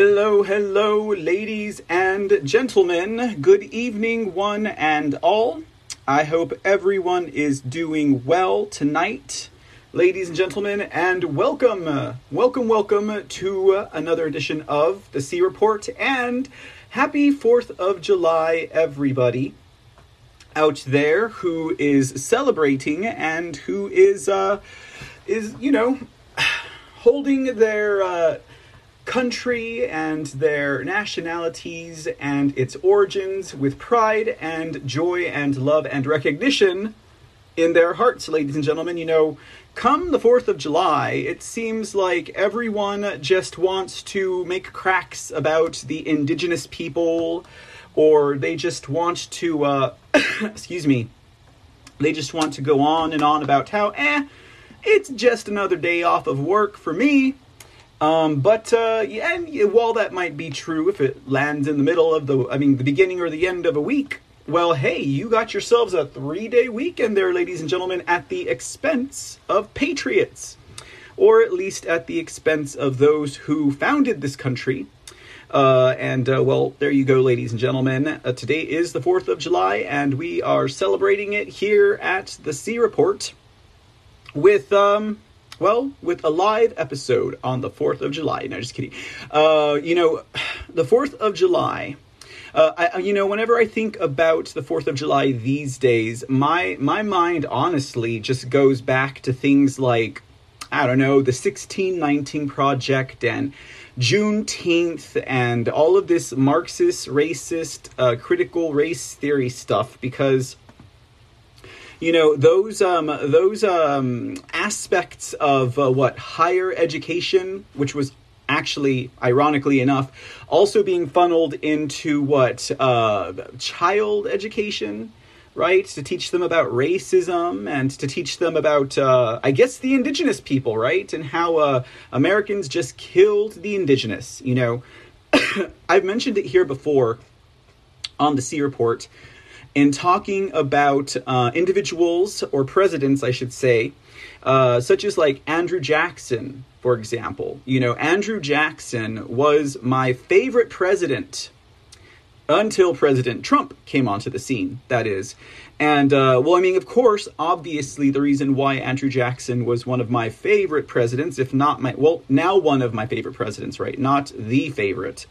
Hello, hello, ladies and gentlemen. Good evening, one and all. I hope everyone is doing well tonight, ladies and gentlemen, and welcome, welcome, welcome to another edition of the C Report and happy 4th of July, everybody out there who is celebrating and who is, uh, is, you know, holding their, uh, country and their nationalities and its origins with pride and joy and love and recognition in their hearts, ladies and gentlemen. You know, come the 4th of July, it seems like everyone just wants to make cracks about the indigenous people, or they just want to, uh, excuse me, they just want to go on and on about how, eh, it's just another day off of work for me. Um, but uh, yeah, and while that might be true if it lands in the middle of the, I mean, the beginning or the end of a week, well, hey, you got yourselves a three day weekend there, ladies and gentlemen, at the expense of patriots, or at least at the expense of those who founded this country. Uh, and uh, well, there you go, ladies and gentlemen. Uh, today is the 4th of July, and we are celebrating it here at the C Report with um, well, with a live episode on the 4th of July. No, just kidding. Uh, you know, the 4th of July. Uh, I, you know, whenever I think about the Fourth of July these days, my my mind honestly just goes back to things like, I don't know, the sixteen nineteen project and Juneteenth and all of this Marxist, racist, uh, critical race theory stuff because you know those um, those um, aspects of uh, what higher education, which was actually, ironically enough, also being funneled into what uh, child education. Right, to teach them about racism and to teach them about, uh, I guess, the indigenous people, right, and how uh, Americans just killed the indigenous. You know, I've mentioned it here before on the C Report in talking about uh, individuals or presidents, I should say, uh, such as like Andrew Jackson, for example. You know, Andrew Jackson was my favorite president until President Trump came onto the scene, that is. And, uh, well, I mean, of course, obviously, the reason why Andrew Jackson was one of my favorite presidents, if not my, well, now one of my favorite presidents, right? Not the favorite,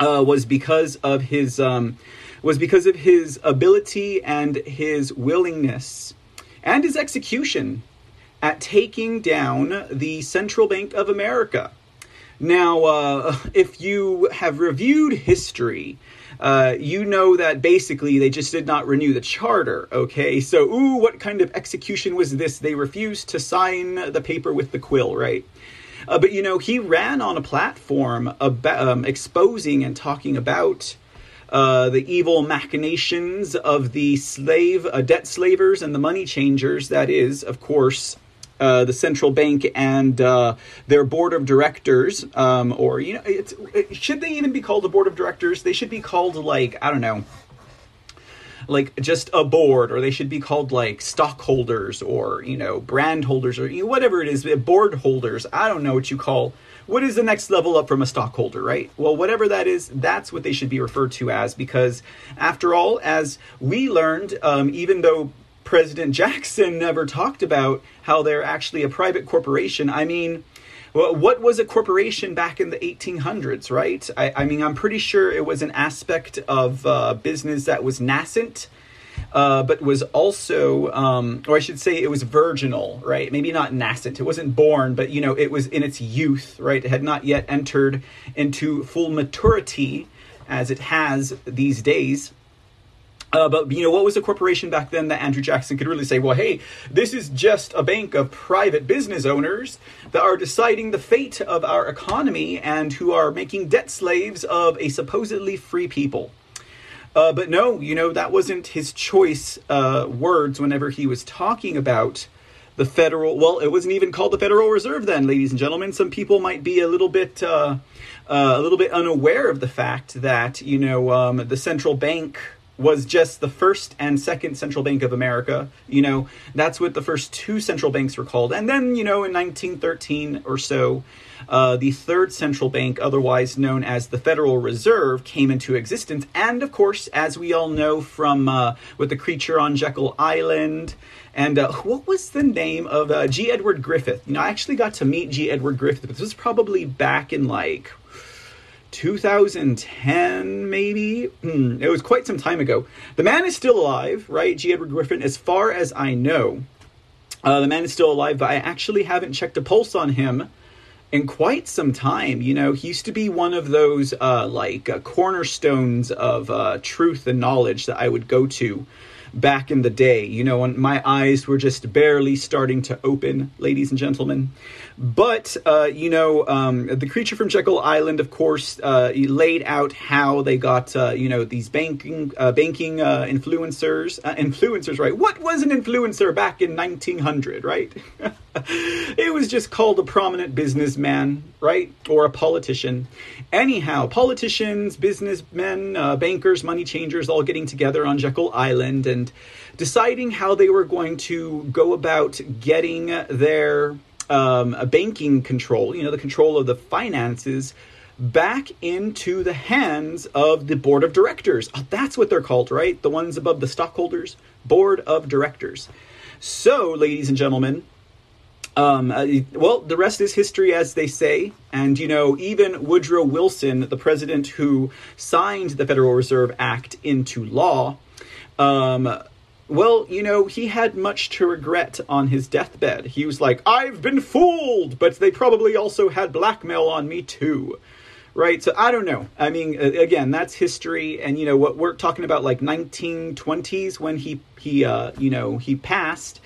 uh, was because of his, um, was because of his ability and his willingness and his execution at taking down the Central Bank of America. Now, uh, if you have reviewed history, uh, you know that basically they just did not renew the charter. Okay, so ooh, what kind of execution was this? They refused to sign the paper with the quill, right? Uh, but you know, he ran on a platform about um, exposing and talking about uh, the evil machinations of the slave uh, debt slavers and the money changers. That is, of course, uh, the central bank and uh, their board of directors, um, or you know, it, should they even be called a board of directors? They should be called like I don't know, like just a board, or they should be called like stockholders, or you know, brand holders, or you know, whatever it is, board holders. I don't know what you call what is the next level up from a stockholder, right? Well, whatever that is, that's what they should be referred to as because, after all, as we learned, um, even though President Jackson never talked about how they're actually a private corporation, I mean, what was a corporation back in the 1800s, right? I, I mean, I'm pretty sure it was an aspect of uh, business that was nascent uh, but was also, um, or I should say, it was virginal, right? Maybe not nascent. It wasn't born, but you know, it was in its youth, right? It had not yet entered into full maturity as it has these days. Uh, but you know what was a corporation back then that Andrew Jackson could really say, well, hey, this is just a bank of private business owners that are deciding the fate of our economy and who are making debt slaves of a supposedly free people. Uh, but no, you know, that wasn't his choice uh, words whenever he was talking about the Federal. Well, it wasn't even called the Federal Reserve then, ladies and gentlemen. Some people might be a little bit. Uh, uh a little bit unaware of the fact that you know um, the central bank was just the first and second central bank of America. You know, that's what the first two central banks were called. And then, you know, in 1913 or so, uh, the third central bank, otherwise known as the Federal Reserve, came into existence. And of course, as we all know from uh, with the creature on Jekyll Island, and uh, what was the name of uh, G. Edward Griffith? You know, I actually got to meet G. Edward Griffith, this was probably back in like 2010, maybe. Hmm, it was quite some time ago. The man is still alive, right? G. Edward Griffin, as far as I know. Uh, the man is still alive, but I actually haven't checked a pulse on him in quite some time. You know, he used to be one of those uh, like uh, cornerstones of uh, truth and knowledge that I would go to back in the day, you know, when my eyes were just barely starting to open, ladies and gentlemen. But, uh, you know, um, the creature from Jekyll Island, of course, uh, laid out how they got, uh, you know, these banking uh, banking uh, influencers. Uh, influencers, right? What was an influencer back in 1900, right? it was just called a prominent businessman, right? Or a politician. Anyhow, politicians, businessmen, bankers, money changers all getting together on Jekyll Island and deciding how they were going to go about getting their um, a banking control, you know, the control of the finances back into the hands of the board of directors. Oh, that's what they're called, right? The ones above the stockholders, board of directors. So, ladies and gentlemen, um, uh, well, the rest is history, as they say. And, you know, even Woodrow Wilson, the president who signed the Federal Reserve Act into law, um, well, you know, he had much to regret on his deathbed. He was like, I've been fooled, but they probably also had blackmail on me too. Right? So I don't know. I mean, again, that's history. And, you know, what we're talking about like 1920s when he, he uh, you know, he passed.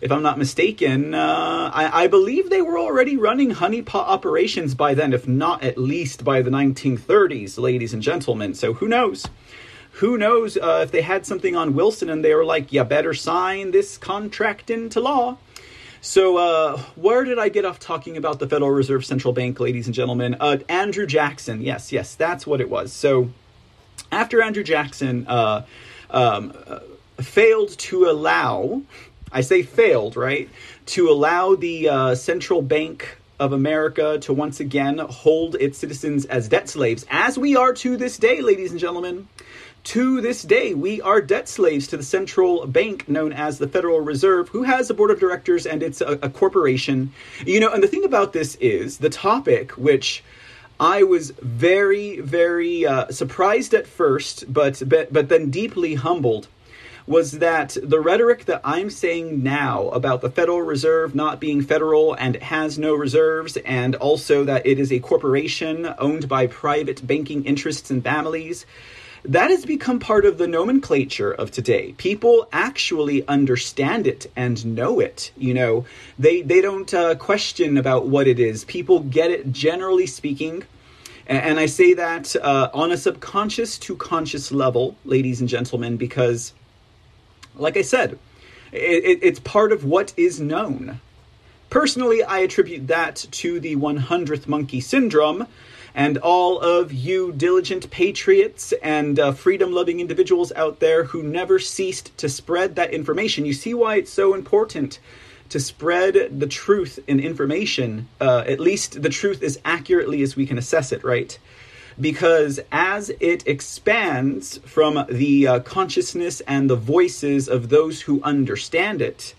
If I'm not mistaken, uh, I, I believe they were already running honeypot operations by then, if not at least by the 1930s, ladies and gentlemen. So who knows? Who knows uh, if they had something on Wilson and they were like, you better sign this contract into law. So, uh, where did I get off talking about the Federal Reserve Central Bank, ladies and gentlemen? Uh, Andrew Jackson. Yes, yes, that's what it was. So, after Andrew Jackson uh, um, uh, failed to allow, I say failed, right, to allow the uh, central bank of America to once again hold its citizens as debt slaves, as we are to this day, ladies and gentlemen. To this day, we are debt slaves to the central bank known as the Federal Reserve, who has a board of directors and it's a, a corporation. You know, and the thing about this is the topic, which I was very, very uh, surprised at first, but, but but then deeply humbled, was that the rhetoric that I'm saying now about the Federal Reserve not being federal and has no reserves, and also that it is a corporation owned by private banking interests and families that has become part of the nomenclature of today. People actually understand it and know it. You know, they they don't uh, question about what it is. People get it. Generally speaking. And, I say that uh, on a subconscious to conscious level, ladies and gentlemen, because, like I said, it, it's part of what is known. Personally, I attribute that to the 100th monkey syndrome, and all of you diligent patriots and uh, freedom loving individuals out there who never ceased to spread that information. You see why it's so important to spread the truth in information, uh, at least the truth as accurately as we can assess it, right? Because as it expands from the uh, consciousness and the voices of those who understand it,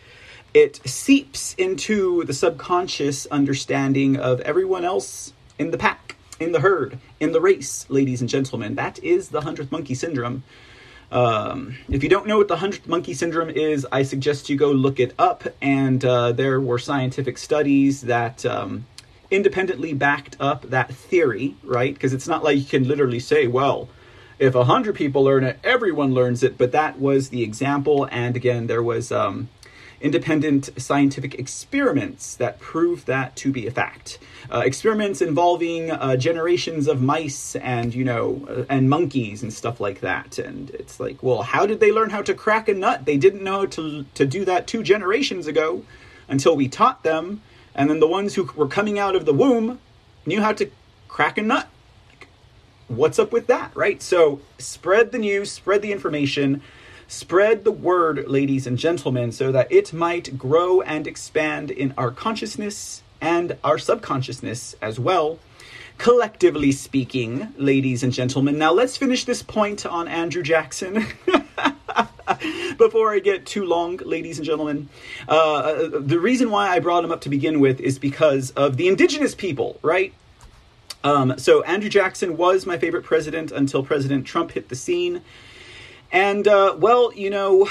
it seeps into the subconscious understanding of everyone else in the pack in the herd, in the race, ladies and gentlemen. That is the 100th monkey syndrome. Um, if you don't know what the 100th monkey syndrome is, I suggest you go look it up. And uh, there were scientific studies that um, independently backed up that theory, right? Because it's not like you can literally say, well, if a 100 people learn it, everyone learns it. But that was the example. And again, there was um, independent scientific experiments that prove that to be a fact. Uh, experiments involving uh, generations of mice and you know uh, and monkeys and stuff like that. And it's like, well, how did they learn how to crack a nut? They didn't know to to do that two generations ago until we taught them. And then the ones who were coming out of the womb knew how to crack a nut. what's up with that, right? So spread the news, spread the information, spread the word, ladies and gentlemen, so that it might grow and expand in our consciousness and our subconsciousness as well. Collectively speaking, ladies and gentlemen. Now let's finish this point on Andrew Jackson. Before I get too long, ladies and gentlemen, uh, the reason why I brought him up to begin with is because of the indigenous people, right? Um, so Andrew Jackson was my favorite president until President Trump hit the scene. And, uh, well, you know,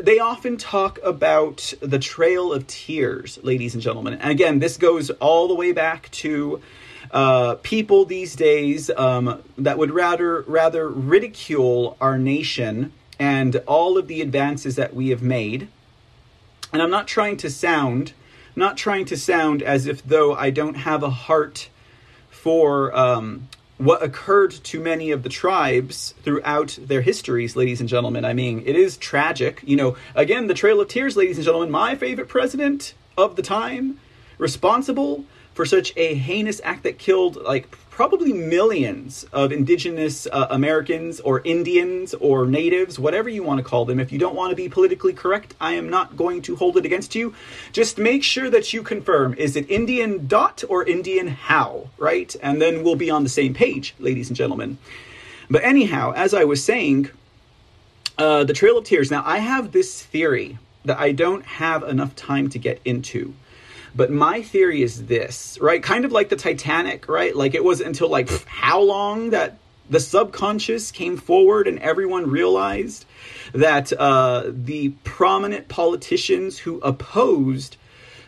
they often talk about the Trail of Tears, ladies and gentlemen. And again, this goes all the way back to uh, people these days um, that would rather rather ridicule our nation and all of the advances that we have made. And I'm not trying to sound, not trying to sound as if though I don't have a heart for um, what occurred to many of the tribes throughout their histories, ladies and gentlemen. I mean, it is tragic. You know, again, the Trail of Tears, ladies and gentlemen, my favorite president of the time, responsible for such a heinous act that killed like probably millions of indigenous uh, Americans or Indians or natives, whatever you want to call them. If you don't want to be politically correct, I am not going to hold it against you. Just make sure that you confirm is it Indian dot or Indian how, right? And then we'll be on the same page, ladies and gentlemen. But anyhow, as I was saying, uh, the Trail of Tears. Now, I have this theory that I don't have enough time to get into but my theory is this, right? Kind of like the Titanic, right? Like it wasn't until like how long that the subconscious came forward and everyone realized that uh, the prominent politicians who opposed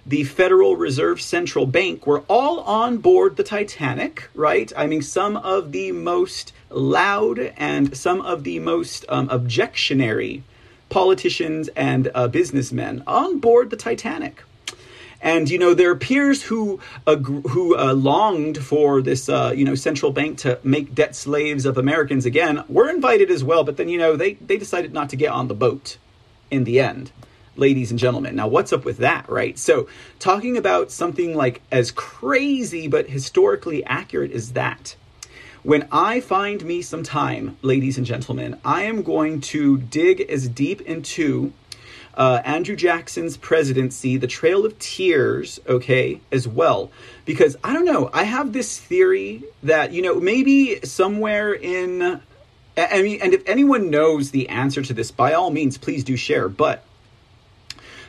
the Federal Reserve Central Bank were all on board the Titanic, right? I mean, some of the most loud and some of the most um, objectionary politicians and uh, businessmen on board the Titanic. And you know there are peers who who uh, longed for this uh, you know central bank to make debt slaves of Americans again. Were invited as well, but then you know they they decided not to get on the boat in the end ladies and gentlemen. Now, what's up with that, right? So, talking about something like as crazy but historically accurate as that. When I find me some time, ladies and gentlemen, I am going to dig as deep into uh, Andrew Jackson's presidency, the Trail of Tears, okay, as well. Because I don't know, I have this theory that, you know, maybe somewhere in. I mean, and if anyone knows the answer to this, by all means, please do share. But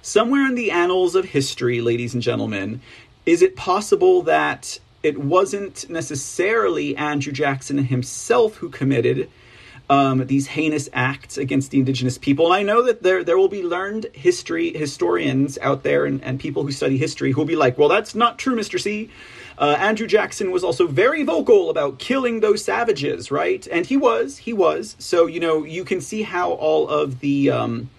somewhere in the annals of history, ladies and gentlemen, is it possible that it wasn't necessarily Andrew Jackson himself who committed um, these heinous acts against the indigenous people. And I know that there there will be learned history historians out there and, and people who study history who will be like, well, that's not true, Mr. C. Uh, Andrew Jackson was also very vocal about killing those savages, right? And he was, he was. So you know, you can see how all of the um,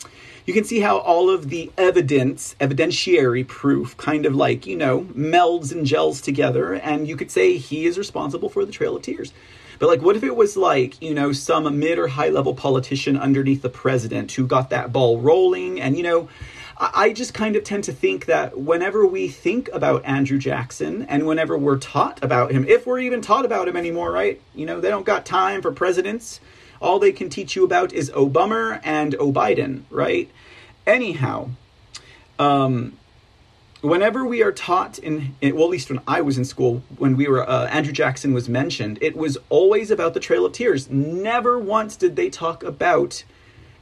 you can see how all of the evidence, evidentiary proof, kind of like, you know, melds and gels together, and you could say he is responsible for the Trail of Tears. But like, what if it was like, you know, some mid or high level politician underneath the president who got that ball rolling? And, you know, I just kind of tend to think that whenever we think about Andrew Jackson and whenever we're taught about him, if we're even taught about him anymore, right? You know, they don't got time for presidents. All they can teach you about is Obama and O'Biden, right? Anyhow, um, whenever we are taught in, in, well at least when i was in school when we were uh, andrew jackson was mentioned it was always about the trail of tears. Never once did they talk about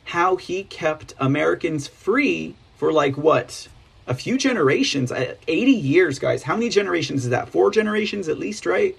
how he kept americans free for like what? A few generations uh, 80 years guys. How many generations is that? Four generations at least right?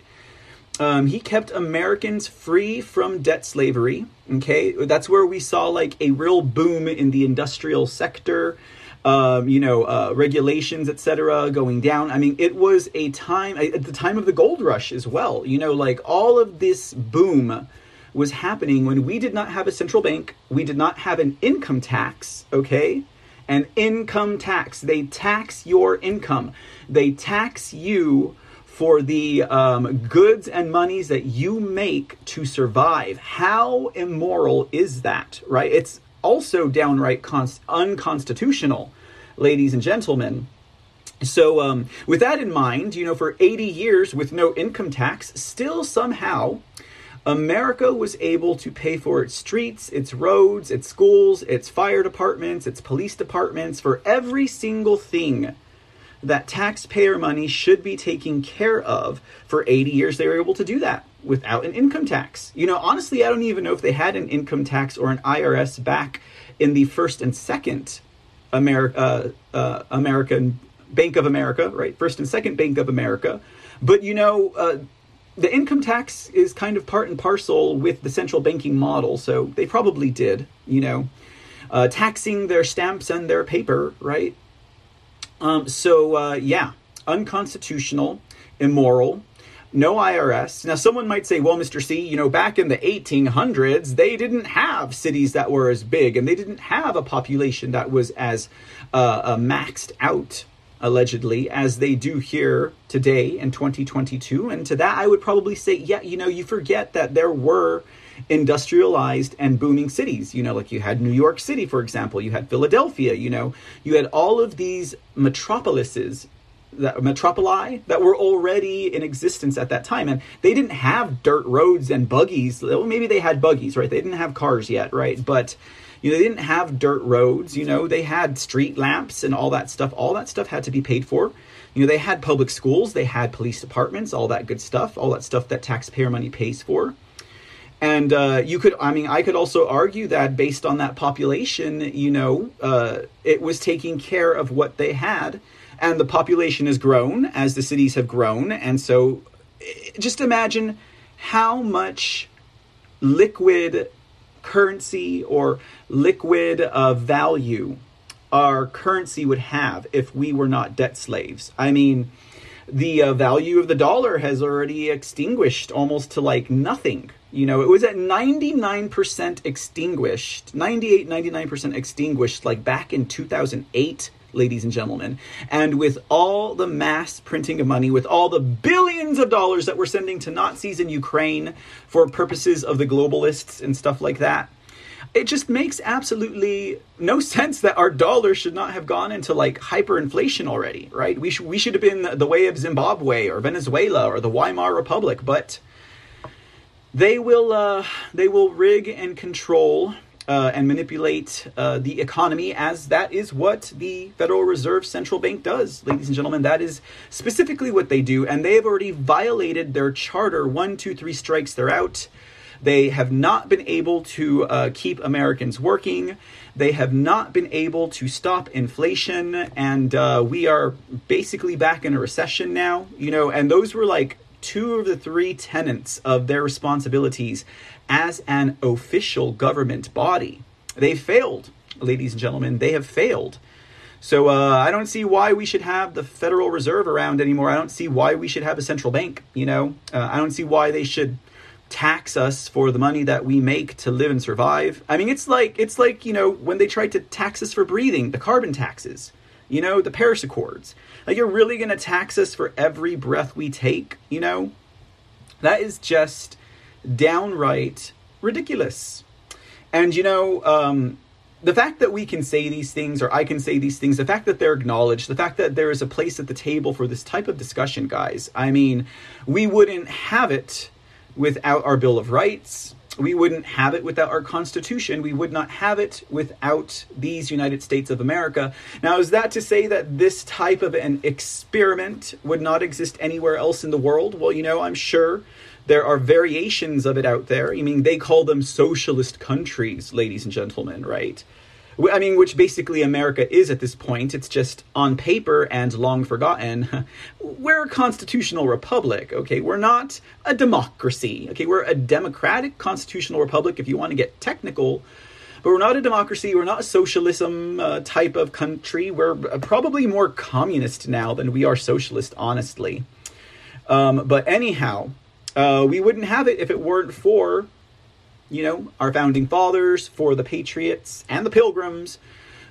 Um, he kept Americans free from debt slavery. Okay, that's where we saw like a real boom in the industrial sector um, you know, uh, regulations, etc., going down. I mean, it was a time at the time of the gold rush as well. You know, like all of this boom was happening when we did not have a central bank, we did not have an income tax. Okay, an income tax. They tax your income. They tax you for the um, goods and monies that you make to survive. How immoral is that, right? It's also downright const- unconstitutional ladies and gentlemen. So, um, with that in mind, you know, for 80 years with no income tax, still somehow America was able to pay for its streets, its roads, its schools, its fire departments, its police departments, for every single thing that taxpayer money should be taken care of. For 80 years, they were able to do that without an income tax. You know, honestly, I don't even know if they had an income tax or an IRS back in the first and second America, uh, uh, American Bank of America, right? First and second Bank of America. But you know, uh, the income tax is kind of part and parcel with the central banking model, so they probably did, you know, uh, taxing their stamps and their paper, right? Um, so, uh, yeah, unconstitutional, immoral, no IRS. Now, someone might say, well, Mr. C, you know, back in the 1800s, they didn't have cities that were as big and they didn't have a population that was as uh, uh, maxed out allegedly, as they do here today in 2022. And to that, I would probably say, yeah, you know, you forget that there were industrialized and booming cities. You know, like you had New York City, for example, you had Philadelphia, you know, you had all of these metropolises. That metropoli that were already in existence at that time, and they didn't have dirt roads and buggies. Well, maybe they had buggies, right? They didn't have cars yet, right? But you know, they didn't have dirt roads, you know, they had street lamps and all that stuff. All that stuff had to be paid for. You know, they had public schools, they had police departments, all that good stuff, all that stuff that taxpayer money pays for. And uh, you could, I mean, I could also argue that based on that population, you know, uh, it was taking care of what they had. And the population has grown as the cities have grown. And so just imagine how much liquid currency or liquid uh, value our currency would have if we were not debt slaves. I mean, the uh, value of the dollar has already extinguished almost to like nothing. You know, it was at 99% extinguished, 98, 99% extinguished like back in 2008 ladies and gentlemen. And with all the mass printing of money, with all the billions of dollars that we're sending to Nazis in Ukraine for purposes of the globalists and stuff like that, it just makes absolutely no sense that our dollar should not have gone into like hyperinflation already, right? We should we should have been the way of Zimbabwe or Venezuela or the Weimar Republic, but they will uh, they will rig and control uh, and manipulate uh, the economy as that is what the Federal Reserve Central Bank does, ladies and gentlemen. That is specifically what they do, and they have already violated their charter. One, two, three strikes, they're out. They have not been able to uh, keep Americans working. They have not been able to stop inflation, and uh, we are basically back in a recession now. You know, and those were like two of the three tenets of their responsibilities as an official government body. They failed, ladies and gentlemen. They have failed. So uh, I don't see why we should have the Federal Reserve around anymore. I don't see why we should have a central bank. You know, uh, I don't see why they should tax us for the money that we make to live and survive. I mean, it's like it's like you know when they tried to tax us for breathing, the carbon taxes. You know, the Paris Accords. Like you're really going to tax us for every breath we take. You know, that is just downright ridiculous. And you know, um, the fact that we can say these things, or I can say these things, the fact that they're acknowledged, the fact that there is a place at the table for this type of discussion, guys, I mean, we wouldn't have it without our Bill of Rights. We wouldn't have it without our Constitution. We would not have it without these United States of America. Now, is that to say that this type of an experiment would not exist anywhere else in the world? Well, you know, I'm sure there are variations of it out there. I mean, they call them socialist countries, ladies and gentlemen, right? I mean, which basically America is at this point. It's just on paper and long forgotten. We're a constitutional republic, okay? We're not a democracy, okay? We're a democratic constitutional republic if you want to get technical. But we're not a democracy. We're not a socialism uh, type of country. We're probably more communist now than we are socialist, honestly. Um, but anyhow, uh, we wouldn't have it if it weren't for, you know, our founding fathers, for the patriots and the pilgrims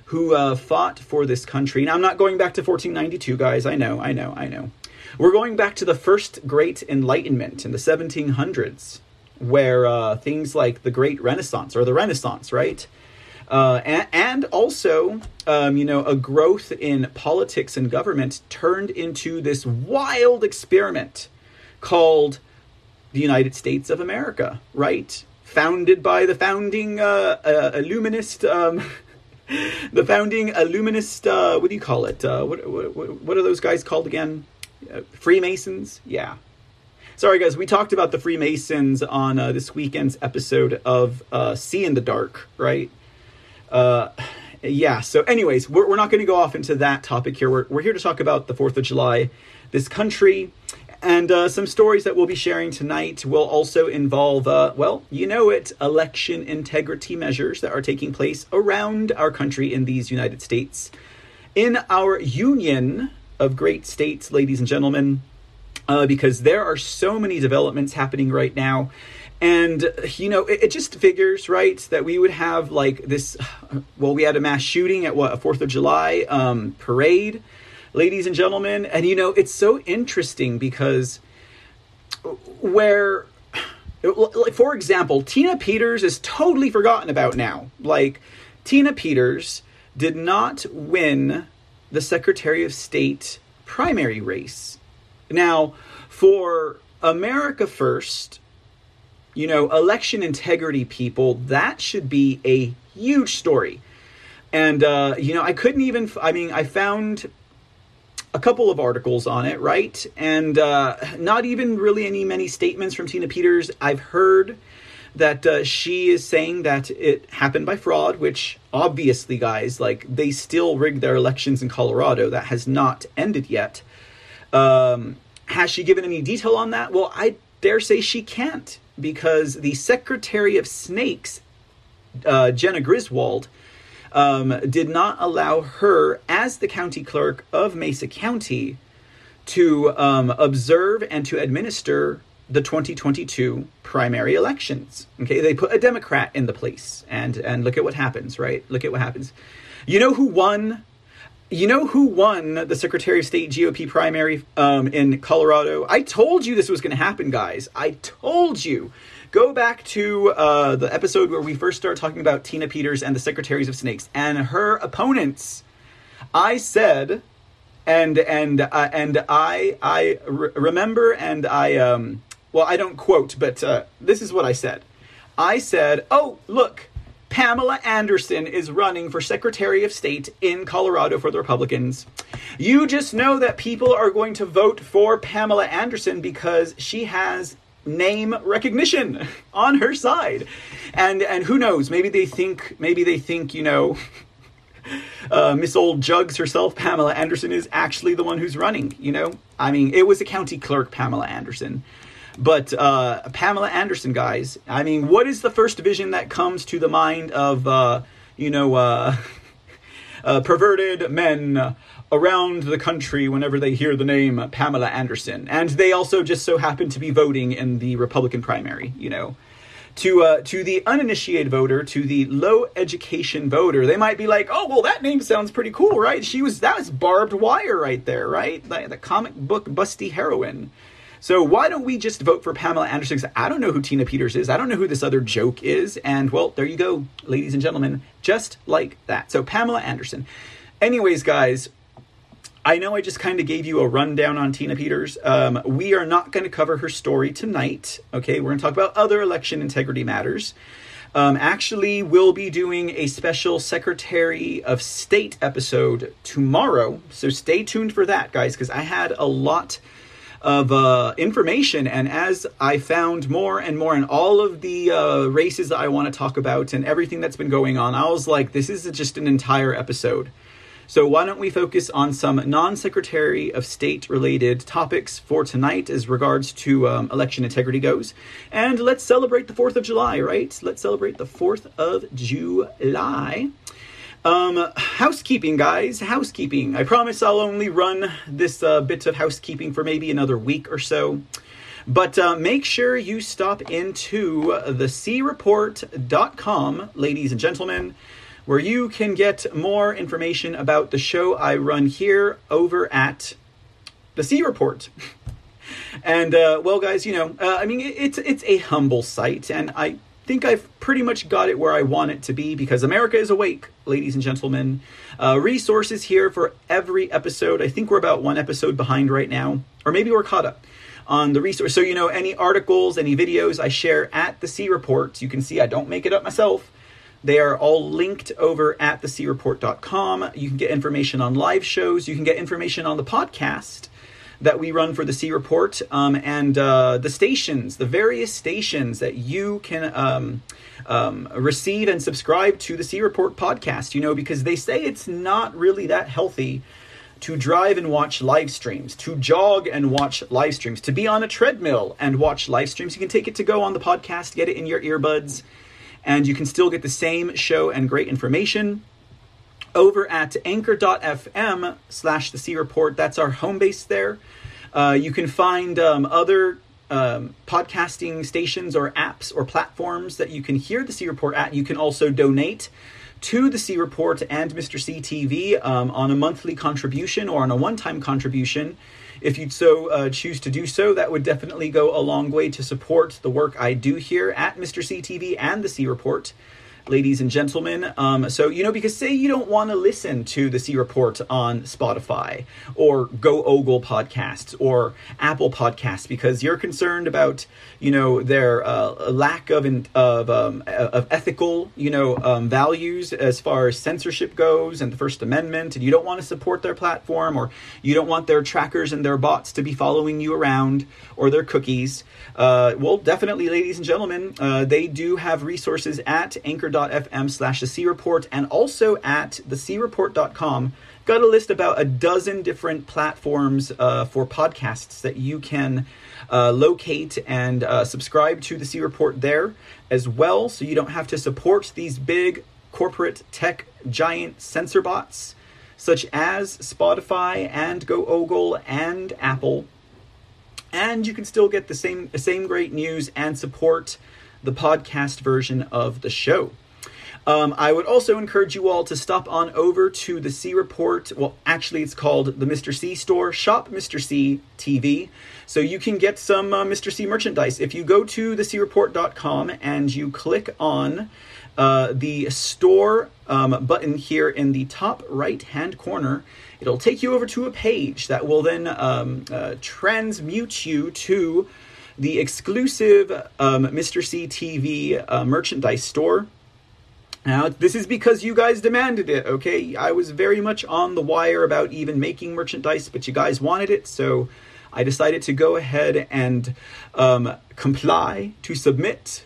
who uh, fought for this country. Now, I'm not going back to 1492, guys. I know, I know, I know. We're going back to the first great enlightenment in the 1700s, where uh, things like the Great Renaissance or the Renaissance, right? Uh, and, and, also, um, you know, a growth in politics and government turned into this wild experiment called the United States of America, right? Founded by the founding uh, uh, illuminist, um, the founding illuminist. Uh, what do you call it? Uh, what, what what are those guys called again? Uh, Freemasons. Yeah. Sorry, guys. We talked about the Freemasons on uh, this weekend's episode of See in the Dark, right? yeah. So, anyways, we're, we're not going to go off into that topic here. We're, we're here to talk about the Fourth of July, this country, and uh, some stories that we'll be sharing tonight will also involve, uh, well, you know it, election integrity measures that are taking place around our country in these United States. In our union of great states, ladies and gentlemen, uh, because there are so many developments happening right now. And, you know, it, it, just figures, right, that we would have like this. Well, we had a mass shooting at what, a 4th of July um, parade ladies and gentlemen. And you know, it's so interesting because where like for example, Tina Peters is totally forgotten about now. Like Tina Peters did not win the Secretary of State primary race. Now, for America First, you know, election integrity people, that should be a huge story. And, uh, you know, I couldn't even, I mean, I found a couple of articles on it, right? And uh, not even really any many statements from Tina Peters. I've heard that uh, she is saying that it happened by fraud, which obviously, guys, like they still rigged their elections in Colorado. That has not ended yet. Um, has she given any detail on that? Well, I dare say she can't because the Secretary of Snakes, uh, Jena Griswold, um, did not allow her, as the county clerk of Mesa County, to um, observe and to administer the 2022 primary elections. Okay, they put a Democrat in the place, and and look at what happens. Right, look at what happens. You know who won? You know who won the Secretary of State GOP primary um, in Colorado? I told you this was going to happen, guys. I told you go back to uh, the episode where we first start talking about Tina Peters and the Secretaries of Snakes and her opponents. I said, and and uh, and I I re- remember and I um well I don't quote, but uh, this is what I said. I said, "Oh look." Pamela Anderson is running for Secretary of State in Colorado for the Republicans. You just know that people are going to vote for Pamela Anderson because she has name recognition on her side. And and who knows, maybe they think maybe they think, you know, uh, Miss Old Jugs herself, Pamela Anderson, is actually the one who's running. You know, I mean, it was the county clerk, Pamela Anderson, but uh, Pamela Anderson, guys. I mean, what is the first vision that comes to the mind of, uh, you know, uh, uh, perverted men around the country whenever they hear the name Pamela Anderson. And they also just so happen to be voting in the Republican primary, you know. To, uh, to the uninitiated voter, to the low education voter, they might be like, "Oh, well, that name sounds pretty cool, right? She was that was Barb Wire right there, right? The, the comic book busty heroine." So why don't we just vote for Pamela Anderson? I don't know who Tina Peters is. I don't know who this other joke is. And well, there you go, ladies and gentlemen, just like that. So Pamela Anderson. Anyways, guys, I know I just kind of gave you a rundown on Tina Peters. Um, we are not going to cover her story tonight. Okay, we're going to talk about other election integrity matters. Um, actually, we'll be doing a special Secretary of State episode tomorrow. So stay tuned for that, guys, because I had a lot of uh, information. And as I found more and more in all of the uh, races that I want to talk about and everything that's been going on, I was like, this is just an entire episode. So, why don't we focus on some non Secretary of State related topics for tonight as regards to um, election integrity goes? And let's celebrate the 4th of July, right? Let's celebrate the 4th of July. Um, housekeeping, guys, housekeeping. I promise I'll only run this uh, bit of housekeeping for maybe another week or so. But uh, make sure you stop into thecreport.com, ladies and gentlemen where you can get more information about the show I run here over at the C Report. and uh, well, guys, you know, uh, I mean, it's it's a humble site, and I think I've pretty much got it where I want it to be because America is awake, ladies and gentlemen. Uh, resources here for every episode. I think we're about one episode behind right now, or maybe we're caught up. on the resource. So, you know, any articles, any videos I share at the C Report, you can see I don't make it up myself. They are all linked over at thecreport.com. You can get information on live shows. You can get information on the podcast that we run for the C Report um, and uh, the stations, the various stations that you can um, um, receive and subscribe to the C Report podcast. You know, because they say it's not really that healthy to drive and watch live streams, to jog and watch live streams, to be on a treadmill and watch live streams. You can take it to go on the podcast, get it in your earbuds, and you can still get the same show and great information over at anchor.fm slash the C Report. That's our home base there. Uh, you can find um, other um, podcasting stations or apps or platforms that you can hear the C Report at. You can also donate to the C Report and Mr. C TV um, on a monthly contribution or on a one time contribution. If you'd so uh, choose to do so, that would definitely go a long way to support the work I do here at Mr. CTV and the C Report ladies and gentlemen. Um, so, you know, because say you don't want to listen to the C Report on Spotify or Go Ogle podcasts or Apple podcasts because you're concerned about, you know, their uh, lack of, of, um, of ethical, you know, um, values as far as censorship goes and the First Amendment, and you don't want to support their platform or you don't want their trackers and their bots to be following you around or their cookies. Uh, well, definitely, ladies and gentlemen, uh, they do have resources at anchor.fm slash the C Report and also at thecreport.com. Got a list about a dozen different platforms uh, for podcasts that you can uh, locate and uh, subscribe to the C Report there as well, so you don't have to support these big corporate tech giant censor bots such as Spotify and Go Ogle and Apple and you can still get the same same great news and support the podcast version of the show. Um, I would also encourage you all to stop on over to the C Report. Well, actually, it's called the Mr. C Store. Shop Mr. C TV. So you can get some uh, Mr. C merchandise. If you go to thecreport.com and you click on uh, the store um, button here in the top right hand corner, it'll take you over to a page that will then um, uh, transmute you to the exclusive um, Mr. C TV uh, merchandise store. Now, this is because you guys demanded it, okay? I was very much on the wire about even making merchandise, but you guys wanted it, so I decided to go ahead and um, comply to submit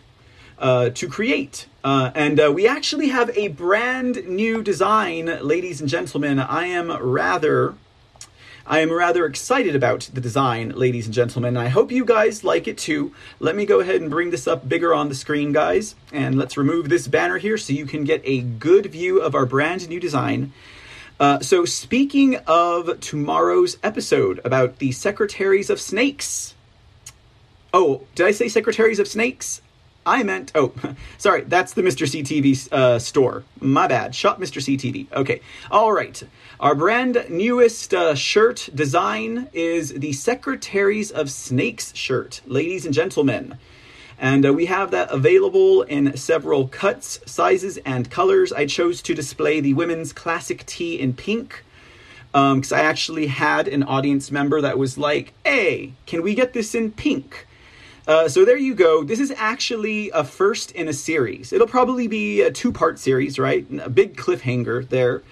uh, to create. Uh, and uh, we actually have a brand new design, ladies and gentlemen. I am rather. I am rather excited about the design, ladies and gentlemen. I hope you guys like it too. Let me go ahead and bring this up bigger on the screen, guys. And let's remove this banner here so you can get a good view of our brand new design. Uh, so, speaking of tomorrow's episode about the Secretaries of Snakes. Oh, did I say Secretaries of Snakes? I meant, oh, sorry, that's the Mr. CTV uh, store. My bad. Shop Mr. CTV. Okay. All right. Our brand newest uh, shirt design is the Secretaries of Snakes shirt, ladies and gentlemen. And uh, we have that available in several cuts, sizes, and colors. I chose to display the women's classic tee in pink because um, I actually had an audience member that was like, hey, can we get this in pink? Uh, so there you go. This is actually a first in a series. It'll probably be a two part series, right? A big cliffhanger there.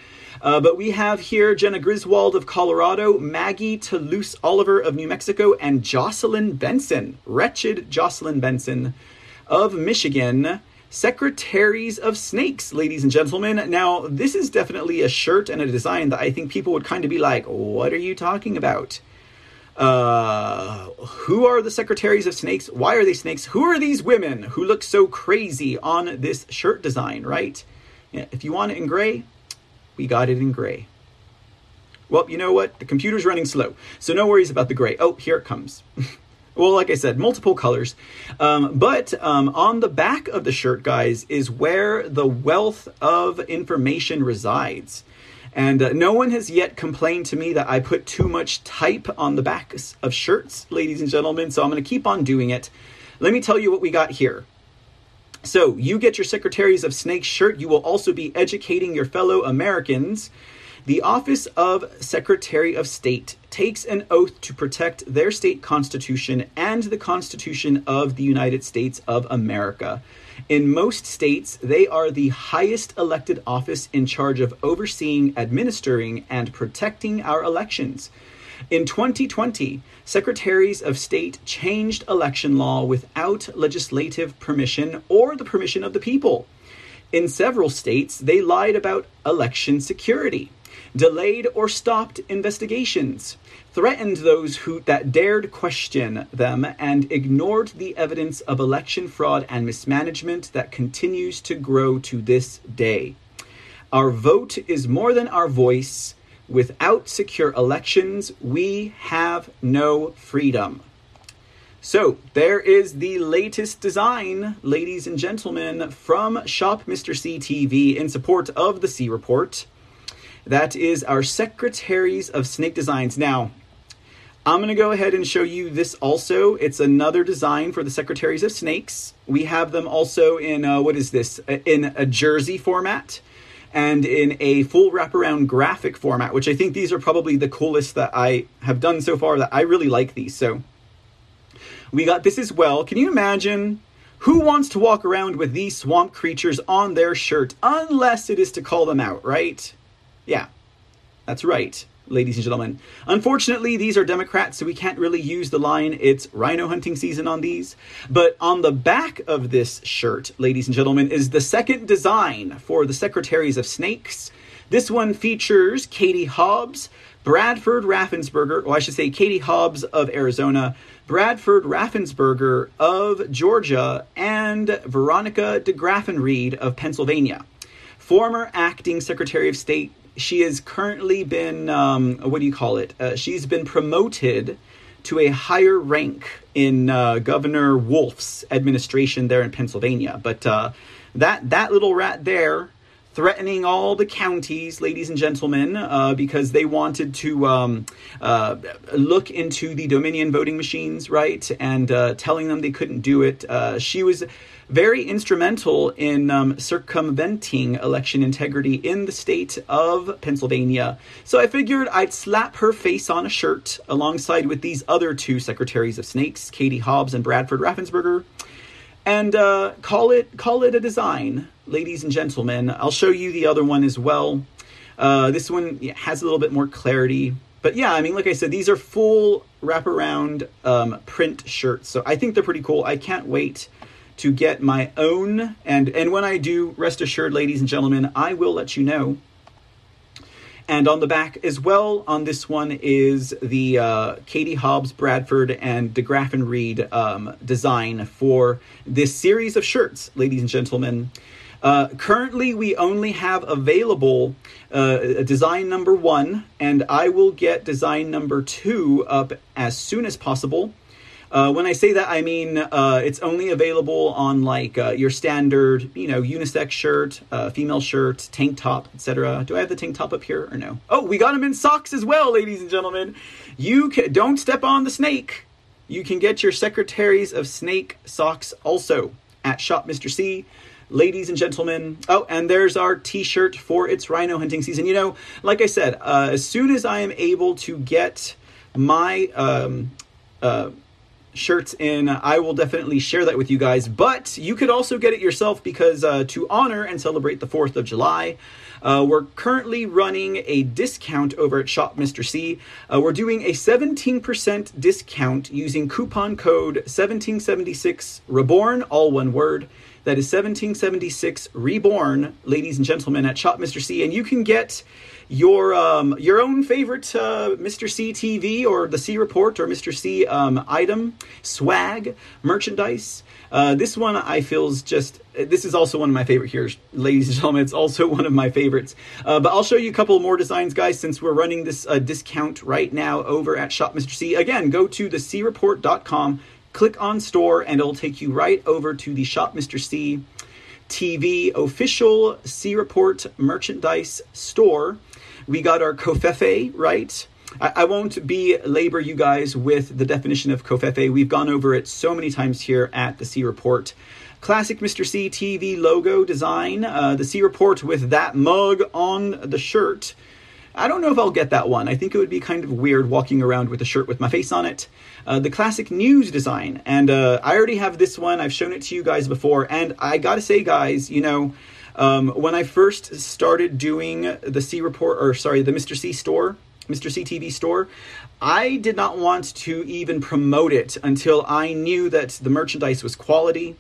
Uh, but we have here Jena Griswold of Colorado, Maggie Toulouse Oliver of New Mexico, and Jocelyn Benson, wretched Jocelyn Benson of Michigan. Secretaries of Snakes, ladies and gentlemen. Now, this is definitely a shirt and a design that I think people would kind of be like, what are you talking about? Uh, who are the secretaries of snakes? Why are they snakes? Who are these women who look so crazy on this shirt design, right? If you want it in gray, we got it in gray. Well, you know what? The computer's running slow, so no worries about the gray. Oh, here it comes. well, like I said, multiple colors. Um, but um, on the back of the shirt, guys, is where the wealth of information resides. And uh, no one has yet complained to me that I put too much type on the backs of shirts, ladies and gentlemen, so I'm going to keep on doing it. Let me tell you what we got here. So, you get your Secretaries of Snake shirt. You will also be educating your fellow Americans The office of Secretary of State takes an oath to protect their state constitution and the Constitution of the United States of America. In most states, they are the highest elected office in charge of overseeing, administering, and protecting our elections. In 2020, secretaries of state changed election law without legislative permission or the permission of the people. In several states, they lied about election security delayed or stopped investigations, threatened those who that dared question them, and ignored the evidence of election fraud and mismanagement that continues to grow to this day. Our vote is more than our voice. Without secure elections, we have no freedom. So, there is the latest design, ladies and gentlemen, from Shop Mr. C TV in support of the C Report. That is our Secretaries of Snake Designs. Now, I'm going to go ahead and show you this also. It's another design for the Secretaries of Snakes. We have them also in, uh, what is this? In a jersey format and in a full wraparound graphic format, which I think these are probably the coolest that I have done so far that I really like these. So we got this as well. Can you imagine who wants to walk around with these swamp creatures on their shirt unless it is to call them out, right? Yeah, that's right, ladies and gentlemen. Unfortunately, these are Democrats, so we can't really use the line, it's rhino hunting season on these. But on the back of this shirt, ladies and gentlemen, is the second design for the Secretaries of Snakes. This one features Katie Hobbs, Bradford Raffensperger, or I should say Katie Hobbs of Arizona, Bradford Raffensperger of Georgia, and Veronica Degraffenreid of Pennsylvania. Former acting Secretary of State she has currently been um, what do you call it? Uh, she's been promoted to a higher rank in uh, Governor Wolf's administration there in Pennsylvania. But uh, that that little rat there threatening all the counties, ladies and gentlemen, uh, because they wanted to um, uh, look into the Dominion voting machines, right? And uh, telling them they couldn't do it. Uh, she was very instrumental in um, circumventing election integrity in the state of Pennsylvania. So I figured I'd slap her face on a shirt alongside with these other two secretaries of snakes, Katie Hobbs and Bradford Raffensperger and uh, call it call it a design, ladies and gentlemen. I'll show you the other one as well. Uh, this one has a little bit more clarity, but yeah, I mean, like I said, these are full wraparound um, print shirts, so I think they're pretty cool. I can't wait to get my own, and and when I do, rest assured, ladies and gentlemen, I will let you know. And on the back as well, on this one is the uh, Katie Hobbs, Bradford, and Degraffenreid um, design for this series of shirts, ladies and gentlemen. Uh, currently, we only have available uh, design number one, and I will get design number two up as soon as possible. Uh, when I say that, I mean uh, it's only available on like uh, your standard, you know, unisex shirt, uh, female shirt, tank top, etc. Do I have the tank top up here or no? Oh, we got them in socks as well, ladies and gentlemen. You can, don't step on the snake. You can get your Secretaries of Snake socks also at Shop Mr. C ladies and gentlemen. Oh, and there's our t-shirt for its rhino hunting season. You know, like I said, uh, as soon as I am able to get my um, uh, shirts in, I will definitely share that with you guys. But you could also get it yourself because uh, to honor and celebrate the 4th of July, uh, we're currently running a discount over at Shop Mr. C. Uh, we're doing a 17% discount using coupon code 1776 Reborn, all one word. That is 1776 Reborn, ladies and gentlemen, at Shop Mr. C. And you can get your um, your own favorite uh, Mr. C TV or the C Report or Mr. C um, item, swag, merchandise. Uh, this one I feel is just. This is also one of my favorite here, ladies and gentlemen. It's also one of my favorites. Uh, but I'll show you a couple more designs, guys, since we're running this uh, discount right now over at Shop Mr. C. Again, go to thecreport.com, click on store, and it'll take you right over to the Shop Mr. C TV official C Report merchandise store. We got our covfefe right? I, won't be labor you guys with the definition of covfefe. We've gone over it so many times here at the C Report. Classic Mr. C TV logo design, uh, the C Report with that mug on the shirt. I don't know if I'll get that one. I think it would be kind of weird walking around with a shirt with my face on it. Uh, the classic news design, and uh, I already have this one. I've shown it to you guys before, and I gotta say, guys, you know, um, when I first started doing the C report, or sorry, the Mr. C store, Mr. C TV store, I did not want to even promote it until I knew that the merchandise was quality.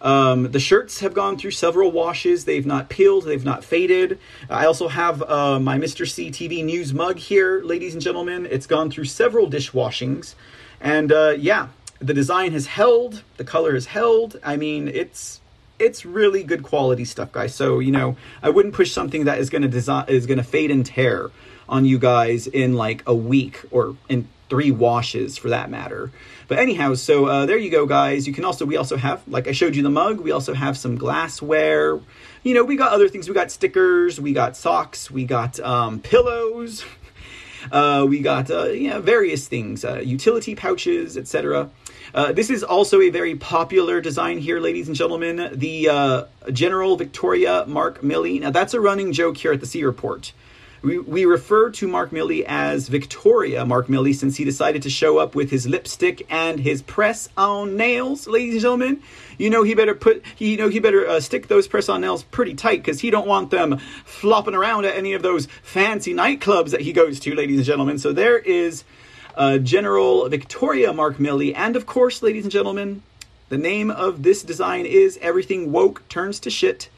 Um, the shirts have gone through several washes. They've not peeled, they've not faded. I also have uh, my Mr. C TV news mug here, ladies and gentlemen. It's gone through several dishwashings. And uh, yeah, the design has held, the color has held. I mean, it's it's really good quality stuff, guys. So you know, I wouldn't push something that is to design is to fade and tear on you guys in like a week or in three washes for that matter. But anyhow, so uh, there you go, guys. You can also we also have like I showed you the mug. We also have some glassware. You know, we got other things. We got stickers. We got socks. We got um, pillows. Uh, we got uh, yeah various things, uh, utility pouches, etc. Uh, this is also a very popular design here, ladies and gentlemen. The uh, General Victoria Mark Milley. Now that's a running joke here at the C Report. We, we refer to Mark Milley as Victoria Mark Milley since he decided to show up with his lipstick and his press on nails, ladies and gentlemen. You know he better put you know he better uh, stick those press on nails pretty tight because he don't want them flopping around at any of those fancy nightclubs that he goes to, ladies and gentlemen. So there is uh, General Victoria Mark Milley, and of course, ladies and gentlemen, the name of this design is Everything Woke Turns to Shit,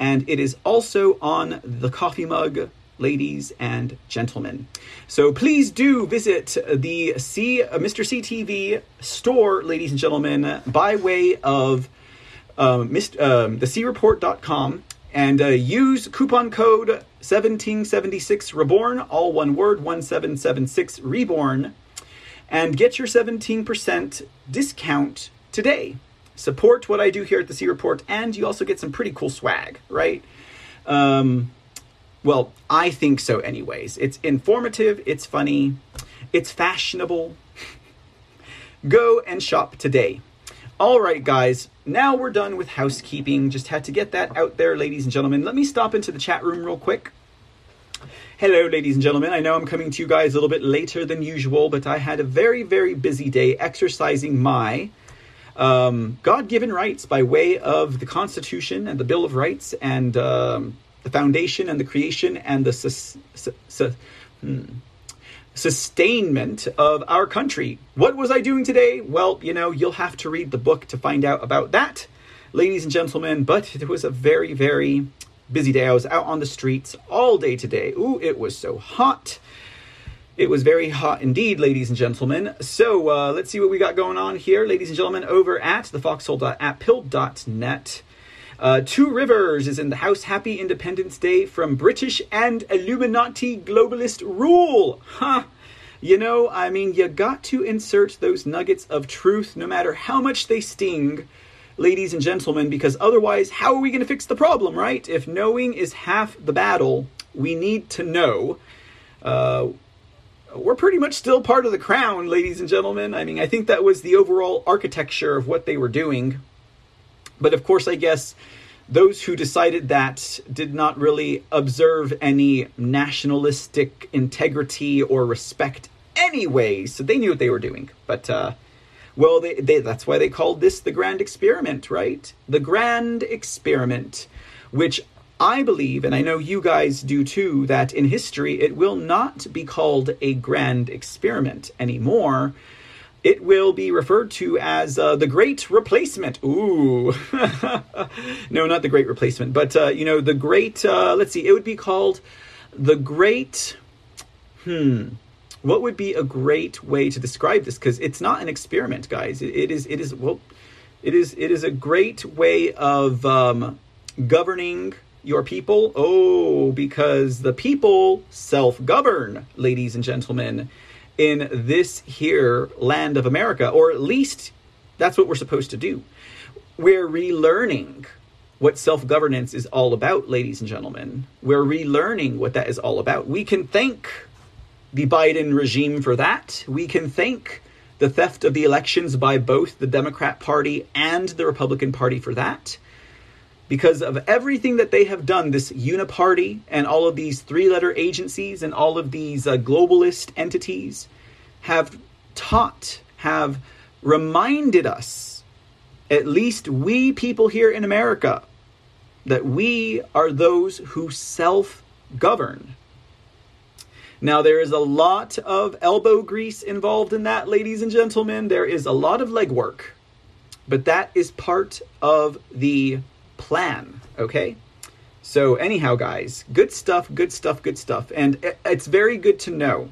and it is also on the coffee mug ladies and gentlemen. So please do visit the C, uh, Mr. CTV store, ladies and gentlemen, by way of um, mist, um, the creport.com and uh, use coupon code 1776 reborn all one word 1776 reborn and get your 17% discount today support what i do here at the c report and you also get some pretty cool swag right um, well, I think so, anyways. It's informative, it's funny, it's fashionable. Go and shop today. All right, guys, now we're done with housekeeping. Just had to get that out there, ladies and gentlemen. Let me stop into the chat room real quick. Hello, ladies and gentlemen. I know I'm coming to you guys a little bit later than usual, but I had a very, very busy day exercising my um, God given rights by way of the Constitution and the Bill of Rights and um, the foundation and the creation and the sus- su- hmm, sustainment of our country. What was I doing today? Well, you know, you'll have to read the book to find out about that, ladies and gentlemen. But it was a very, very busy day. I was out on the streets all day today. Ooh, it was so hot. It was very hot indeed, ladies and gentlemen. So uh, let's see what we got going on here, ladies and gentlemen, over at thefoxhole.apppill.net. Uh, Two Rivers is in the house. Happy Independence Day from British and Illuminati globalist rule. Huh. You know, I mean, you got to insert those nuggets of truth no matter how much they sting, ladies and gentlemen, because otherwise, how are we going to fix the problem, right? If knowing is half the battle, we need to know. Uh, we're pretty much still part of the crown, ladies and gentlemen. I mean, I think that was the overall architecture of what they were doing but of course, I guess those who decided that did not really observe any nationalistic integrity or respect anyway, so they knew what they were doing. But, uh, well, they, they, that's why they called this the grand experiment, right? The grand experiment, which I believe, and I know you guys do too, that in history it will not be called a grand experiment anymore it will be referred to as uh, the Great Replacement. Ooh, no, not the Great Replacement, but uh, you know the Great. Uh, let's see, it would be called the Great. Hmm. What would be a great way to describe this? Because it's not an experiment, guys. It, it is. It is. Well, it is. It is a great way of um, governing your people. Oh, because the people self-govern, ladies and gentlemen in this here land of America, or at least that's what we're supposed to do. We're relearning what self governance is all about, ladies and gentlemen. We're relearning what that is all about. We can thank the Biden regime for that. We can thank the theft of the elections by both the Democrat Party and the Republican Party for that. Because of everything that they have done, this uniparty and all of these three letter agencies and all of these uh, globalist entities have taught, have reminded us, at least we people here in America, that we are those who self govern. Now, there is a lot of elbow grease involved in that, ladies and gentlemen. There is a lot of legwork, but that is part of the plan, okay? So, anyhow, guys, good stuff, good stuff, good stuff. And it's very good to know.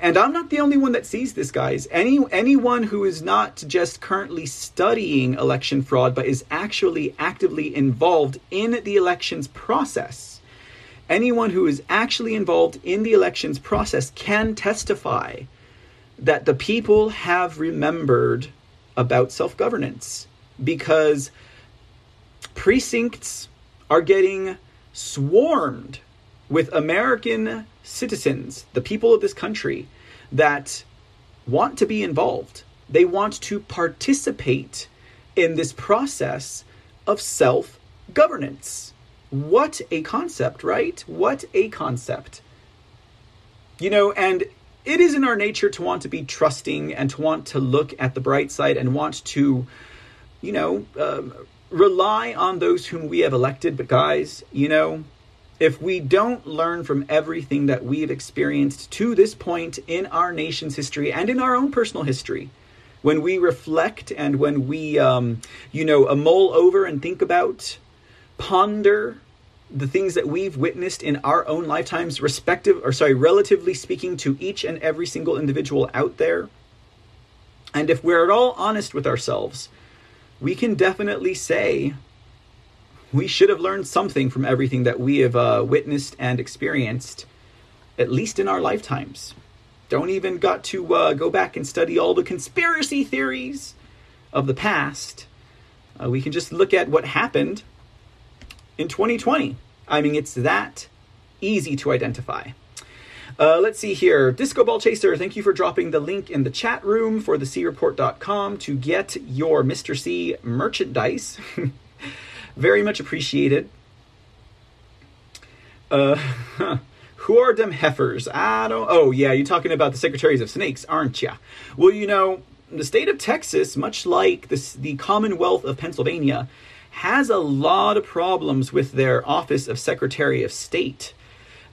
And I'm not the only one that sees this, guys. Any anyone who is not just currently studying election fraud, but is actually actively involved in the elections process, anyone who is actually involved in the elections process can testify that the people have remembered about self governance because precincts are getting swarmed with American citizens, the people of this country, that want to be involved. They want to participate in this process of self governance. What a concept, right? What a concept. You know, and it is in our nature to want to be trusting and to want to look at the bright side and want to, you know, um, rely on those whom we have elected. But, guys, you know, if we don't learn from everything that we've experienced to this point in our nation's history and in our own personal history, when we reflect and when we, um, you know, mull over and think about, ponder the things that we've witnessed in our own lifetimes, respective, or sorry, relatively speaking to each and every single individual out there, and if we're at all honest with ourselves, we can definitely say we should have learned something from everything that we have uh, witnessed and experienced, at least in our lifetimes. Don't even got to uh, go back and study all the conspiracy theories of the past. Uh, we can just look at what happened in 2020. I mean, it's that easy to identify. Uh, let's see here. Disco Ball Chaser, thank you for dropping the link in the chat room for the creport.com to get your Mr. C merchandise. Very much appreciated. Uh, who are them heifers? I don't. Oh, yeah, you're talking about the secretaries of snakes, aren't you? Well, you know, the state of Texas, much like the, the Commonwealth of Pennsylvania, has a lot of problems with their Office of Secretary of State.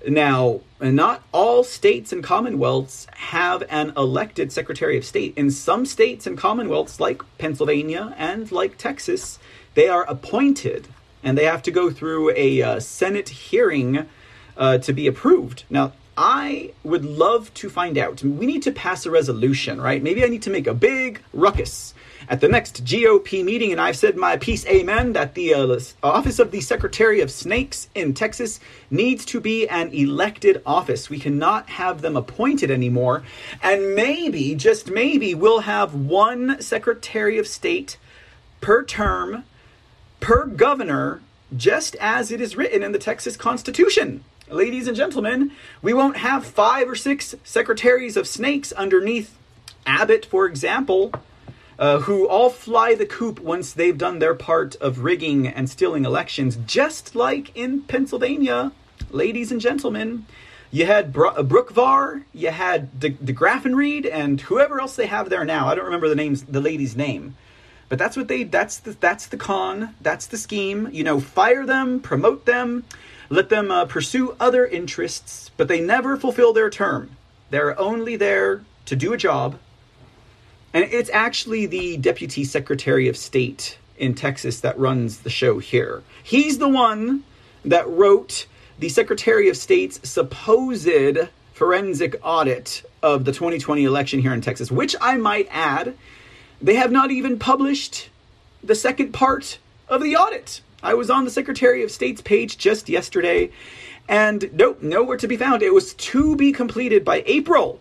Now, not all states and commonwealths have an elected Secretary of State. In some states and commonwealths, like Pennsylvania and like Texas, they are appointed and they have to go through a uh, Senate hearing uh, to be approved. Now, I would love to find out. We need to pass a resolution, right? Maybe I need to make a big ruckus at the next GOP meeting, and I've said my piece, amen, that the uh, office of the Secretary of Snakes in Texas needs to be an elected office. We cannot have them appointed anymore. And maybe, just maybe, we'll have one Secretary of State per term, per governor, just as it is written in the Texas Constitution. Ladies and gentlemen, we won't have five or six secretaries of snakes underneath Abbott, for example, uh, who all fly the coop once they've done their part of rigging and stealing elections, just like in Pennsylvania, ladies and gentlemen. You had Bro- uh, Boockvar, you had De, De and whoever else they have there now. I don't remember the names, the lady's name, but that's what they. That's the that's the con. That's the scheme. You know, fire them, promote them, let them uh, pursue other interests, but they never fulfill their term. They're only there to do a job and it's actually the Deputy Secretary of State in Texas that runs the show here. He's the one that wrote the Secretary of State's supposed forensic audit of the 2020 election here in Texas, which I might add, they have not even published the second part of the audit. I was on the Secretary of State's page just yesterday, and nope, nowhere to be found. It was to be completed by April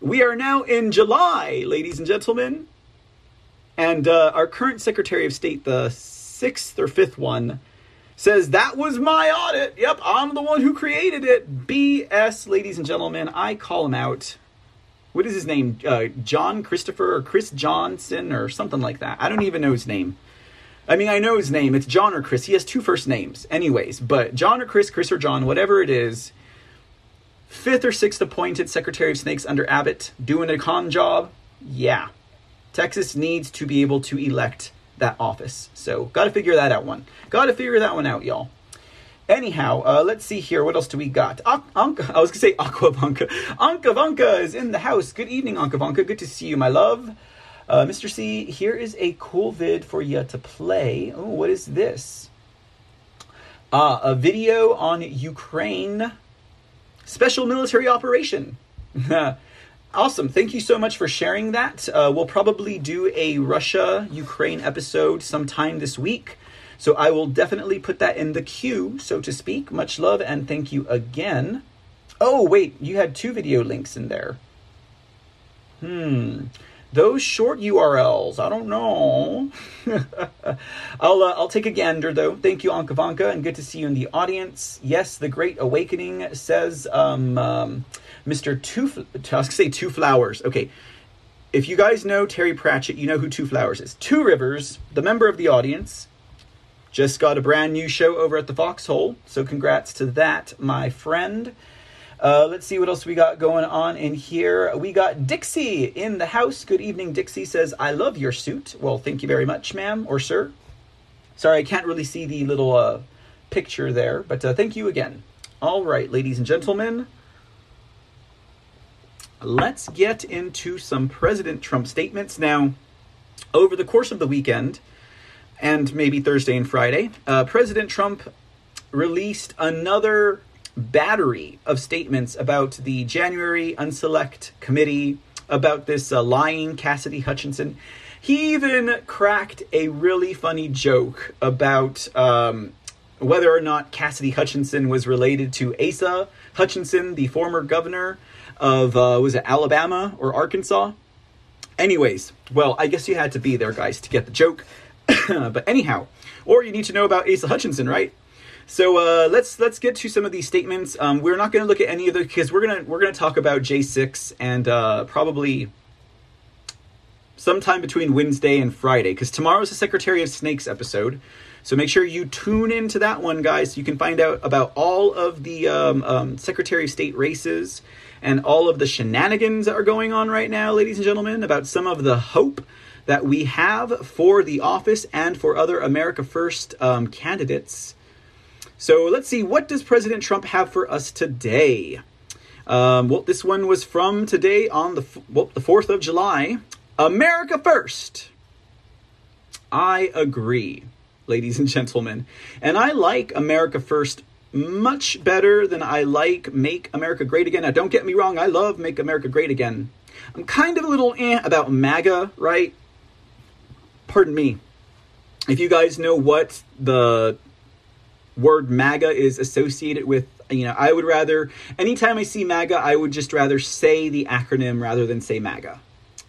we are now in July, ladies and gentlemen. And uh, our current Secretary of State, the sixth or fifth one, says, That was my audit. Yep, I'm the one who created it. BS, ladies and gentlemen. I call him out. What is his name? Uh, John Christopher or Chris Johnson or something like that. I don't even know his name. I mean, I know his name. It's John or Chris. He has two first names, anyways. But John or Chris, Chris or John, whatever it is, fifth or sixth appointed Secretary of Snakes under Abbott, doing a con job. Yeah, Texas needs to be able to elect that office. So, got to figure that out one. Got to figure that one out, y'all. Anyhow, uh, let's see here. What else do we got? Anka, I was gonna say Aquavanka. Vanka is in the house. Good evening, Vanka. Good to see you, my love. Uh, Mr. C, here is a cool vid for you to play. Oh, what is this? Uh, a video on Ukraine special military operation. awesome. Thank you so much for sharing that. Uh, we'll probably do a Russia Ukraine episode sometime this week. So I will definitely put that in the queue, so to speak. Much love and thank you again. Oh, wait, you had two video links in there. Hmm. Those short URLs, I don't know. I'll uh, I'll take a gander though. Thank you, Ankavanka, and good to see you in the audience. Yes, the Great Awakening says um, um, Mr. Two. I was say Two Flowers. Okay, if you guys know Terry Pratchett, you know who Two Flowers is. Two Rivers, the member of the audience, just got a brand new show over at the Foxhole, so congrats to that, my friend. Uh, let's see what else we got going on in here. We got Dixie in the house. Good evening, Dixie says, I love your suit. Well, thank you very much, ma'am or sir. Sorry, I can't really see the little uh, picture there, but uh, thank you again. All right, ladies and gentlemen, let's get into some President Trump statements. Now, over the course of the weekend, and maybe Thursday and Friday, uh, President Trump released another battery of statements about the January Unselect Committee, about this uh, lying Cassidy Hutchinson. He even cracked a really funny joke about um, whether or not Cassidy Hutchinson was related to Asa Hutchinson, the former governor of, uh, was it Alabama or Arkansas? Anyways, well, I guess you had to be there, guys, to get the joke. but anyhow, or you need to know about Asa Hutchinson, right? So uh, let's let's get to some of these statements. Um, we're not going to look at any of the because we're gonna we're gonna talk about J six and uh, probably sometime between Wednesday and Friday because tomorrow's the Secretary of Snakes episode. So make sure you tune into that one, guys. You can find out about all of the um, um, Secretary of State races and all of the shenanigans that are going on right now, ladies and gentlemen. About some of the hope that we have for the office and for other America First um, candidates. So let's see, what does President Trump have for us today? Um, well, this one was from today on the well, the Fourth of July. America first. I agree, ladies and gentlemen, and I like America first much better than I like Make America Great Again. Now, don't get me wrong, I love Make America Great Again. I'm kind of a little eh about MAGA, right? pardon me, if you guys know what the word MAGA is associated with, you know, I would rather, anytime I see MAGA, I would just rather say the acronym rather than say MAGA.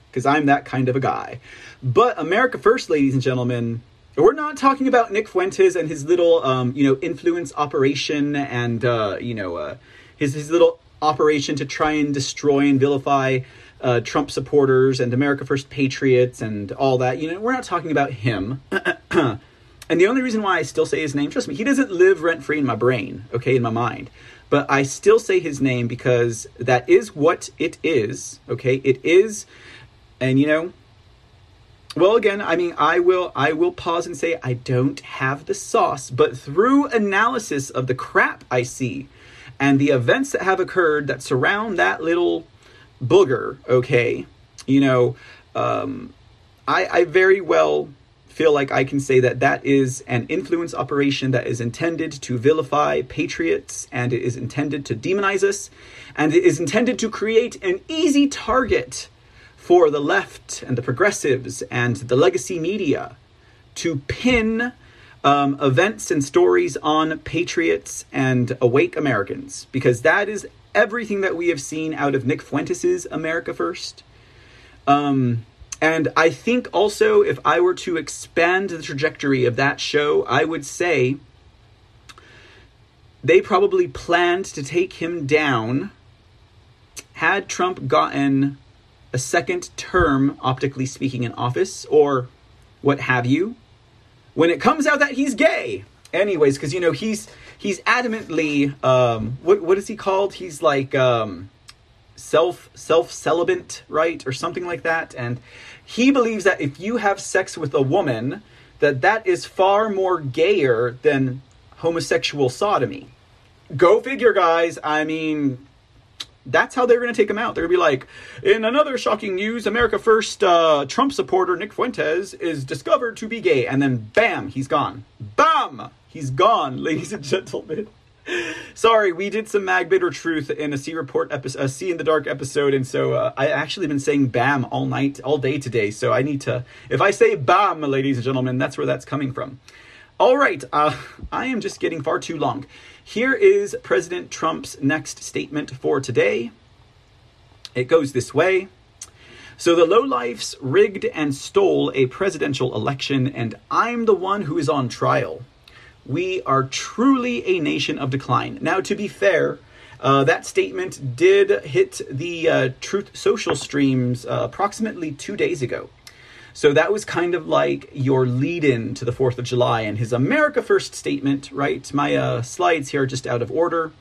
Because I'm that kind of a guy. But America First, ladies and gentlemen, we're not talking about Nick Fuentes and his little, um, you know, influence operation and, uh, you know, uh, his, his little operation to try and destroy and vilify uh, Trump supporters and America First patriots and all that. You know, we're not talking about him. and the only reason why I still say his name, trust me, he doesn't live rent free in my brain, okay, in my mind. But I still say his name because that is what it is, okay? It is, and you know, well again i mean i will i will pause and say i don't have the sauce but through analysis of the crap i see and the events that have occurred that surround that little booger, okay, you know, um, I, I very well feel like I can say that that is an influence operation that is intended to vilify patriots and it is intended to demonize us and it is intended to create an easy target for the left and the progressives and the legacy media to pin um, events and stories on patriots and awake Americans because that is everything that we have seen out of Nick Fuentes' America First. Um, and I think also, if I were to expand the trajectory of that show, I would say they probably planned to take him down had Trump gotten a second term, optically speaking, in office or what have you, when it comes out that he's gay. Anyways, because you know he's he's adamantly um, what what is he called? He's like um, self self celibate, right, or something like that. And he believes that if you have sex with a woman, that that is far more gayer than homosexual sodomy. Go figure, guys. I mean, that's how they're going to take him out. They're going to be like, in another shocking news, America First uh, Trump supporter Nick Fuentes is discovered to be gay, and then bam, he's gone. Bam, he's gone, ladies and gentlemen. Sorry, we did some Mag Bitter Truth in a C Report episode, a C in the Dark episode, and so uh, I actually been saying "bam" all night, all day today. So I need to, if I say "bam," ladies and gentlemen, that's where that's coming from. All right, uh, I am just getting far too long. Here is President Trump's next statement for today. It goes this way. So the lowlifes rigged and stole a presidential election, and I'm the one who is on trial. We are truly a nation of decline. Now, to be fair, uh, that statement did hit the uh, Truth Social streams uh, approximately two days ago. So that was kind of like your lead in to the 4th of July and his America First statement, right? My uh, slides here are just out of order.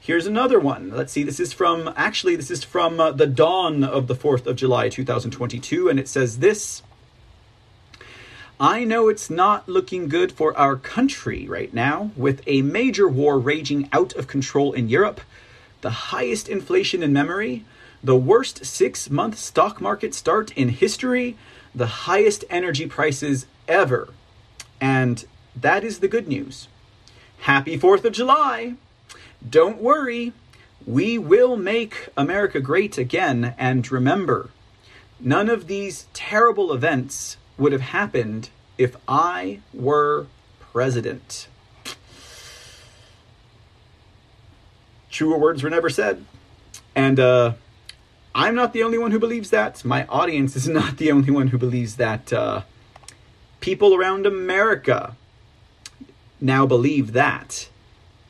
Here's another one. Let's see. This is from, actually, this is from uh, the dawn of the 4th of July 2022, and it says this I know it's not looking good for our country right now, with a major war raging out of control in Europe, the highest inflation in memory, the worst six month stock market start in history, the highest energy prices ever. And that is the good news. Happy 4th of July! Don't worry, we will make America great again. And remember, none of these terrible events would have happened if I were president. Truer words were never said. And, uh, I'm not the only one who believes that. My audience is not the only one who believes that. Uh, people around America now believe that.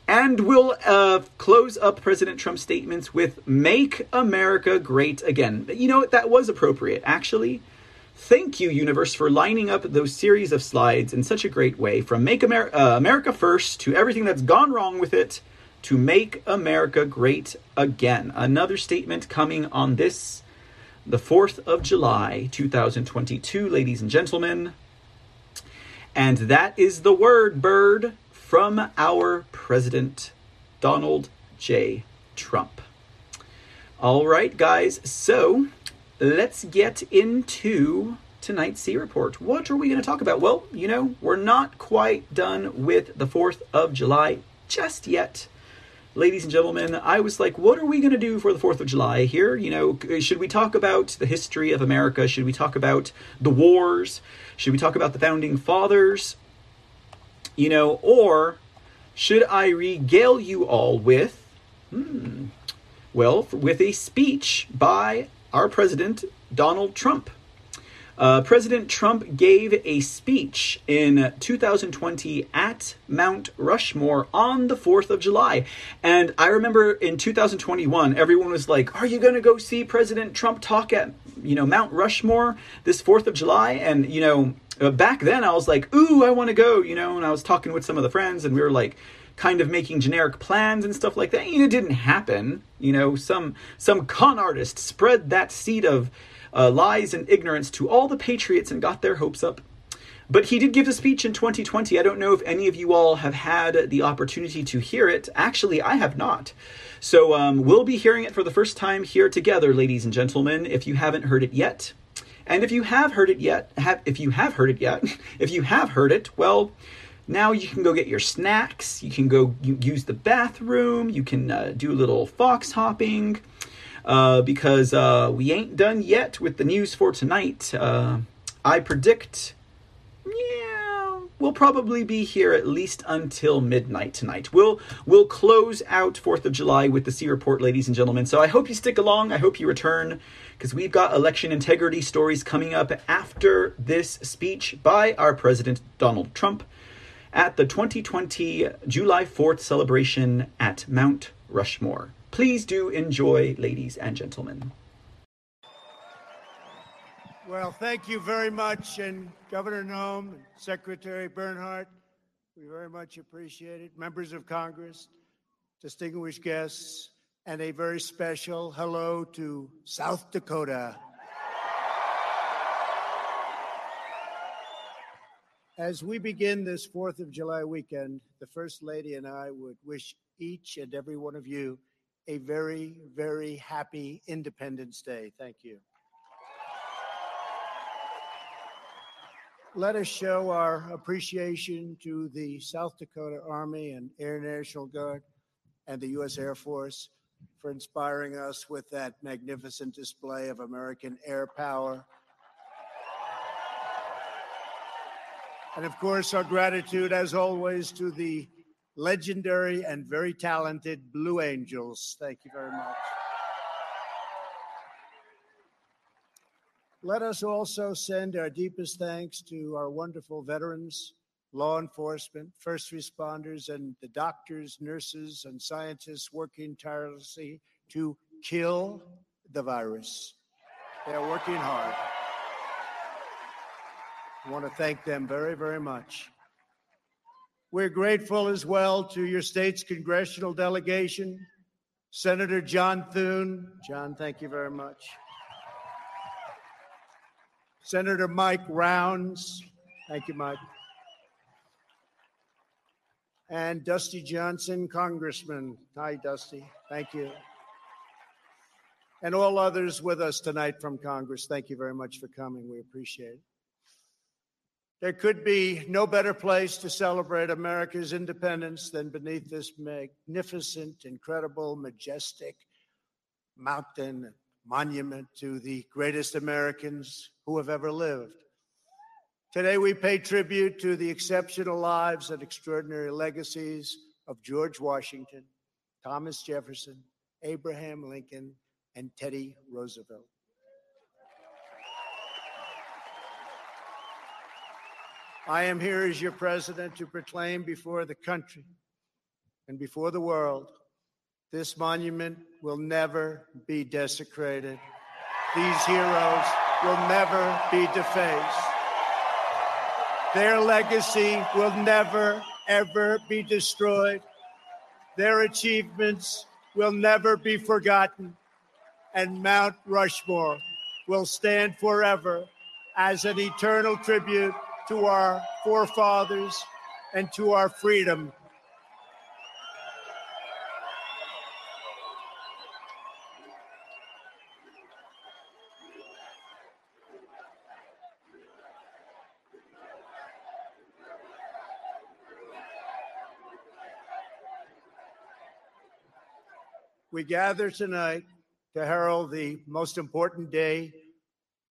And we'll uh, close up President Trump's statements with Make America Great Again. You know, that was appropriate, actually. Thank you, Universe, for lining up those series of slides in such a great way from Make Amer- uh, America First to everything that's gone wrong with it to make America great again. Another statement coming on this, the 4th of July, 2022, ladies and gentlemen. And that is the word, bird, from our President, Donald J. Trump. All right, guys, so let's get into tonight's C Report. What are we going to talk about? Well, you know, we're not quite done with the 4th of July just yet ladies and gentlemen, I was like, what are we going to do for the 4th of July here? You know, should we talk about the history of America? Should we talk about the wars? Should we talk about the founding fathers? You know, or should I regale you all with, hmm, well, with a speech by our president, Donald Trump? Uh, President Trump gave a speech in 2020 at Mount Rushmore on the 4th of July. And I remember in 2021, everyone was like, Are you going to go see President Trump talk at, you know, Mount Rushmore this 4th of July? And, you know, uh, back then I was like, Ooh, I want to go, you know, and I was talking with some of the friends and we were like, kind of making generic plans and stuff like that. And it didn't happen. You know, some some con artist spread that seed of uh, lies and ignorance to all the patriots and got their hopes up. But he did give a speech in 2020. I don't know if any of you all have had the opportunity to hear it. Actually, I have not. So um, we'll be hearing it for the first time here together, ladies and gentlemen, if you haven't heard it yet. And if you have heard it yet, have, if you have heard it yet, if you have heard it, well, now you can go get your snacks. You can go use the bathroom. You can uh, do a little fox hopping uh, because uh, we ain't done yet with the news for tonight. Uh, I predict, yeah, we'll probably be here at least until midnight tonight. We'll we'll close out Fourth of July with the C report, ladies and gentlemen. So I hope you stick along. I hope you return because we've got election integrity stories coming up after this speech by our president Donald Trump at the 2020 July 4th celebration at Mount Rushmore. Please do enjoy, ladies and gentlemen. Well, thank you very much, and Governor Noem, and Secretary Bernhardt, we very much appreciate it. Members of Congress, distinguished guests, and a very special hello to South Dakota. As we begin this 4th of July weekend, the First Lady and I would wish each and every one of you a very, very happy Independence Day. Thank you. Let us show our appreciation to the South Dakota Army and Air National Guard and the U.S. Air Force for inspiring us with that magnificent display of American air power. And of course, our gratitude, as always, to the legendary and very talented Blue Angels. Thank you very much. Let us also send our deepest thanks to our wonderful veterans, law enforcement, first responders, and the doctors, nurses, and scientists working tirelessly to kill the virus. They are working hard. I want to thank them very, very much. We're grateful as well to your state's congressional delegation, Senator John Thune. John, thank you very much. Senator Mike Rounds. Thank you, Mike. And Dusty Johnson, Congressman. Hi, Dusty. Thank you. And all others with us tonight from Congress, thank you very much for coming. We appreciate it. There could be no better place to celebrate America's independence than beneath this magnificent, incredible, majestic mountain monument to the greatest Americans who have ever lived. Today, we pay tribute to the exceptional lives and extraordinary legacies of George Washington, Thomas Jefferson, Abraham Lincoln, and Teddy Roosevelt. I am here as your president to proclaim before the country and before the world this monument will never be desecrated. These heroes will never be defaced. Their legacy will never, ever be destroyed. Their achievements will never be forgotten. And Mount Rushmore will stand forever as an eternal tribute to our forefathers and to our freedom. We gather tonight to herald the most important day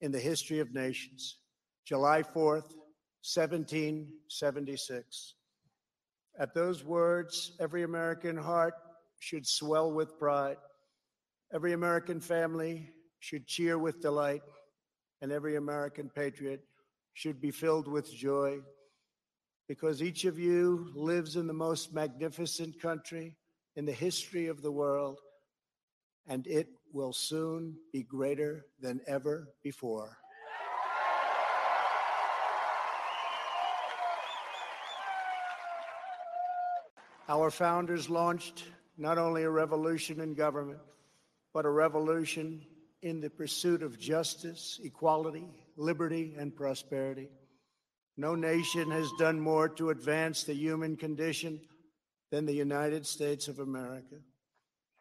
in the history of nations, July 4th, 1776. At those words, every American heart should swell with pride. Every American family should cheer with delight, and every American patriot should be filled with joy because each of you lives in the most magnificent country in the history of the world and it will soon be greater than ever before. Our founders launched not only a revolution in government, but a revolution in the pursuit of justice, equality, liberty, and prosperity. No nation has done more to advance the human condition than the United States of America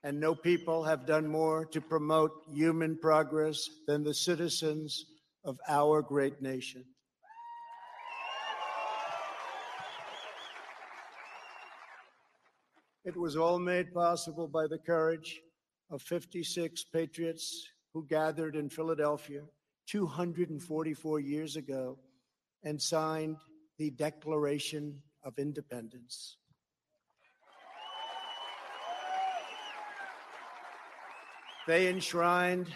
and no people have done more to promote human progress than the citizens of our great nation. It was all made possible by the courage of 56 patriots who gathered in Philadelphia 244 years ago and signed the Declaration of Independence. They enshrined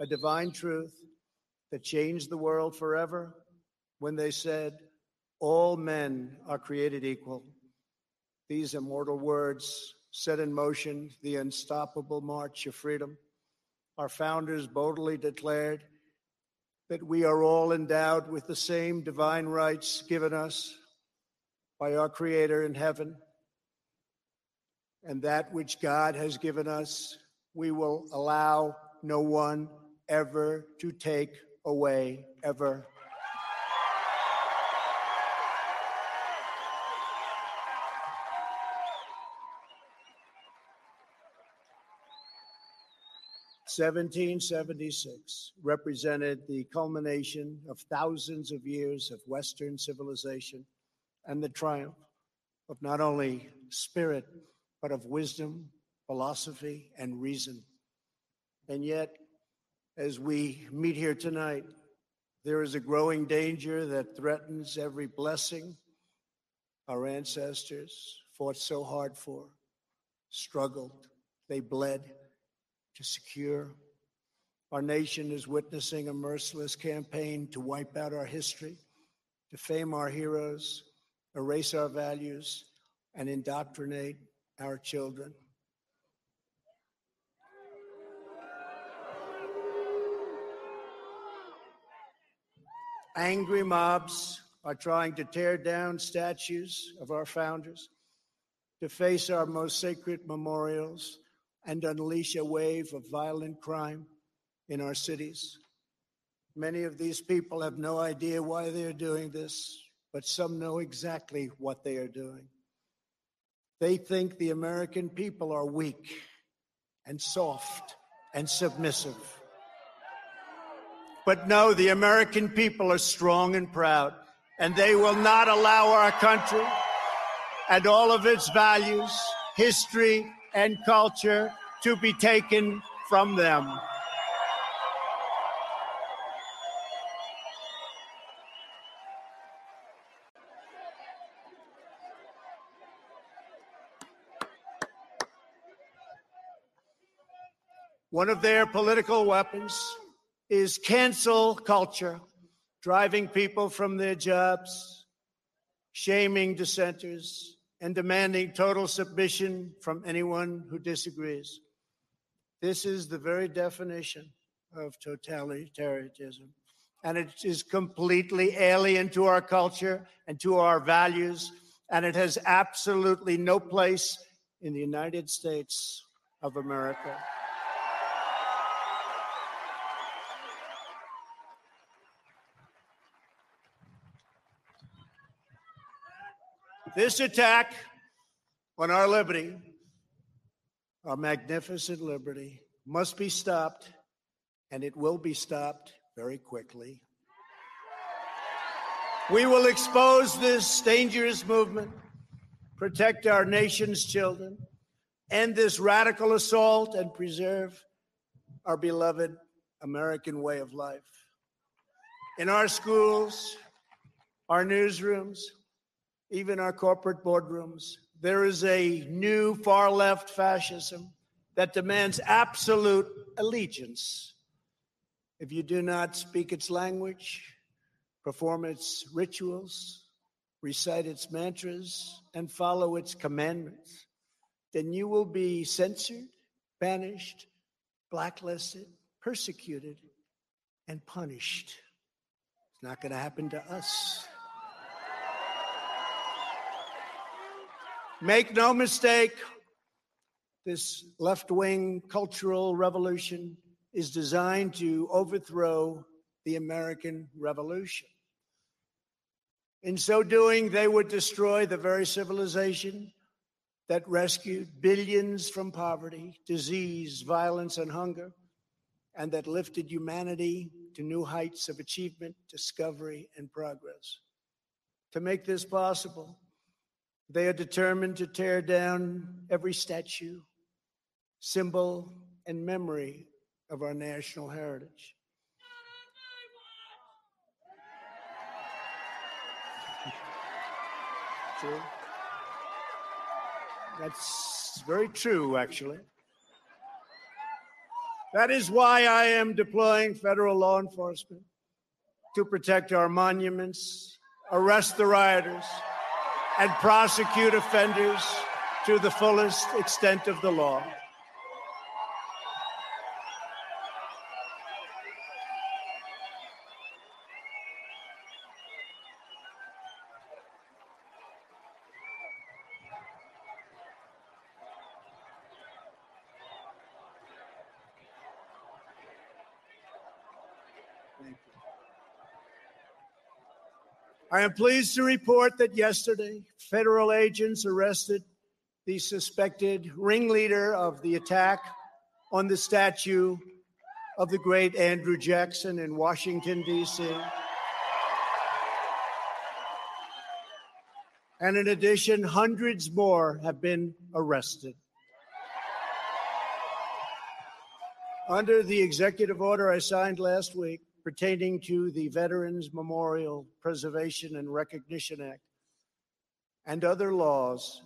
a divine truth that changed the world forever when they said, All men are created equal. These immortal words set in motion the unstoppable march of freedom. Our founders boldly declared that we are all endowed with the same divine rights given us by our Creator in heaven, and that which God has given us, we will allow no one ever to take away, ever. Seventeen seventy six represented the culmination of thousands of years of Western civilization and the triumph of not only spirit, but of wisdom, philosophy, and reason. And yet, as we meet here tonight, there is a growing danger that threatens every blessing our ancestors fought so hard for, struggled, they bled to secure. Our nation is witnessing a merciless campaign to wipe out our history, defame our heroes, erase our values, and indoctrinate our children. Angry mobs are trying to tear down statues of our founders, deface our most sacred memorials, and unleash a wave of violent crime in our cities. Many of these people have no idea why they're doing this, but some know exactly what they are doing. They think the American people are weak and soft and submissive. But no, the American people are strong and proud, and they will not allow our country and all of its values, history, and culture to be taken from them. One of their political weapons is cancel culture, driving people from their jobs, shaming dissenters, and demanding total submission from anyone who disagrees. This is the very definition of totalitarianism. And it is completely alien to our culture and to our values. And it has absolutely no place in the United States of America. This attack on our liberty, our magnificent liberty, must be stopped, and it will be stopped very quickly. We will expose this dangerous movement, protect our nation's children, end this radical assault, and preserve our beloved American way of life. In our schools, our newsrooms, even our corporate boardrooms, there is a new far left fascism that demands absolute allegiance. If you do not speak its language, perform its rituals, recite its mantras, and follow its commandments, then you will be censored, banished, blacklisted, persecuted, and punished. It's not going to happen to us. Make no mistake, this left wing cultural revolution is designed to overthrow the American Revolution. In so doing, they would destroy the very civilization that rescued billions from poverty, disease, violence, and hunger, and that lifted humanity to new heights of achievement, discovery, and progress. To make this possible, they are determined to tear down every statue, symbol, and memory of our national heritage. True. That's very true, actually. That is why I am deploying federal law enforcement to protect our monuments, arrest the rioters and prosecute offenders to the fullest extent of the law. I am pleased to report that yesterday, federal agents arrested the suspected ringleader of the attack on the statue of the great Andrew Jackson in Washington, D.C. And in addition, hundreds more have been arrested. Under the executive order I signed last week, pertaining to the Veterans Memorial Preservation and Recognition Act and other laws,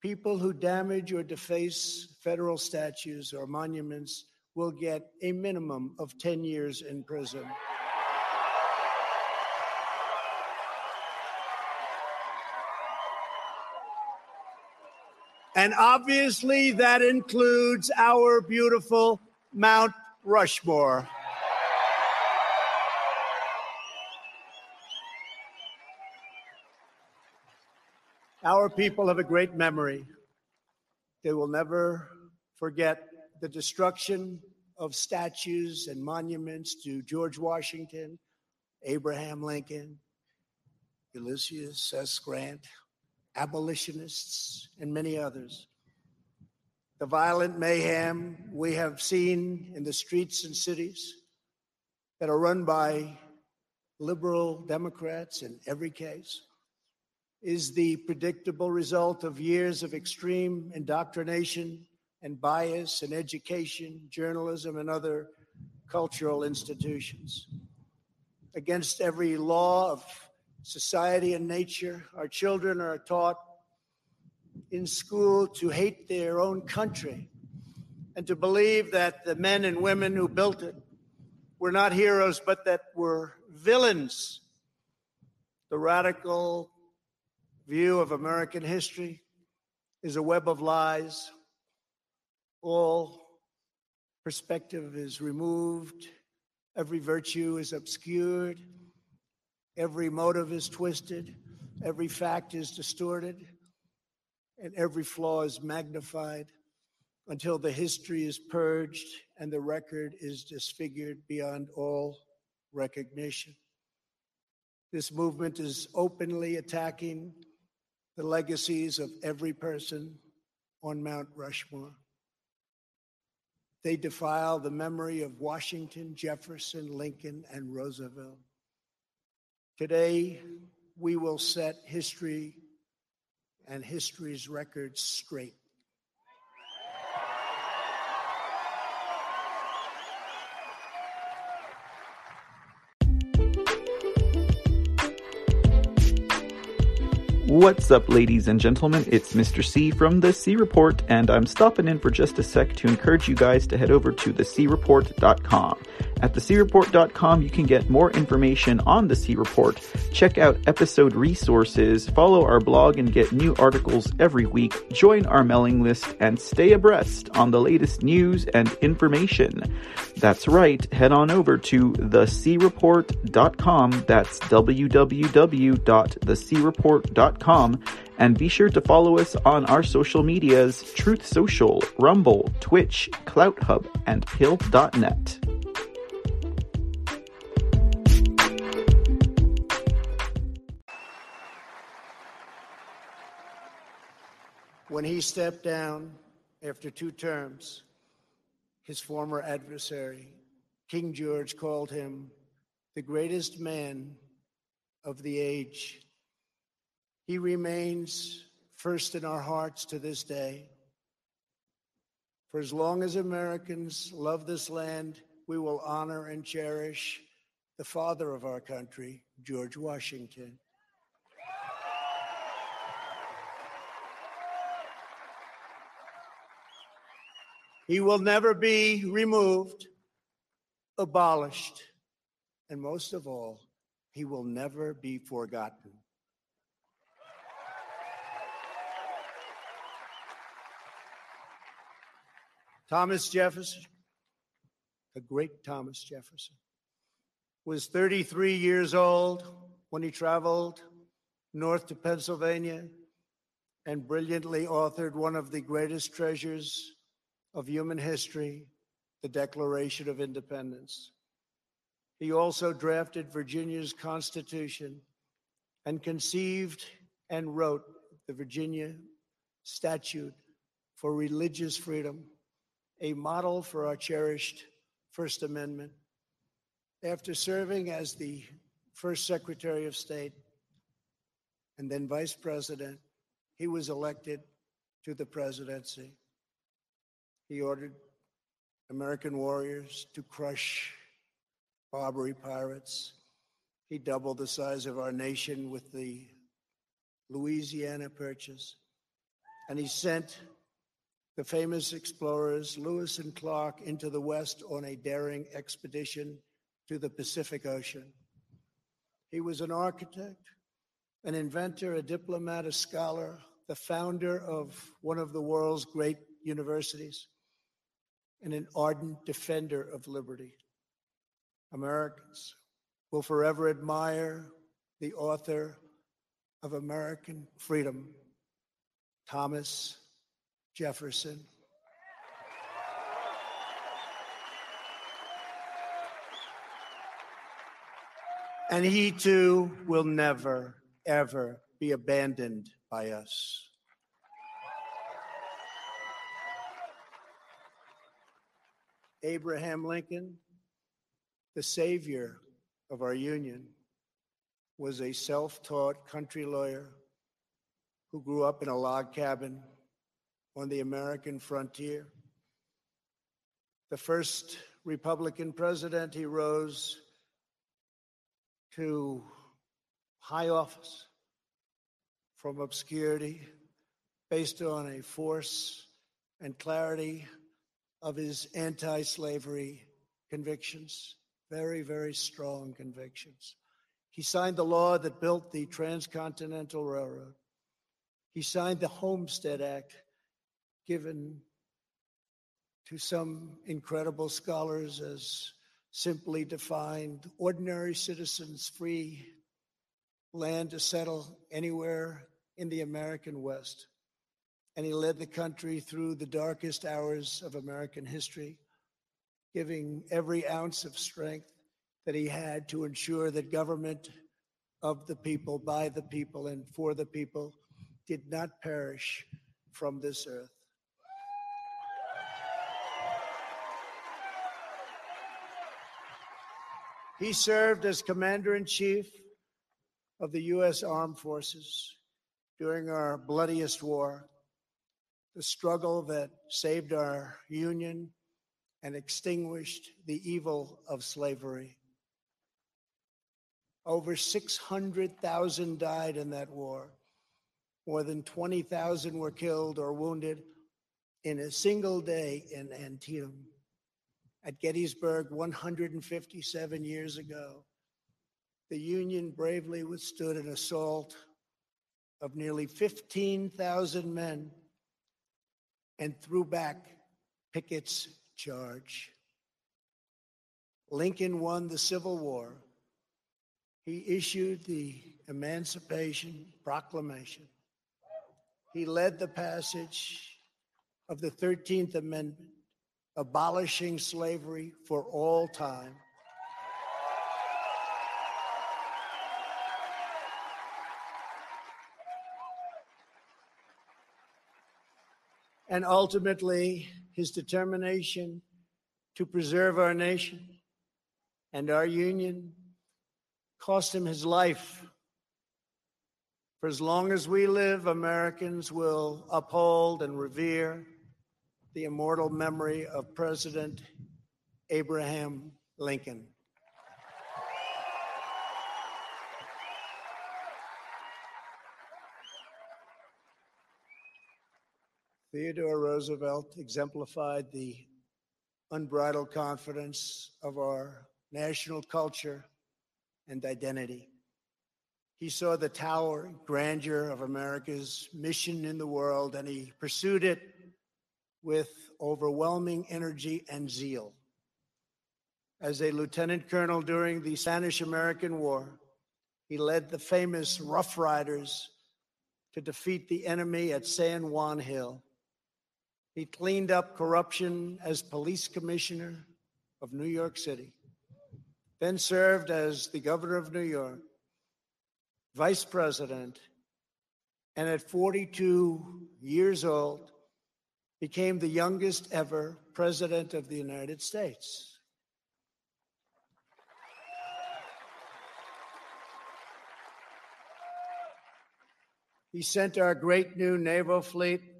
people who damage or deface federal statues or monuments will get a minimum of 10 years in prison. And obviously, that includes our beautiful Mount Rushmore. Our people have a great memory. They will never forget the destruction of statues and monuments to George Washington, Abraham Lincoln, Ulysses S. Grant, abolitionists, and many others. The violent mayhem we have seen in the streets and cities that are run by liberal Democrats in every case is the predictable result of years of extreme indoctrination and bias in education, journalism, and other cultural institutions. Against every law of society and nature, our children are taught in school to hate their own country and to believe that the men and women who built it were not heroes, but that were villains. The radical view of American history is a web of lies. All perspective is removed, every virtue is obscured, every motive is twisted, every fact is distorted, and every flaw is magnified until the history is purged and the record is disfigured beyond all recognition. This movement is openly attacking the legacies of every person on Mount Rushmore. They defile the memory of Washington, Jefferson, Lincoln, and Roosevelt. Today, we will set history and history's records straight. What's up, ladies and gentlemen? It's Mr. C from The C Report, and I'm stopping in for just a sec to encourage you guys to head over to thecreport.com. At thecreport.com, you can get more information on The C Report, check out episode resources, follow our blog and get new articles every week, join our mailing list, and stay abreast on the latest news and information. That's right, head on over to thecreport.com. That's www.thecreport.com and be sure to follow us on our social medias Truth Social, Rumble, Twitch, CloutHub, and Pilled.net. When he stepped down after two terms, his former adversary, King George, called him the greatest man of the age he remains first in our hearts to this day. For as long as Americans love this land, we will honor and cherish the father of our country, George Washington. He will never be removed, abolished, and most of all, he will never be forgotten. Thomas Jefferson, the great Thomas Jefferson, was 33 years old when he traveled north to Pennsylvania and brilliantly authored one of the greatest treasures of human history, the Declaration of Independence. He also drafted Virginia's Constitution and conceived and wrote the Virginia Statute for Religious Freedom, a model for our cherished First Amendment. After serving as the first Secretary of State and then Vice President, he was elected to the presidency. He ordered American warriors to crush Barbary pirates. He doubled the size of our nation with the Louisiana Purchase. And he sent the famous explorers Lewis and Clark into the West on a daring expedition to the Pacific Ocean. He was an architect, an inventor, a diplomat, a scholar, the founder of one of the world's great universities, and an ardent defender of liberty. Americans will forever admire the author of American freedom, Thomas Jefferson. And he too will never, ever be abandoned by us. Abraham Lincoln, the savior of our union, was a self taught country lawyer who grew up in a log cabin on the American frontier. The first Republican president, he rose to high office from obscurity based on a force and clarity of his anti slavery convictions, very, very strong convictions. He signed the law that built the Transcontinental Railroad. He signed the Homestead Act, given to some incredible scholars as simply defined ordinary citizens free land to settle anywhere in the American West. And he led the country through the darkest hours of American history, giving every ounce of strength that he had to ensure that government of the people, by the people, and for the people did not perish from this earth. He served as commander in chief of the U.S. Armed Forces during our bloodiest war, the struggle that saved our Union and extinguished the evil of slavery. Over 600,000 died in that war. More than 20,000 were killed or wounded in a single day in Antietam. At Gettysburg 157 years ago, the Union bravely withstood an assault of nearly 15,000 men and threw back Pickett's charge. Lincoln won the Civil War. He issued the Emancipation Proclamation. He led the passage of the 13th Amendment, abolishing slavery for all time. And ultimately his determination to preserve our nation and our union cost him his life. For as long as we live, Americans will uphold and revere the immortal memory of President Abraham Lincoln. Theodore Roosevelt exemplified the unbridled confidence of our national culture and identity. He saw the towering grandeur of America's mission in the world and he pursued it with overwhelming energy and zeal. As a lieutenant colonel during the Spanish American War, he led the famous Rough Riders to defeat the enemy at San Juan Hill. He cleaned up corruption as police commissioner of New York City, then served as the governor of New York. vice president, and at 42 years old, became the youngest ever president of the United States. He sent our great new naval fleet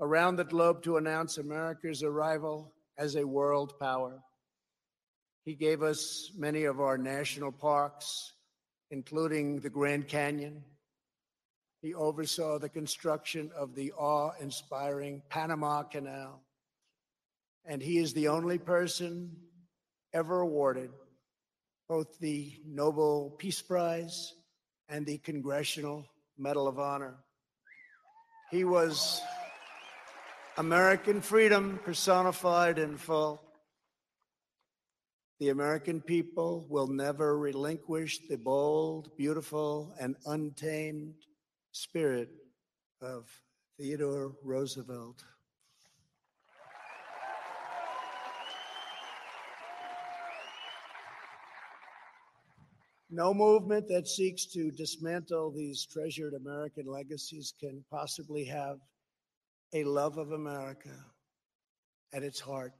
around the globe to announce America's arrival as a world power. He gave us many of our national parks, including the Grand Canyon. He oversaw the construction of the awe inspiring Panama Canal. And he is the only person ever awarded both the Nobel Peace Prize and the Congressional Medal of Honor. He was American freedom personified in full. The American people will never relinquish the bold, beautiful, and untamed spirit of Theodore Roosevelt. No movement that seeks to dismantle these treasured American legacies can possibly have a love of America at its heart.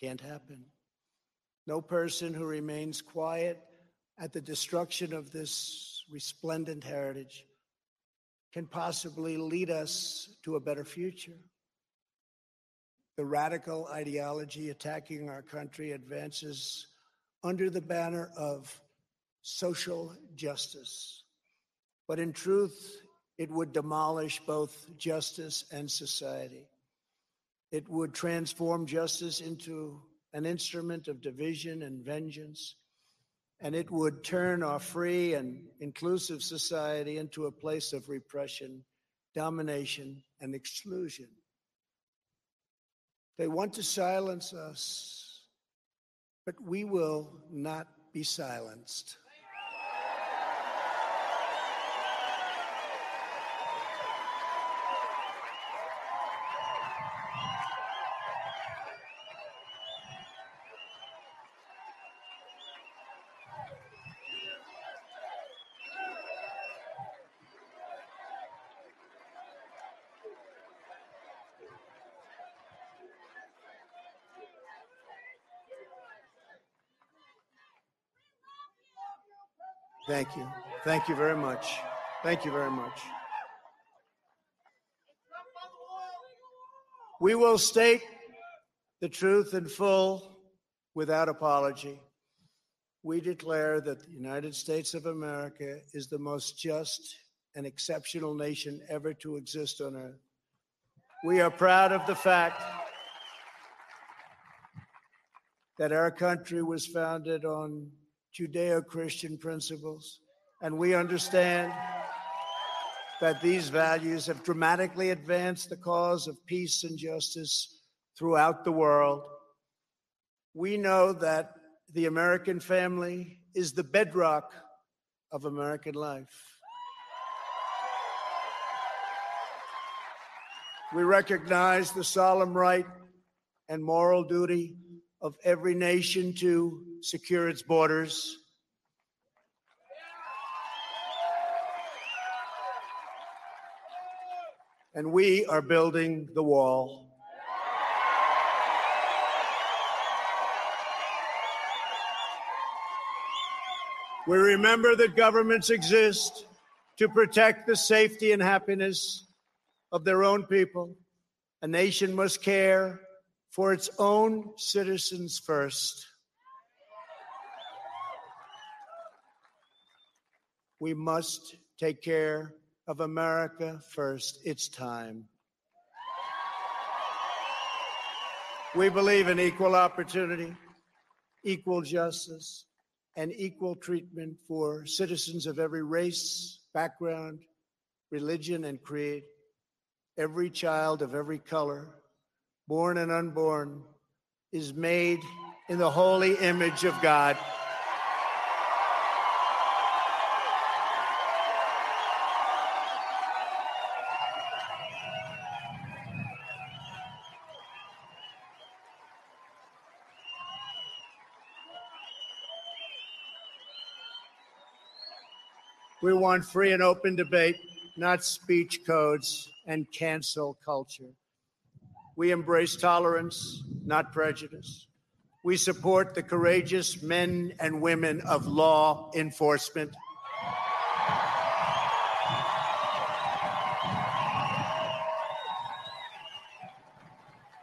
Can't happen. No person who remains quiet at the destruction of this resplendent heritage can possibly lead us to a better future. The radical ideology attacking our country advances under the banner of social justice. But in truth, it would demolish both justice and society. It would transform justice into an instrument of division and vengeance. And it would turn our free and inclusive society into a place of repression, domination, and exclusion. They want to silence us, but we will not be silenced. Thank you. Thank you very much. Thank you very much. We will state the truth in full without apology. We declare that the United States of America is the most just and exceptional nation ever to exist on earth. We are proud of the fact that our country was founded on Judeo Christian principles. And we understand that these values have dramatically advanced the cause of peace and justice throughout the world. We know that the American family is the bedrock of American life. We recognize the solemn right and moral duty of every nation to secure its borders. And we are building the wall. We remember that governments exist to protect the safety and happiness of their own people. A nation must care for its own citizens first. We must take care of America first. It's time. We believe in equal opportunity, equal justice, and equal treatment for citizens of every race, background, religion, and creed. Every child of every color, born and unborn, is made in the holy image of God. We want free and open debate, not speech codes and cancel culture. We embrace tolerance, not prejudice. We support the courageous men and women of law enforcement.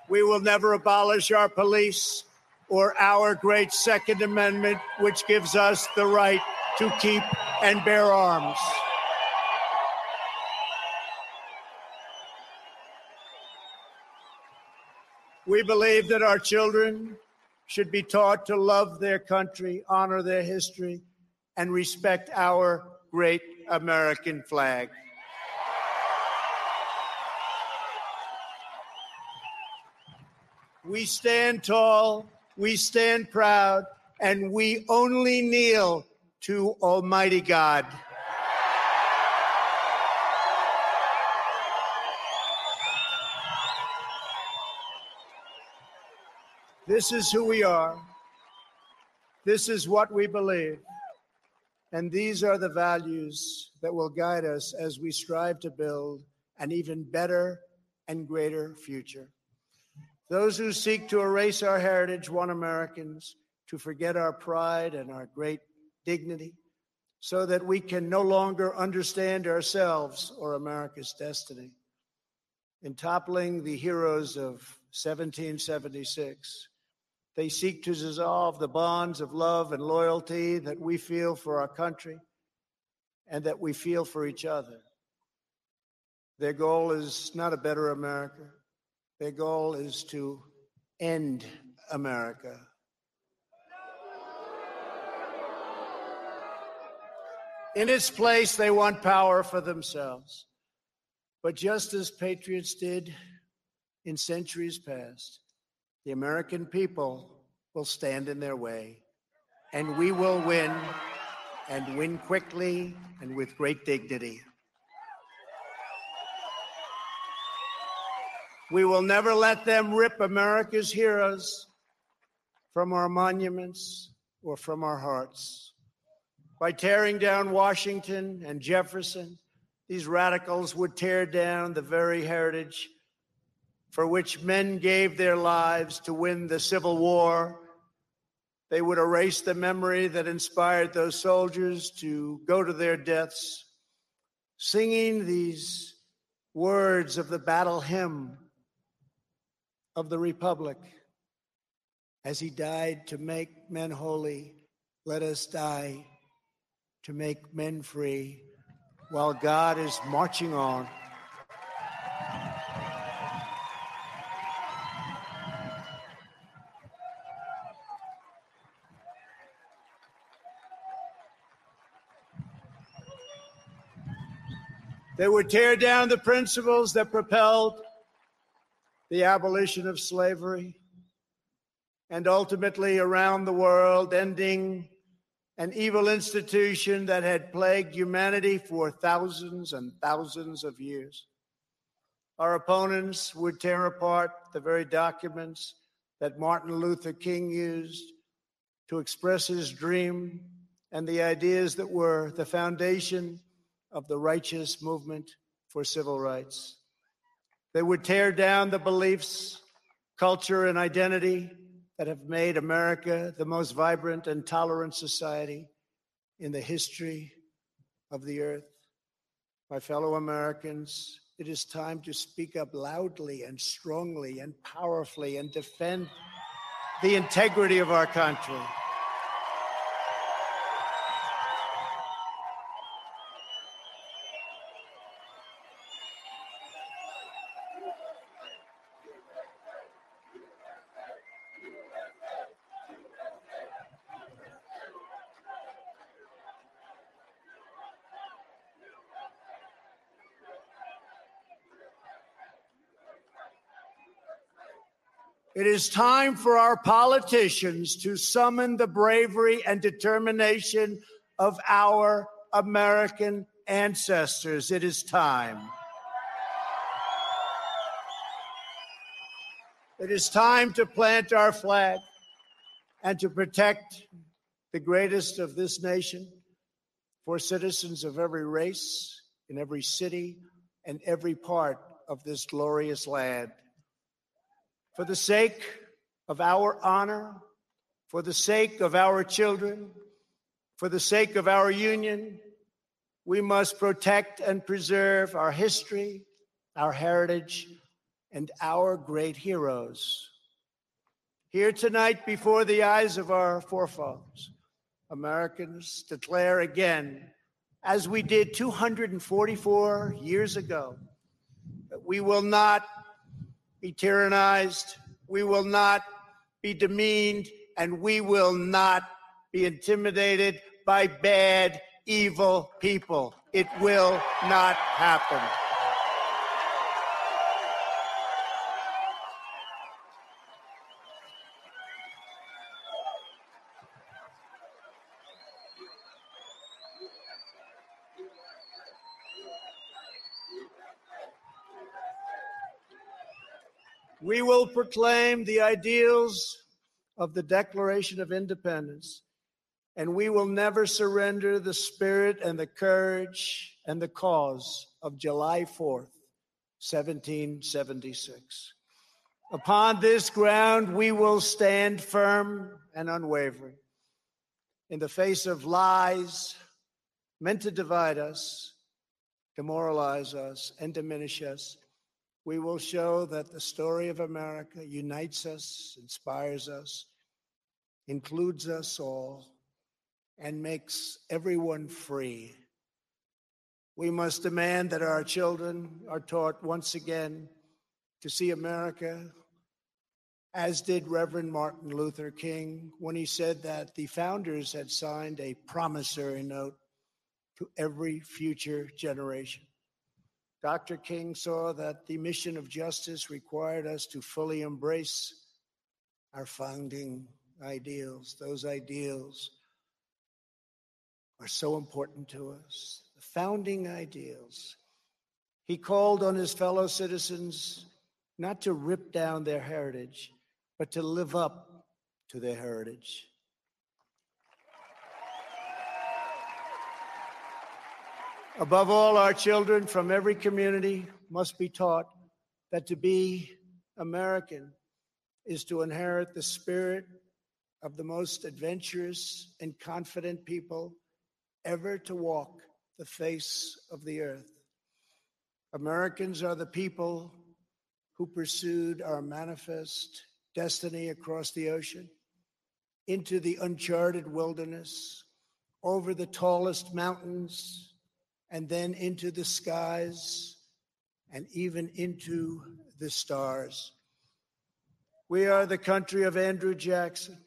We will never abolish our police or our great Second Amendment, which gives us the right to keep and bear arms. We believe that our children should be taught to love their country, honor their history, and respect our great American flag. We stand tall, we stand proud, and we only kneel to Almighty God. This is who we are. This is what we believe. And these are the values that will guide us as we strive to build an even better and greater future. Those who seek to erase our heritage want Americans to forget our pride and our great dignity so that we can no longer understand ourselves or America's destiny. In toppling the heroes of 1776, they seek to dissolve the bonds of love and loyalty that we feel for our country and that we feel for each other. Their goal is not a better America. Their goal is to end America. In its place, they want power for themselves. But just as patriots did in centuries past, the American people will stand in their way, and we will win, and win quickly and with great dignity. We will never let them rip America's heroes from our monuments or from our hearts. By tearing down Washington and Jefferson, these radicals would tear down the very heritage for which men gave their lives to win the Civil War. They would erase the memory that inspired those soldiers to go to their deaths, singing these words of the battle hymn of the Republic. As he died to make men holy, let us die to make men free while God is marching on. They would tear down the principles that propelled the abolition of slavery, and ultimately around the world, ending an evil institution that had plagued humanity for thousands and thousands of years. Our opponents would tear apart the very documents that Martin Luther King used to express his dream and the ideas that were the foundation of the righteous movement for civil rights. They would tear down the beliefs, culture, and identity that have made America the most vibrant and tolerant society in the history of the earth. My fellow Americans, it is time to speak up loudly and strongly and powerfully and defend the integrity of our country. It is time for our politicians to summon the bravery and determination of our American ancestors. It is time. It is time to plant our flag and to protect the greatest of this nation for citizens of every race, in every city, and every part of this glorious land. For the sake of our honor, for the sake of our children, for the sake of our union, we must protect and preserve our history, our heritage, and our great heroes. Here tonight, before the eyes of our forefathers, Americans declare again, as we did 244 years ago, that we will not be tyrannized, we will not be demeaned, and we will not be intimidated by bad, evil people. It will not happen. We will proclaim the ideals of the Declaration of Independence, and we will never surrender the spirit and the courage and the cause of July 4th, 1776. Upon this ground, we will stand firm and unwavering in the face of lies meant to divide us, demoralize us, and diminish us we will show that the story of America unites us, inspires us, includes us all, and makes everyone free. We must demand that our children are taught once again to see America as did Reverend Martin Luther King when he said that the founders had signed a promissory note to every future generation. Dr. King saw that the mission of justice required us to fully embrace our founding ideals. Those ideals are so important to us. The founding ideals. He called on his fellow citizens not to rip down their heritage, but to live up to their heritage. Above all, our children from every community must be taught that to be American is to inherit the spirit of the most adventurous and confident people ever to walk the face of the earth. Americans are the people who pursued our manifest destiny across the ocean, into the uncharted wilderness, over the tallest mountains and then into the skies and even into the stars. We are the country of Andrew Jackson,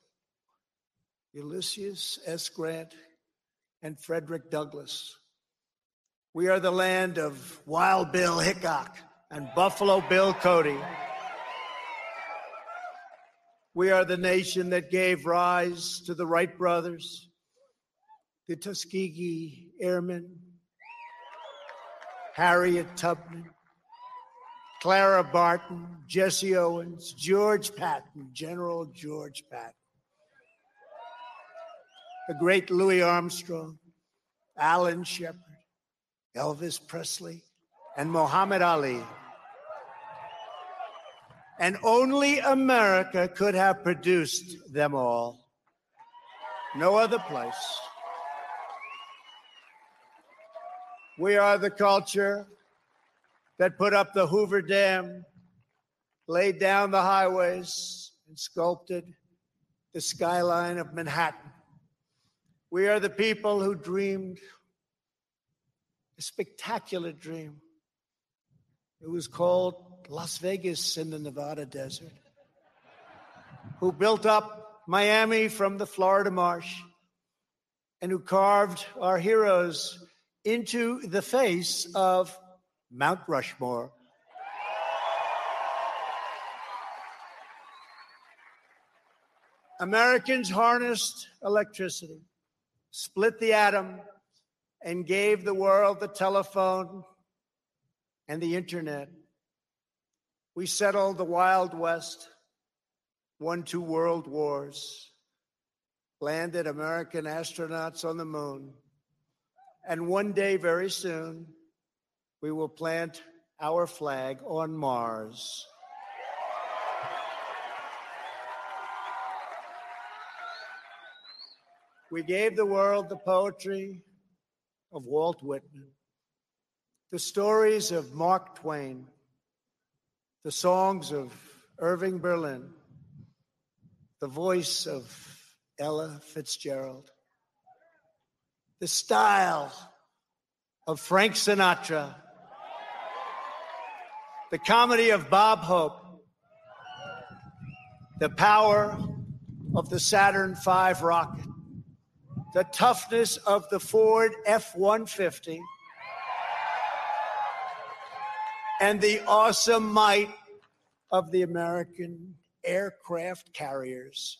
Ulysses S. Grant, and Frederick Douglass. We are the land of Wild Bill Hickok and Buffalo Bill Cody. We are the nation that gave rise to the Wright brothers, the Tuskegee Airmen, Harriet Tubman, Clara Barton, Jesse Owens, George Patton, General George Patton, the great Louis Armstrong, Alan Shepard, Elvis Presley, and Muhammad Ali. And only America could have produced them all. No other place. We are the culture that put up the Hoover Dam, laid down the highways, and sculpted the skyline of Manhattan. We are the people who dreamed a spectacular dream. It was called Las Vegas in the Nevada desert. Who built up Miami from the Florida marsh and who carved our heroes into the face of Mount Rushmore. Americans harnessed electricity, split the atom, and gave the world the telephone and the internet. We settled the Wild West, won two world wars, landed American astronauts on the moon And one day, very soon, we will plant our flag on Mars. We gave the world the poetry of Walt Whitman, the stories of Mark Twain, the songs of Irving Berlin, the voice of Ella Fitzgerald, the style of Frank Sinatra, the comedy of Bob Hope, the power of the Saturn V rocket, the toughness of the Ford F 150, and the awesome might of the American aircraft carriers.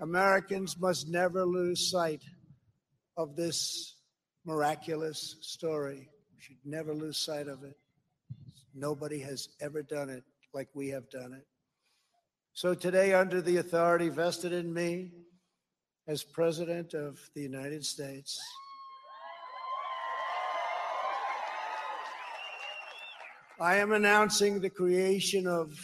Americans must never lose sight of this miraculous story. We should never lose sight of it. Nobody has ever done it like we have done it. So today, under the authority vested in me as President of the United States, I am announcing the creation of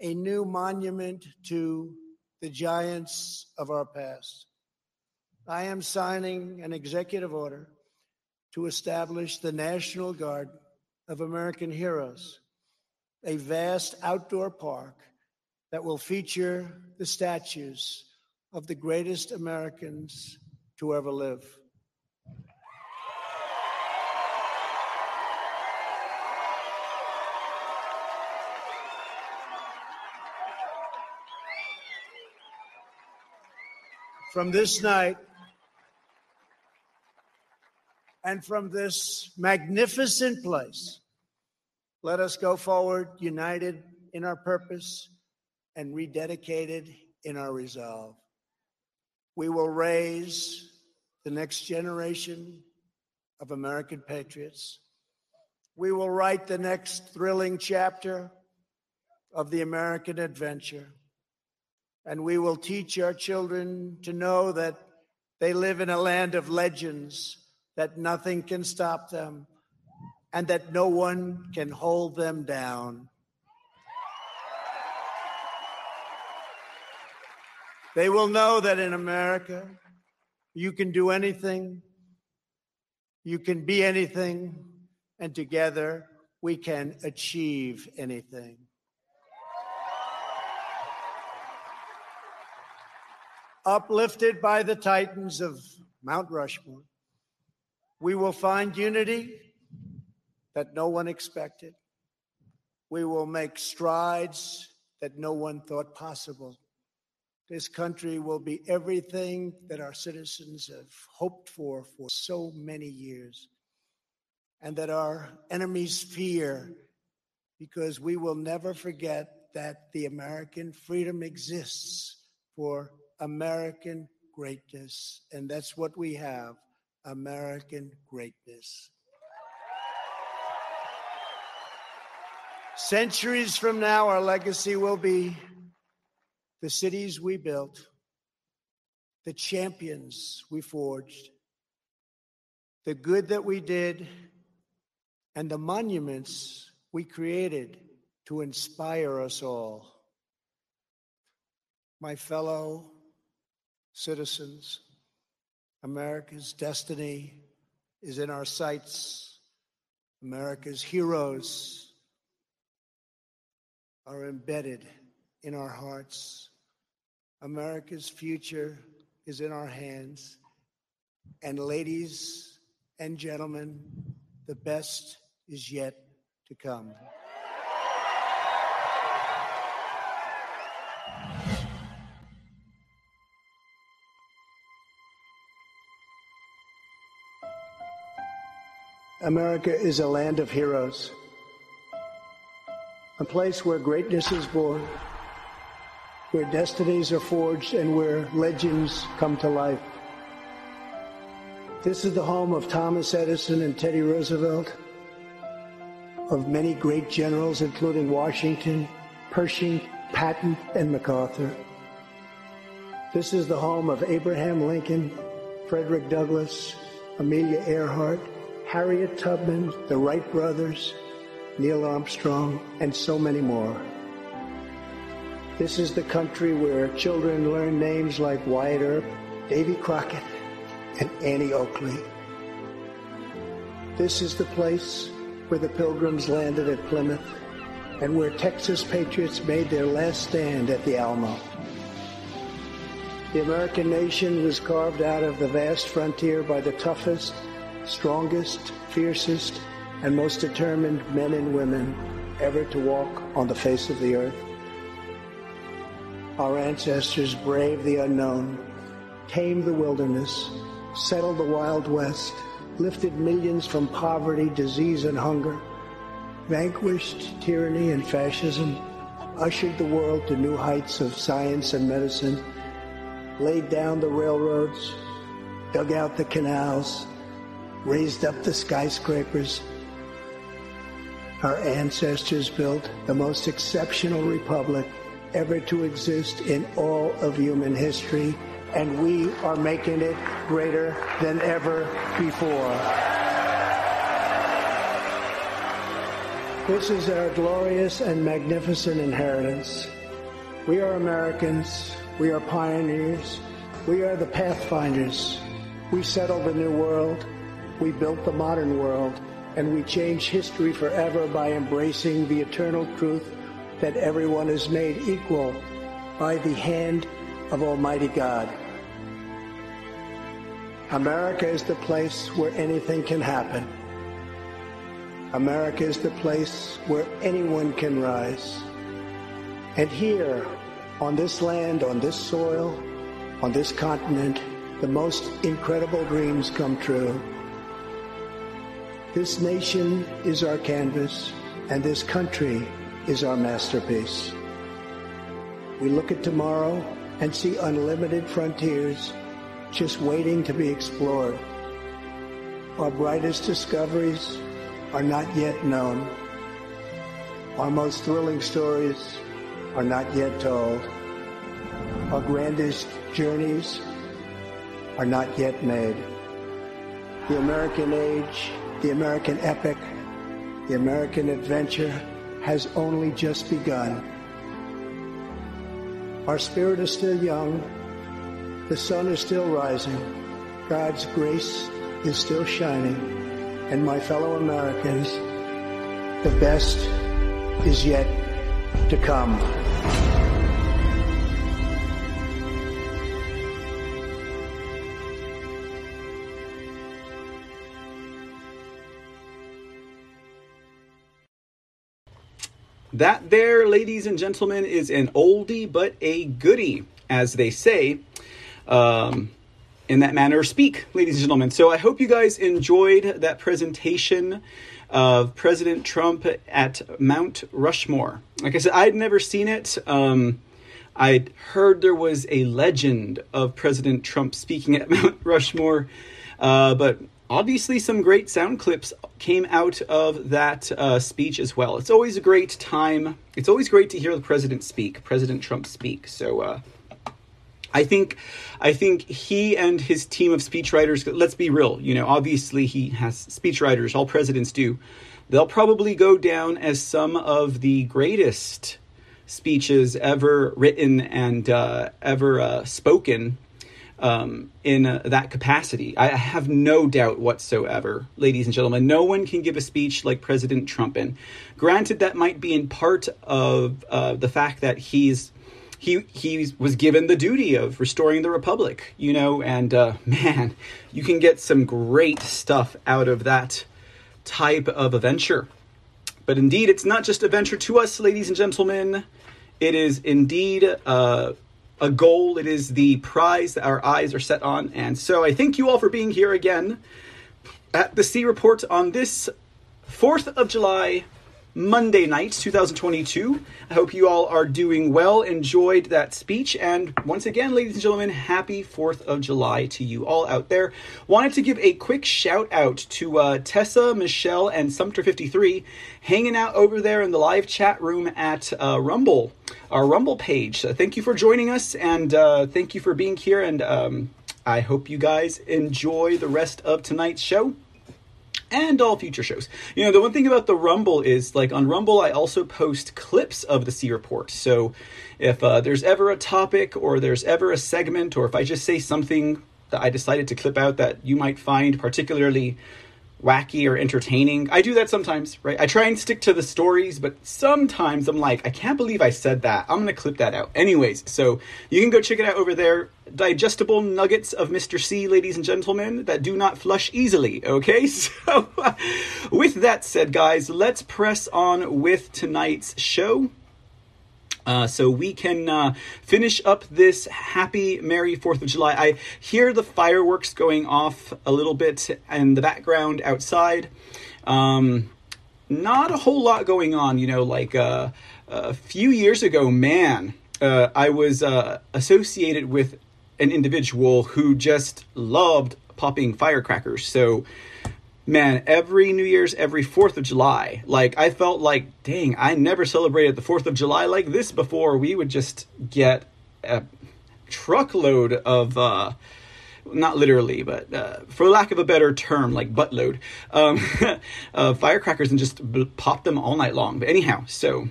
a new monument to the giants of our past. I am signing an executive order to establish the National Garden of American Heroes, a vast outdoor park that will feature the statues of the greatest Americans to ever live. From this night and from this magnificent place, let us go forward united in our purpose and rededicated in our resolve. We will raise the next generation of American patriots. We will write the next thrilling chapter of the American adventure and we will teach our children to know that they live in a land of legends, that nothing can stop them, and that no one can hold them down. They will know that in America, you can do anything, you can be anything, and together we can achieve anything. Uplifted by the titans of Mount Rushmore, we will find unity that no one expected. We will make strides that no one thought possible. This country will be everything that our citizens have hoped for for so many years, and that our enemies fear because we will never forget that the American freedom exists for American greatness. And that's what we have American greatness. Centuries from now, our legacy will be the cities we built, the champions we forged, the good that we did, and the monuments we created to inspire us all. My fellow citizens. America's destiny is in our sights. America's heroes are embedded in our hearts. America's future is in our hands. And, ladies and gentlemen, the best is yet to come. America is a land of heroes, a place where greatness is born, where destinies are forged, and where legends come to life. This is the home of Thomas Edison and Teddy Roosevelt, of many great generals, including Washington, Pershing, Patton, and MacArthur. This is the home of Abraham Lincoln Frederick Douglass, Amelia Earhart, Harriet Tubman, the Wright brothers, Neil Armstrong, and so many more. This is the country where children learn names like Wyatt Earp, Davy Crockett, and Annie Oakley. This is the place where the pilgrims landed at Plymouth and where Texas patriots made their last stand at the Alamo. The American nation was carved out of the vast frontier by the toughest, strongest, fiercest, and most determined men and women ever to walk on the face of the earth. Our ancestors braved the unknown, tamed the wilderness, settled the Wild West, lifted millions from poverty, disease, and hunger, vanquished tyranny and fascism, ushered the world to new heights of science and medicine, laid down the railroads, dug out the canals, raised up the skyscrapers. Our ancestors built the most exceptional republic ever to exist in all of human history, and we are making it greater than ever before. This is our glorious and magnificent inheritance. We are Americans. We are pioneers. We are the pathfinders. We settled the new world. We built the modern world. And we changed history forever by embracing the eternal truth that everyone is made equal by the hand of Almighty God. America is the place where anything can happen. America is the place where anyone can rise. And here, on this land, on this soil, on this continent, the most incredible dreams come true. This nation is our canvas, and this country is our masterpiece. We look at tomorrow and see unlimited frontiers just waiting to be explored. Our brightest discoveries are not yet known. Our most thrilling stories are not yet told. Our grandest journeys are not yet made. The American age, the American epic, the American adventure has only just begun. Our spirit is still young. The sun is still rising. God's grace is still shining. And my fellow Americans, the best is yet to come. That there, ladies and gentlemen, is an oldie but a goodie, as they say. Um, in that manner speak, ladies and gentlemen. So I hope you guys enjoyed that presentation of President Trump at Mount Rushmore. Like I said, I'd never seen it. Um, I'd heard there was a legend of President Trump speaking at Mount Rushmore, uh, but obviously some great sound clips came out of that uh, speech as well. It's always a great time. It's always great to hear the president speak, President Trump speak. So uh, I think, I think he and his team of speechwriters. Let's be real. You know, obviously he has speechwriters. All presidents do. They'll probably go down as some of the greatest speeches ever written and uh, ever uh, spoken um, in uh, that capacity. I have no doubt whatsoever, ladies and gentlemen. No one can give a speech like President Trump. And granted, that might be in part of uh, the fact that he's he he was given the duty of restoring the republic, you know. And uh, man, you can get some great stuff out of that type of a venture. But indeed, it's not just a venture to us, ladies and gentlemen. It is indeed uh, a goal. It is the prize that our eyes are set on. And so I thank you all for being here again at the C Report on this 4th of July, Monday night, 2022. I hope you all are doing well, enjoyed that speech, and once again, ladies and gentlemen, happy 4th of July to you all out there. Wanted to give a quick shout out to uh, Tessa, Michelle, and Sumter53 hanging out over there in the live chat room at uh, Rumble, our Rumble page. Uh, thank you for joining us, and uh, thank you for being here and um, I hope you guys enjoy the rest of tonight's show and all future shows. You know, the one thing about the Rumble is like on Rumble, I also post clips of the C Report. So if uh, there's ever a topic or there's ever a segment, or if I just say something that I decided to clip out that you might find particularly wacky or entertaining. I do that sometimes, right? I try and stick to the stories, but sometimes I'm like, I can't believe I said that. I'm going to clip that out. Anyways, so you can go check it out over there. Digestible nuggets of Mr. C, ladies and gentlemen, that do not flush easily, okay? So, with that said, guys, let's press on with tonight's show. Uh, so we can uh, finish up this happy, merry 4th of July. I hear the fireworks going off a little bit in the background outside. Um, not a whole lot going on, you know, like uh, a few years ago, man, uh, I was uh, associated with an individual who just loved popping firecrackers. So man, every New Year's, every 4th of July, like I felt like, dang, I never celebrated the 4th of July like this before. We would just get a truckload of, uh, not literally, but uh, for lack of a better term, like buttload, um, firecrackers and just pop them all night long. But anyhow, so,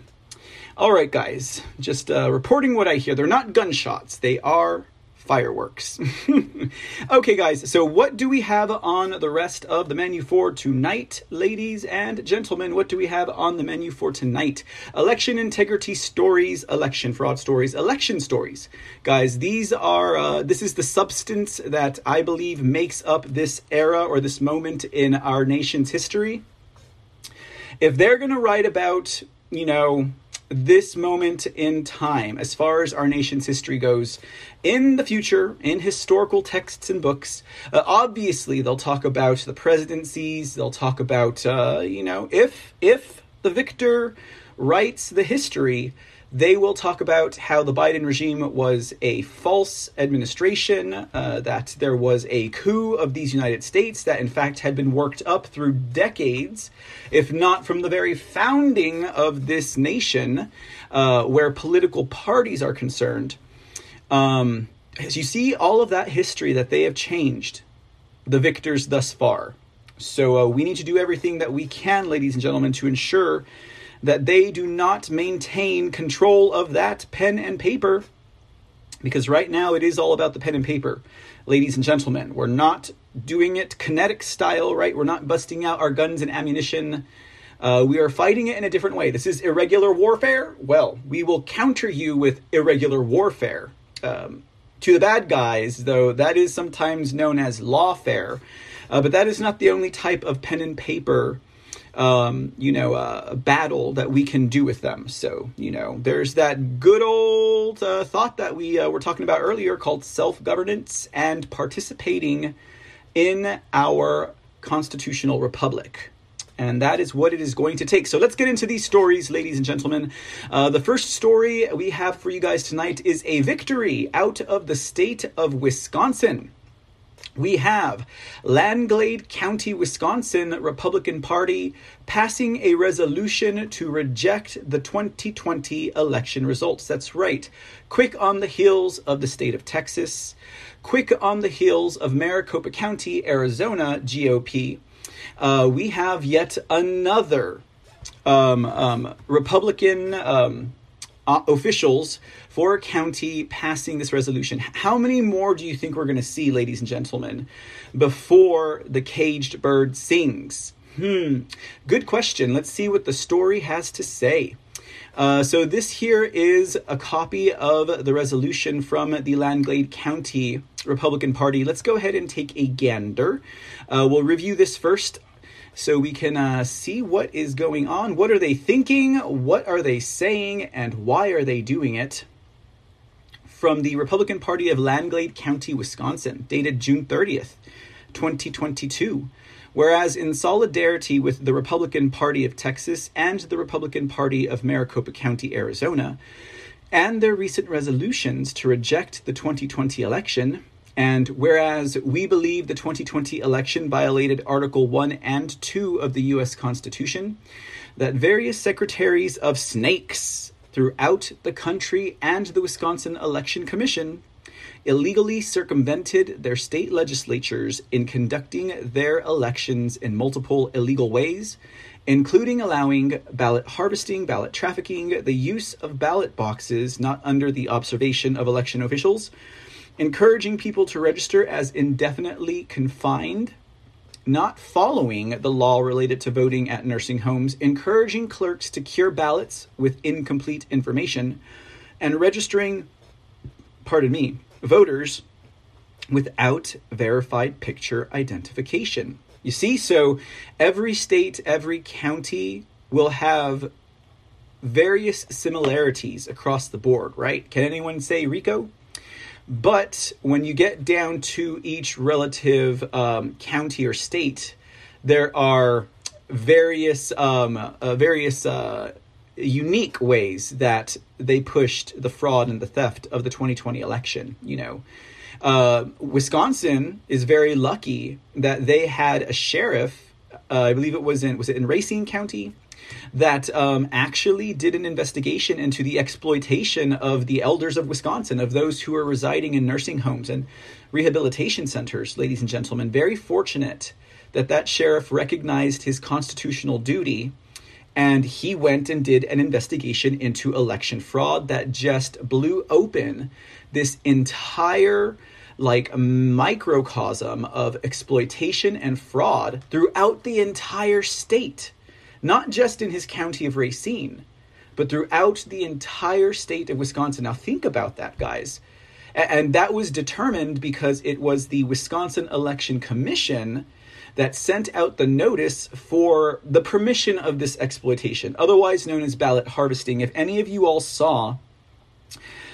all right, guys, just uh, reporting what I hear. They're not gunshots, they are fireworks. okay, guys, so what do we have on the rest of the menu for tonight, ladies and gentlemen? What do we have on the menu for tonight? Election integrity stories, election fraud stories, election stories. Guys, these are, uh, this is the substance that I believe makes up this era or this moment in our nation's history. If they're going to write about, you know, this moment in time, as far as our nation's history goes, in the future, in historical texts and books, uh, obviously they'll talk about the presidencies. They'll talk about, uh, you know, if if the victor writes the history, they will talk about how the Biden regime was a false administration, uh, that there was a coup of these United States that, in fact, had been worked up through decades, if not from the very founding of this nation, uh, where political parties are concerned. Um, as you see, all of that history that they have changed, the victors thus far. So uh, we need to do everything that we can, ladies and gentlemen, to ensure that they do not maintain control of that pen and paper. Because right now it is all about the pen and paper, ladies and gentlemen. We're not doing it kinetic style, right? We're not busting out our guns and ammunition. Uh, we are fighting it in a different way. This is irregular warfare. Well, we will counter you with irregular warfare. Um, to the bad guys, though, that is sometimes known as lawfare. Uh, but that is not the only type of pen and paper um, you know, uh, battle that we can do with them. So, you know, there's that good old uh, thought that we uh, were talking about earlier called self governance and participating in our constitutional republic. And that is what it is going to take. So let's get into these stories, ladies and gentlemen. Uh, the first story we have for you guys tonight is a victory out of the state of Wisconsin we have Langlade County, Wisconsin Republican Party passing a resolution to reject the 2020 election results. That's right. Quick on the heels of the state of Texas, quick on the heels of Maricopa County, Arizona GOP, uh, we have yet another um, um, Republican um, uh, officials for a county passing this resolution. How many more do you think we're going to see, ladies and gentlemen, before the caged bird sings? Hmm, good question. Let's see what the story has to say. Uh, so, this here is a copy of the resolution from the Langlade County Republican Party. Let's go ahead and take a gander. Uh, we'll review this first so we can uh, see what is going on. What are they thinking? What are they saying? And why are they doing it? From the Republican Party of Langlade County, Wisconsin, dated June 30th, 2022. Whereas, in solidarity with the Republican Party of Texas and the Republican Party of Maricopa County, Arizona, and their recent resolutions to reject the 2020 election, and whereas we believe the 2020 election violated Article 1 and 2 of the U.S. Constitution, that various secretaries of snakes throughout the country and the Wisconsin Election Commission illegally circumvented their state legislatures in conducting their elections in multiple illegal ways, including allowing ballot harvesting, ballot trafficking, the use of ballot boxes not under the observation of election officials, encouraging people to register as indefinitely confined, not following the law related to voting at nursing homes, encouraging clerks to cure ballots with incomplete information, and registering, pardon me, voters without verified picture identification. You see, so every state, every county will have various similarities across the board, right? Can anyone say Rico? But when you get down to each relative um, county or state, there are various um, uh, various uh, unique ways that they pushed the fraud and the theft of the 2020 election. You know, uh, Wisconsin is very lucky that they had a sheriff. Uh, I believe it was in was it in Racine County that um, actually did an investigation into the exploitation of the elders of Wisconsin, of those who are residing in nursing homes and rehabilitation centers, ladies and gentlemen. Very fortunate that that sheriff recognized his constitutional duty and he went and did an investigation into election fraud that just blew open this entire like microcosm of exploitation and fraud throughout the entire state not just in his county of Racine, but throughout the entire state of Wisconsin. Now, think about that, guys. And that was determined because it was the Wisconsin Election Commission that sent out the notice for the permission of this exploitation, otherwise known as ballot harvesting. If any of you all saw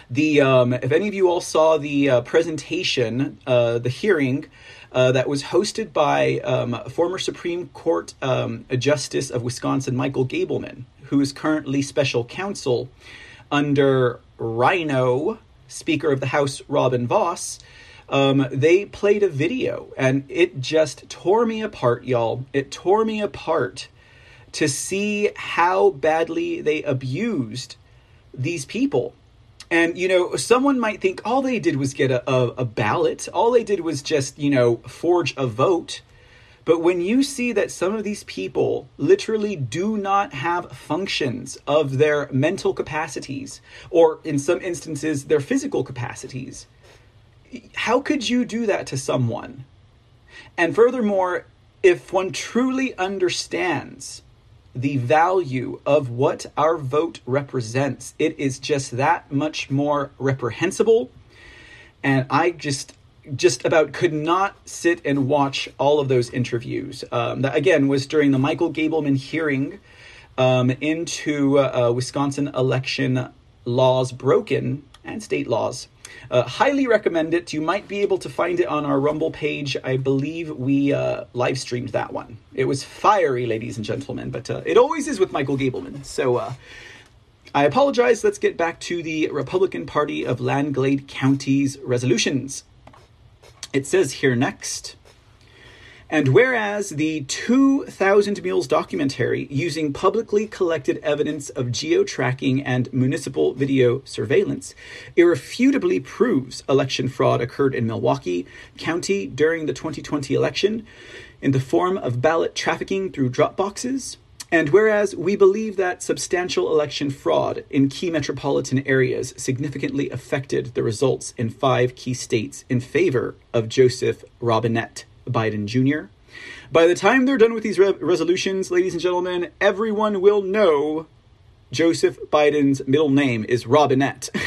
the, um, if any of you all saw the uh, presentation, uh, the hearing uh, that was hosted by um, former Supreme Court um, Justice of Wisconsin, Michael Gableman, who is currently special counsel under Rhino, Speaker of the House Robin Vos. Um, they played a video and it just tore me apart, y'all. It tore me apart to see how badly they abused these people and, you know, someone might think all they did was get a, a, a, ballot, all they did was just, you know, forge a vote. But when you see that some of these people literally do not have functions of their mental capacities, or in some instances, their physical capacities, how could you do that to someone? And furthermore, if one truly understands the value of what our vote represents. It is just that much more reprehensible. And I just just about could not sit and watch all of those interviews. Um, that again was during the Michael Gableman hearing um, into uh, Wisconsin election laws broken and state laws uh, highly recommend it. You might be able to find it on our Rumble page. I believe we uh, live streamed that one. It was fiery, ladies and gentlemen, but uh, it always is with Michael Gableman. So uh, I apologize. Let's get back to the Republican Party of Langlade County's resolutions. It says here next. And whereas the 2000 Mules documentary, using publicly collected evidence of geo tracking and municipal video surveillance, irrefutably proves election fraud occurred in Milwaukee County during the 2020 election in the form of ballot trafficking through drop boxes. And whereas we believe that substantial election fraud in key metropolitan areas significantly affected the results in five key states in favor of Joseph Robinette Biden Jr. By the time they're done with these re- resolutions, ladies and gentlemen, everyone will know Joseph Biden's middle name is Robinette.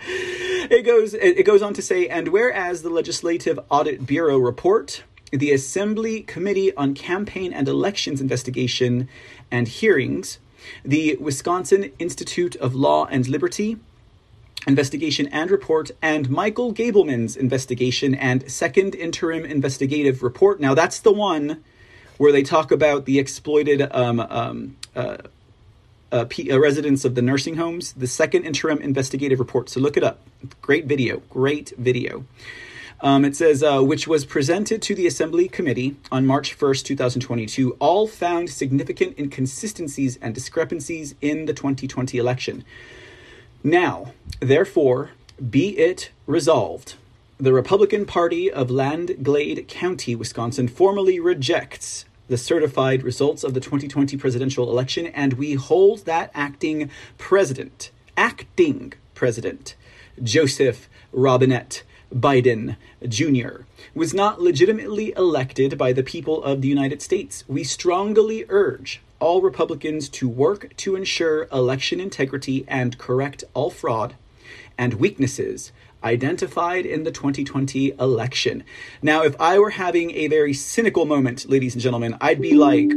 it goes it goes on to say, and whereas the Legislative Audit Bureau report, the Assembly Committee on Campaign and Elections Investigation and Hearings, the Wisconsin Institute of Law and Liberty, investigation and report, and Michael Gableman's investigation and second interim investigative report. Now, that's the one where they talk about the exploited um, um, uh, uh, P- uh, residents of the nursing homes. The second interim investigative report. So look it up. Great video. Great video. Um, it says, uh, which was presented to the Assembly Committee on March 1st, 2022, all found significant inconsistencies and discrepancies in the 2020 election. Now, therefore, Be it resolved. The Republican Party of Langlade County, Wisconsin, formally rejects the certified results of the 2020 presidential election, and we hold that acting president, acting president, Joseph Robinette Biden Jr., was not legitimately elected by the people of the United States. We strongly urge all Republicans to work to ensure election integrity and correct all fraud and weaknesses identified in the 2020 election. Now, if I were having a very cynical moment, ladies and gentlemen, I'd be like,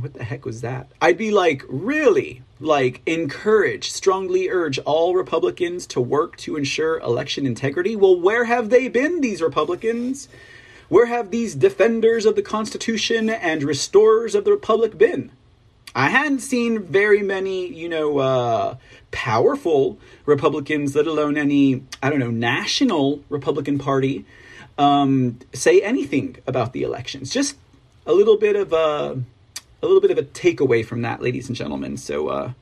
what the heck was that? I'd be like, really? Like, encourage, strongly urge all Republicans to work to ensure election integrity? Well, where have they been, these Republicans? Where have these defenders of the Constitution and restorers of the Republic been? I hadn't seen very many, you know, uh, powerful Republicans, let alone any, I don't know, national Republican Party, um, say anything about the elections. Just a little bit of a, a little bit of a takeaway from that, ladies and gentlemen. So uh,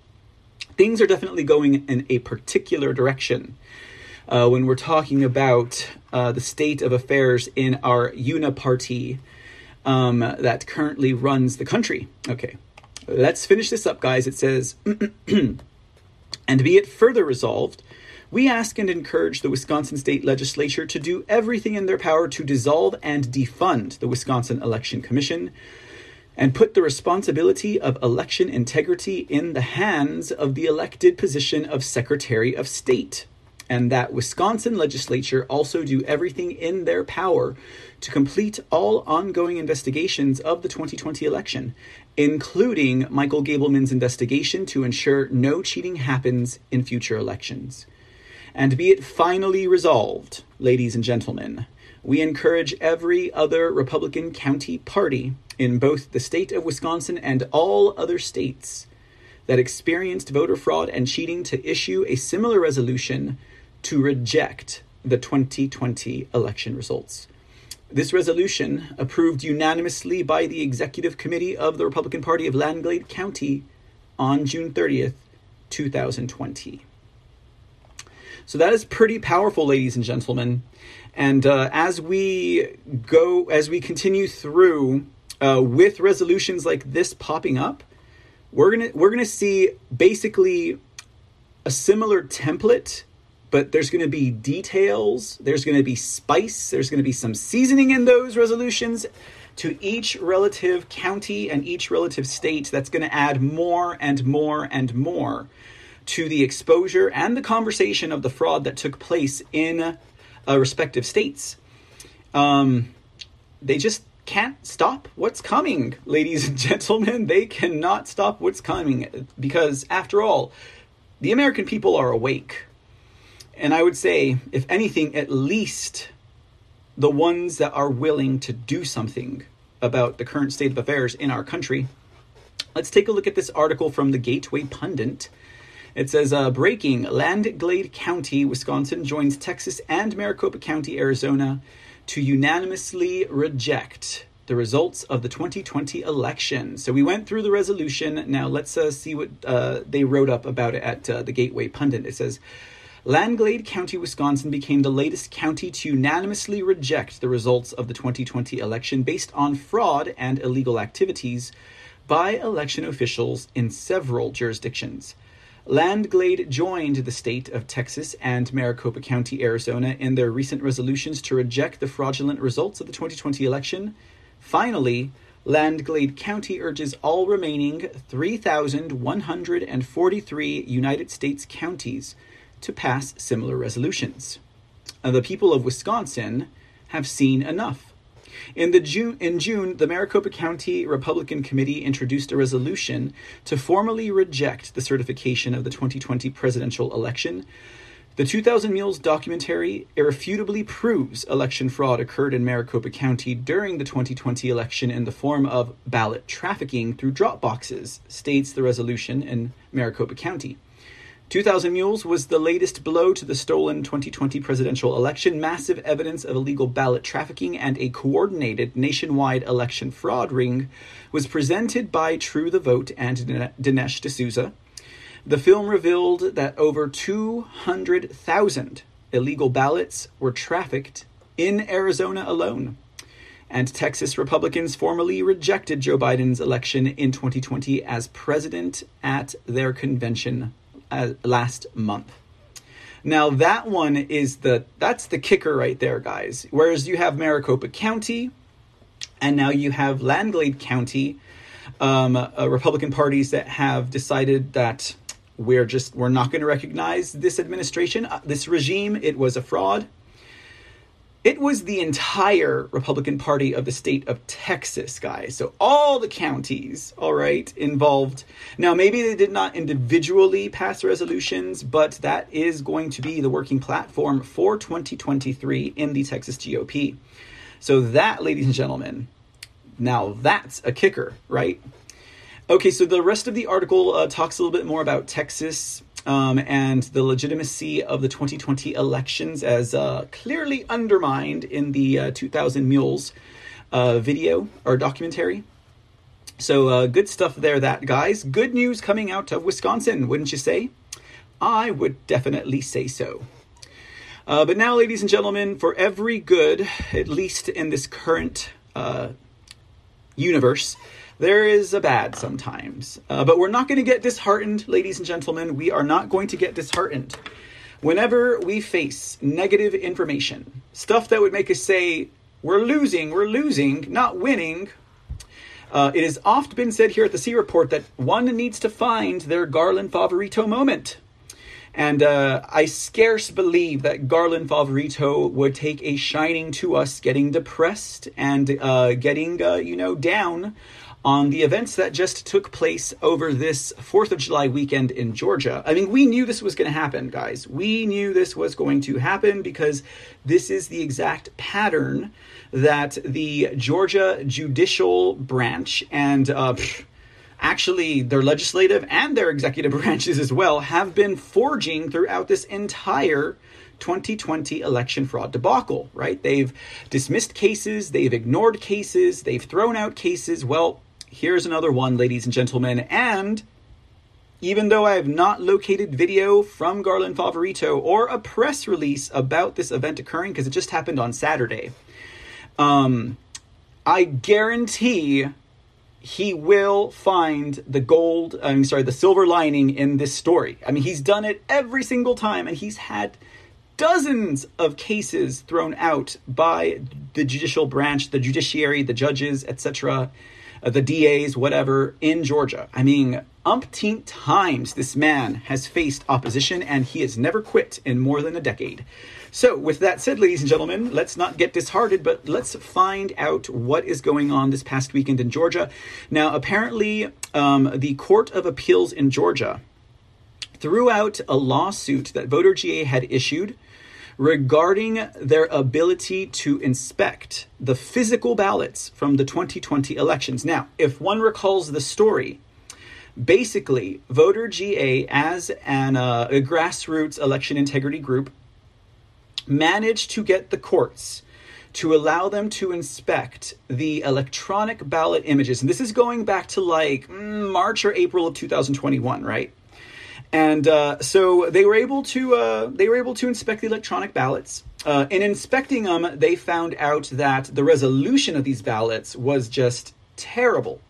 things are definitely going in a particular direction. Uh, when we're talking about uh, the state of affairs in our uniparty um, that currently runs the country. Okay, let's finish this up, guys. It says, and be it further resolved, we ask and encourage the Wisconsin State Legislature to do everything in their power to dissolve and defund the Wisconsin Election Commission and put the responsibility of election integrity in the hands of the elected position of Secretary of State. And that Wisconsin legislature also do everything in their power to complete all ongoing investigations of the 2020 election, including Michael Gableman's investigation to ensure no cheating happens in future elections. And be it finally resolved, ladies and gentlemen, we encourage every other Republican county party in both the state of Wisconsin and all other states that experienced voter fraud and cheating to issue a similar resolution to reject the 2020 election results. This resolution, approved unanimously by the Executive Committee of the Republican Party of Langlade County on June 30th, 2020. So that is pretty powerful, ladies and gentlemen. And uh, as we go, as we continue through uh, with resolutions like this popping up, we're gonna we're gonna see basically a similar template, but there's gonna be details. There's gonna be spice. There's gonna be some seasoning in those resolutions to each relative county and each relative state. That's gonna add more and more and more to the exposure and the conversation of the fraud that took place in uh, respective states. Um, they just can't stop what's coming, ladies and gentlemen. They cannot stop what's coming because, after all, the American people are awake. And I would say, if anything, at least the ones that are willing to do something about the current state of affairs in our country. Let's take a look at this article from the Gateway Pundit. It says, uh, breaking Langlade County, Wisconsin joins Texas and Maricopa County, Arizona to unanimously reject the results of the 2020 election. So we went through the resolution. Now let's uh, see what uh, they wrote up about it at uh, the Gateway Pundit. It says, Langlade County, Wisconsin became the latest county to unanimously reject the results of the 2020 election based on fraud and illegal activities by election officials in several jurisdictions. Langlade joined the state of Texas and Maricopa County, Arizona, in their recent resolutions to reject the fraudulent results of the 2020 election. Finally, Langlade County urges all remaining 3,143 United States counties to pass similar resolutions. Uh, the people of Wisconsin have seen enough. In, the June, in June, the Maricopa County Republican Committee introduced a resolution to formally reject the certification of the 2020 presidential election. The 2000 Mules documentary irrefutably proves election fraud occurred in Maricopa County during the 2020 election in the form of ballot trafficking through drop boxes, states the resolution in Maricopa County. 2000 Mules was the latest blow to the stolen 2020 presidential election. Massive evidence of illegal ballot trafficking and a coordinated nationwide election fraud ring was presented by True the Vote and Dinesh D'Souza. The film revealed that over 200,000 illegal ballots were trafficked in Arizona alone. And Texas Republicans formally rejected Joe Biden's election in 2020 as president at their convention uh, last month. Now that one is the that's the kicker right there, guys. Whereas you have Maricopa County, and now you have Langlade County, um, uh, Republican parties that have decided that we're just we're not going to recognize this administration, uh, this regime. It was a fraud. It was the entire Republican Party of the state of Texas, guys. So all the counties, all right, involved. Now, maybe they did not individually pass resolutions, but that is going to be the working platform for 2023 in the Texas GOP. So that, ladies and gentlemen, now that's a kicker, right? Okay, so the rest of the article uh, talks a little bit more about Texas um, and the legitimacy of the 2020 elections as uh, clearly undermined in the uh, 2000 Mules uh, video or documentary. So uh, good stuff there, that guys. Good news coming out of Wisconsin, wouldn't you say? I would definitely say so. Uh, but now, ladies and gentlemen, for every good, at least in this current uh, universe, there is a bad sometimes. Uh, but we're not going to get disheartened, ladies and gentlemen. We are not going to get disheartened. Whenever we face negative information, stuff that would make us say, we're losing, we're losing, not winning, uh, it has oft been said here at the C Report that one needs to find their Garland Favorito moment. And uh, I scarce believe that Garland Favorito would take a shining to us getting depressed and uh, getting, uh, you know, down on the events that just took place over this 4th of July weekend in Georgia. I mean, we knew this was going to happen, guys. We knew this was going to happen because this is the exact pattern that the Georgia judicial branch and uh, actually their legislative and their executive branches as well have been forging throughout this entire 2020 election fraud debacle, right? They've dismissed cases, they've ignored cases, they've thrown out cases. Well, here's another one, ladies and gentlemen. And even though I have not located video from Garland Favorito or a press release about this event occurring, because it just happened on Saturday, um, I guarantee he will find the gold, I'm sorry, the silver lining in this story. I mean, he's done it every single time, and he's had dozens of cases thrown out by the judicial branch, the judiciary, the judges, etc the DAs, whatever, in Georgia. I mean, umpteen times this man has faced opposition and he has never quit in more than a decade. So, with that said, ladies and gentlemen, let's not get disheartened, but let's find out what is going on this past weekend in Georgia. Now, apparently, um, the Court of Appeals in Georgia threw out a lawsuit that Voter GA had issued regarding their ability to inspect the physical ballots from the 2020 elections. Now, if one recalls the story, basically, Voter GA, as an, uh, a grassroots election integrity group, managed to get the courts to allow them to inspect the electronic ballot images. And this is going back to like mm, March or April of 2021, right? And uh, so they were able to uh, they were able to inspect the electronic ballots. Uh, in inspecting them, they found out that the resolution of these ballots was just terrible.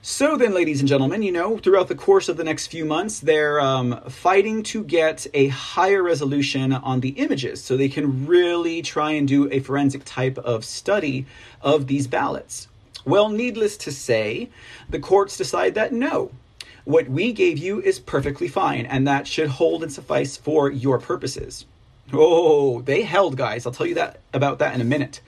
So then, ladies and gentlemen, you know, throughout the course of the next few months, they're um, fighting to get a higher resolution on the images so they can really try and do a forensic type of study of these ballots. Well, needless to say, the courts decide that no, what we gave you is perfectly fine, and that should hold and suffice for your purposes. Oh, they held, guys. I'll tell you that about that in a minute.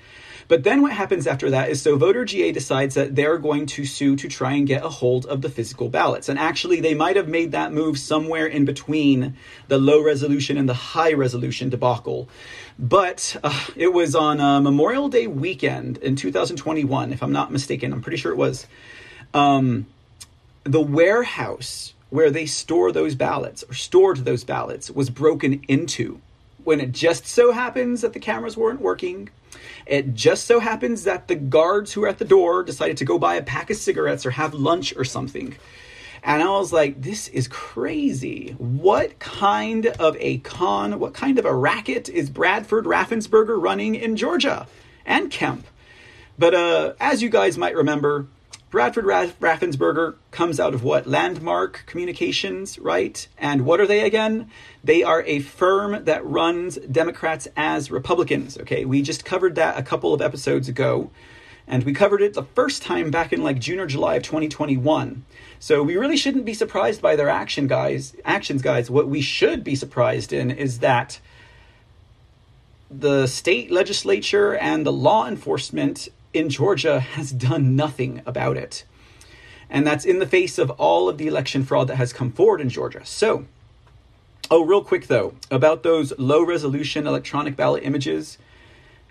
But then what happens after that is so Voter GA decides that they're going to sue to try and get a hold of the physical ballots. And actually, they might have made that move somewhere in between the low resolution and the high resolution debacle. But uh, it was on uh, Memorial Day weekend in 2021, if I'm not mistaken. I'm pretty sure it was. Um, the warehouse where they store those ballots or stored those ballots was broken into when it just so happens that the cameras weren't working. It just so happens that the guards who were at the door decided to go buy a pack of cigarettes or have lunch or something. And I was like, this is crazy. What kind of a con, what kind of a racket is Bradford Raffensperger running in Georgia and Kemp? But uh, as you guys might remember, Bradford Raffensperger comes out of what? Landmark Communications, right? And what are they again? They are a firm that runs Democrats as Republicans, okay? We just covered that a couple of episodes ago. And we covered it the first time back in like June or July of 2021. So we really shouldn't be surprised by their action, guys. Actions, guys. What we should be surprised in is that the state legislature and the law enforcement in Georgia has done nothing about it. And that's in the face of all of the election fraud that has come forward in Georgia. So, oh, real quick though, about those low resolution electronic ballot images.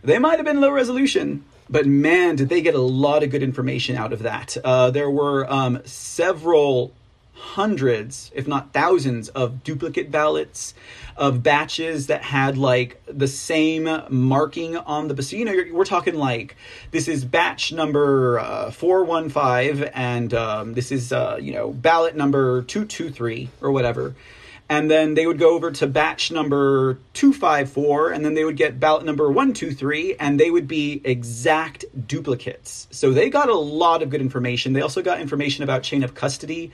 They might have been low resolution, but man, did they get a lot of good information out of that. Uh, there were um, several hundreds, if not thousands, of duplicate ballots of batches that had like the same marking on the so you know we're talking like this is batch number uh, 415 and um, this is uh, you know ballot number 223 or whatever. And then they would go over to batch number 254 and then they would get ballot number 123 and they would be exact duplicates. So they got a lot of good information. They also got information about chain of custody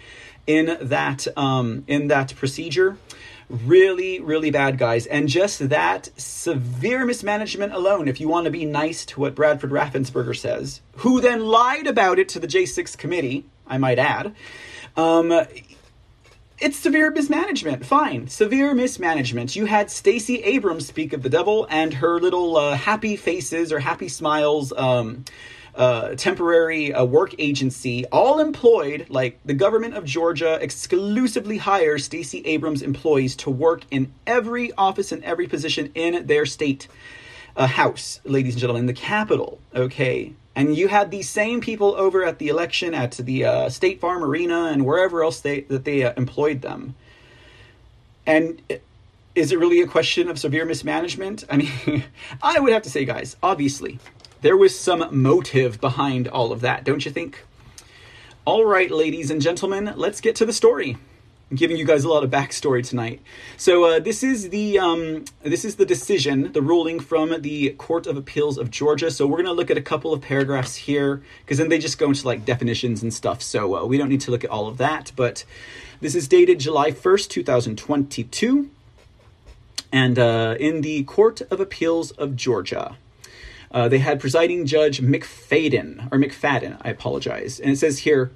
in that um, in that procedure really really bad guys and just that severe mismanagement alone if you want to be nice to what bradford raffensperger says who then lied about it to the j6 committee i might add um, it's severe mismanagement. Fine, severe mismanagement. You had Stacey Abrams speak of the devil and her little uh, happy faces or happy smiles. Um, temporary uh, work agency, all employed, like the government of Georgia exclusively hires Stacey Abrams employees to work in every office and every position in their state uh, house, ladies and gentlemen, the Capitol, okay? And you had these same people over at the election at the uh, State Farm Arena and wherever else they that they uh, employed them. And is it really a question of severe mismanagement? I mean, I would have to say, guys, obviously, there was some motive behind all of that, don't you think? All right, ladies and gentlemen, let's get to the story. I'm giving you guys a lot of backstory tonight. So uh, this is the um, this is the decision, the ruling from the Court of Appeals of Georgia. So we're going to look at a couple of paragraphs here because then they just go into like definitions and stuff. So uh, we don't need to look at all of that. But this is dated July first, two thousand twenty-two, and uh, in the Court of Appeals of Georgia. Uh, they had presiding judge McFadden, or McFadden, I apologize. And it says here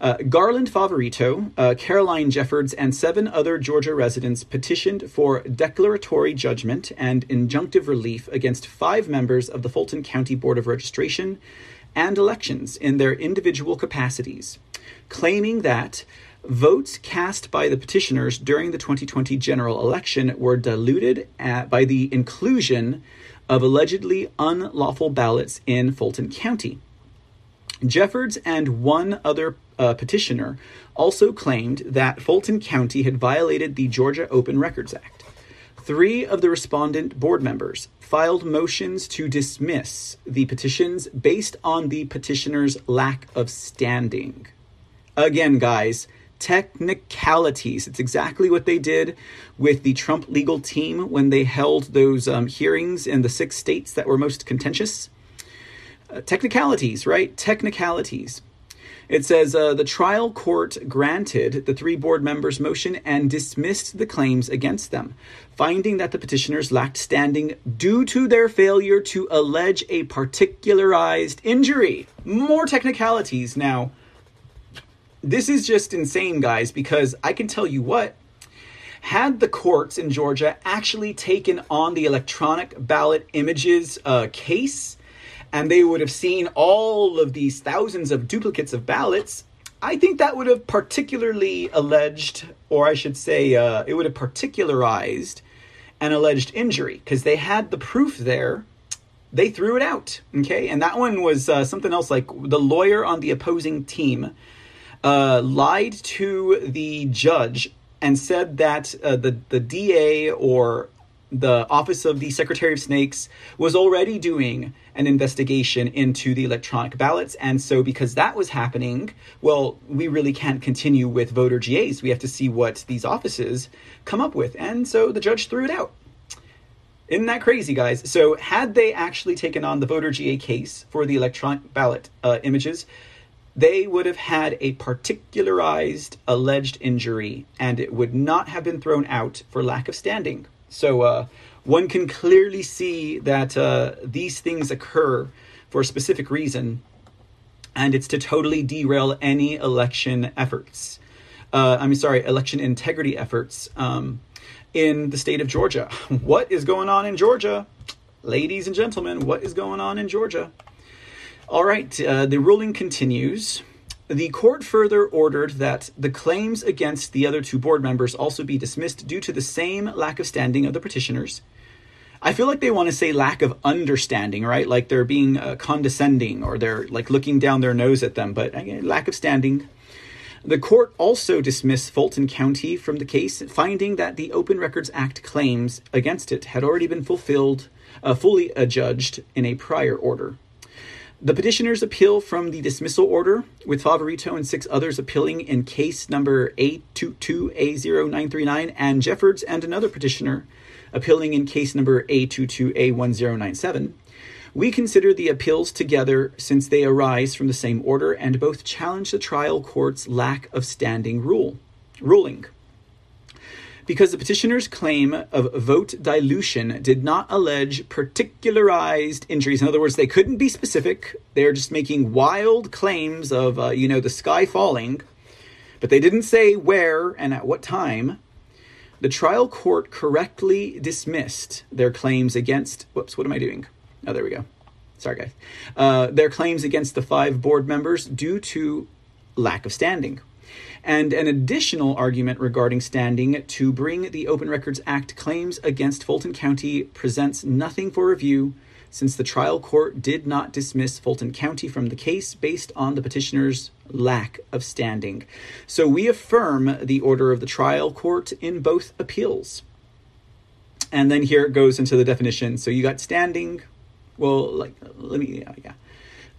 uh, Garland Favorito, uh, Caroline Jeffords, and seven other Georgia residents petitioned for declaratory judgment and injunctive relief against five members of the Fulton County Board of Registration and Elections in their individual capacities, claiming that votes cast by the petitioners during the 2020 general election were diluted at, by the inclusion of allegedly unlawful ballots in Fulton County. Jeffords and one other uh, petitioner also claimed that Fulton County had violated the Georgia Open Records Act. Three of the respondent board members filed motions to dismiss the petitions based on the petitioner's lack of standing. Again, guys, technicalities. It's exactly what they did with the Trump legal team when they held those um, hearings in the six states that were most contentious. Uh, technicalities, right? Technicalities. It says uh, the trial court granted the three board members' motion and dismissed the claims against them, finding that the petitioners lacked standing due to their failure to allege a particularized injury. More technicalities now this is just insane, guys, because I can tell you what. Had the courts in Georgia actually taken on the electronic ballot images uh, case, and they would have seen all of these thousands of duplicates of ballots, I think that would have particularly alleged, or I should say, uh, it would have particularized an alleged injury because they had the proof there. They threw it out. Okay. And that one was uh, something else like the lawyer on the opposing team uh, lied to the judge and said that uh, the the DA or the Office of the Secretary of Snakes was already doing an investigation into the electronic ballots. And so, because that was happening, well, we really can't continue with voter GAs. We have to see what these offices come up with. And so the judge threw it out. Isn't that crazy, guys? So, had they actually taken on the voter GA case for the electronic ballot uh, images, they would have had a particularized alleged injury and it would not have been thrown out for lack of standing. So, uh, one can clearly see that uh, these things occur for a specific reason, and it's to totally derail any election efforts. Uh, I'm sorry, election integrity efforts. Um, in the state of Georgia. What is going on in Georgia? Ladies and gentlemen, what is going on in Georgia? All right, uh, the ruling continues. The court further ordered that the claims against the other two board members also be dismissed due to the same lack of standing of the petitioners. I feel like they want to say lack of understanding, right? Like they're being uh, condescending or they're like looking down their nose at them, but again, lack of standing. The court also dismissed Fulton County from the case, finding that the Open Records Act claims against it had already been fulfilled, uh, fully adjudged in a prior order. The petitioners appeal from the dismissal order, with Favorito and six others appealing in case number A22A0939, and Jeffords and another petitioner appealing in case number A22A1097. We consider the appeals together since they arise from the same order and both challenge the trial court's lack of standing rule ruling. Because the petitioner's claim of vote dilution did not allege particularized injuries. In other words, they couldn't be specific. They're just making wild claims of, uh, you know, the sky falling, but they didn't say where and at what time. The trial court correctly dismissed their claims against. Whoops, what am I doing? Oh, there we go. Sorry, guys. Uh, their claims against the five board members due to lack of standing. And an additional argument regarding standing to bring the Open Records Act claims against Fulton County presents nothing for review since the trial court did not dismiss Fulton County from the case based on the petitioner's lack of standing. So we affirm the order of the trial court in both appeals. And then here it goes into the definition. So you got standing, well, like, let me, yeah, yeah.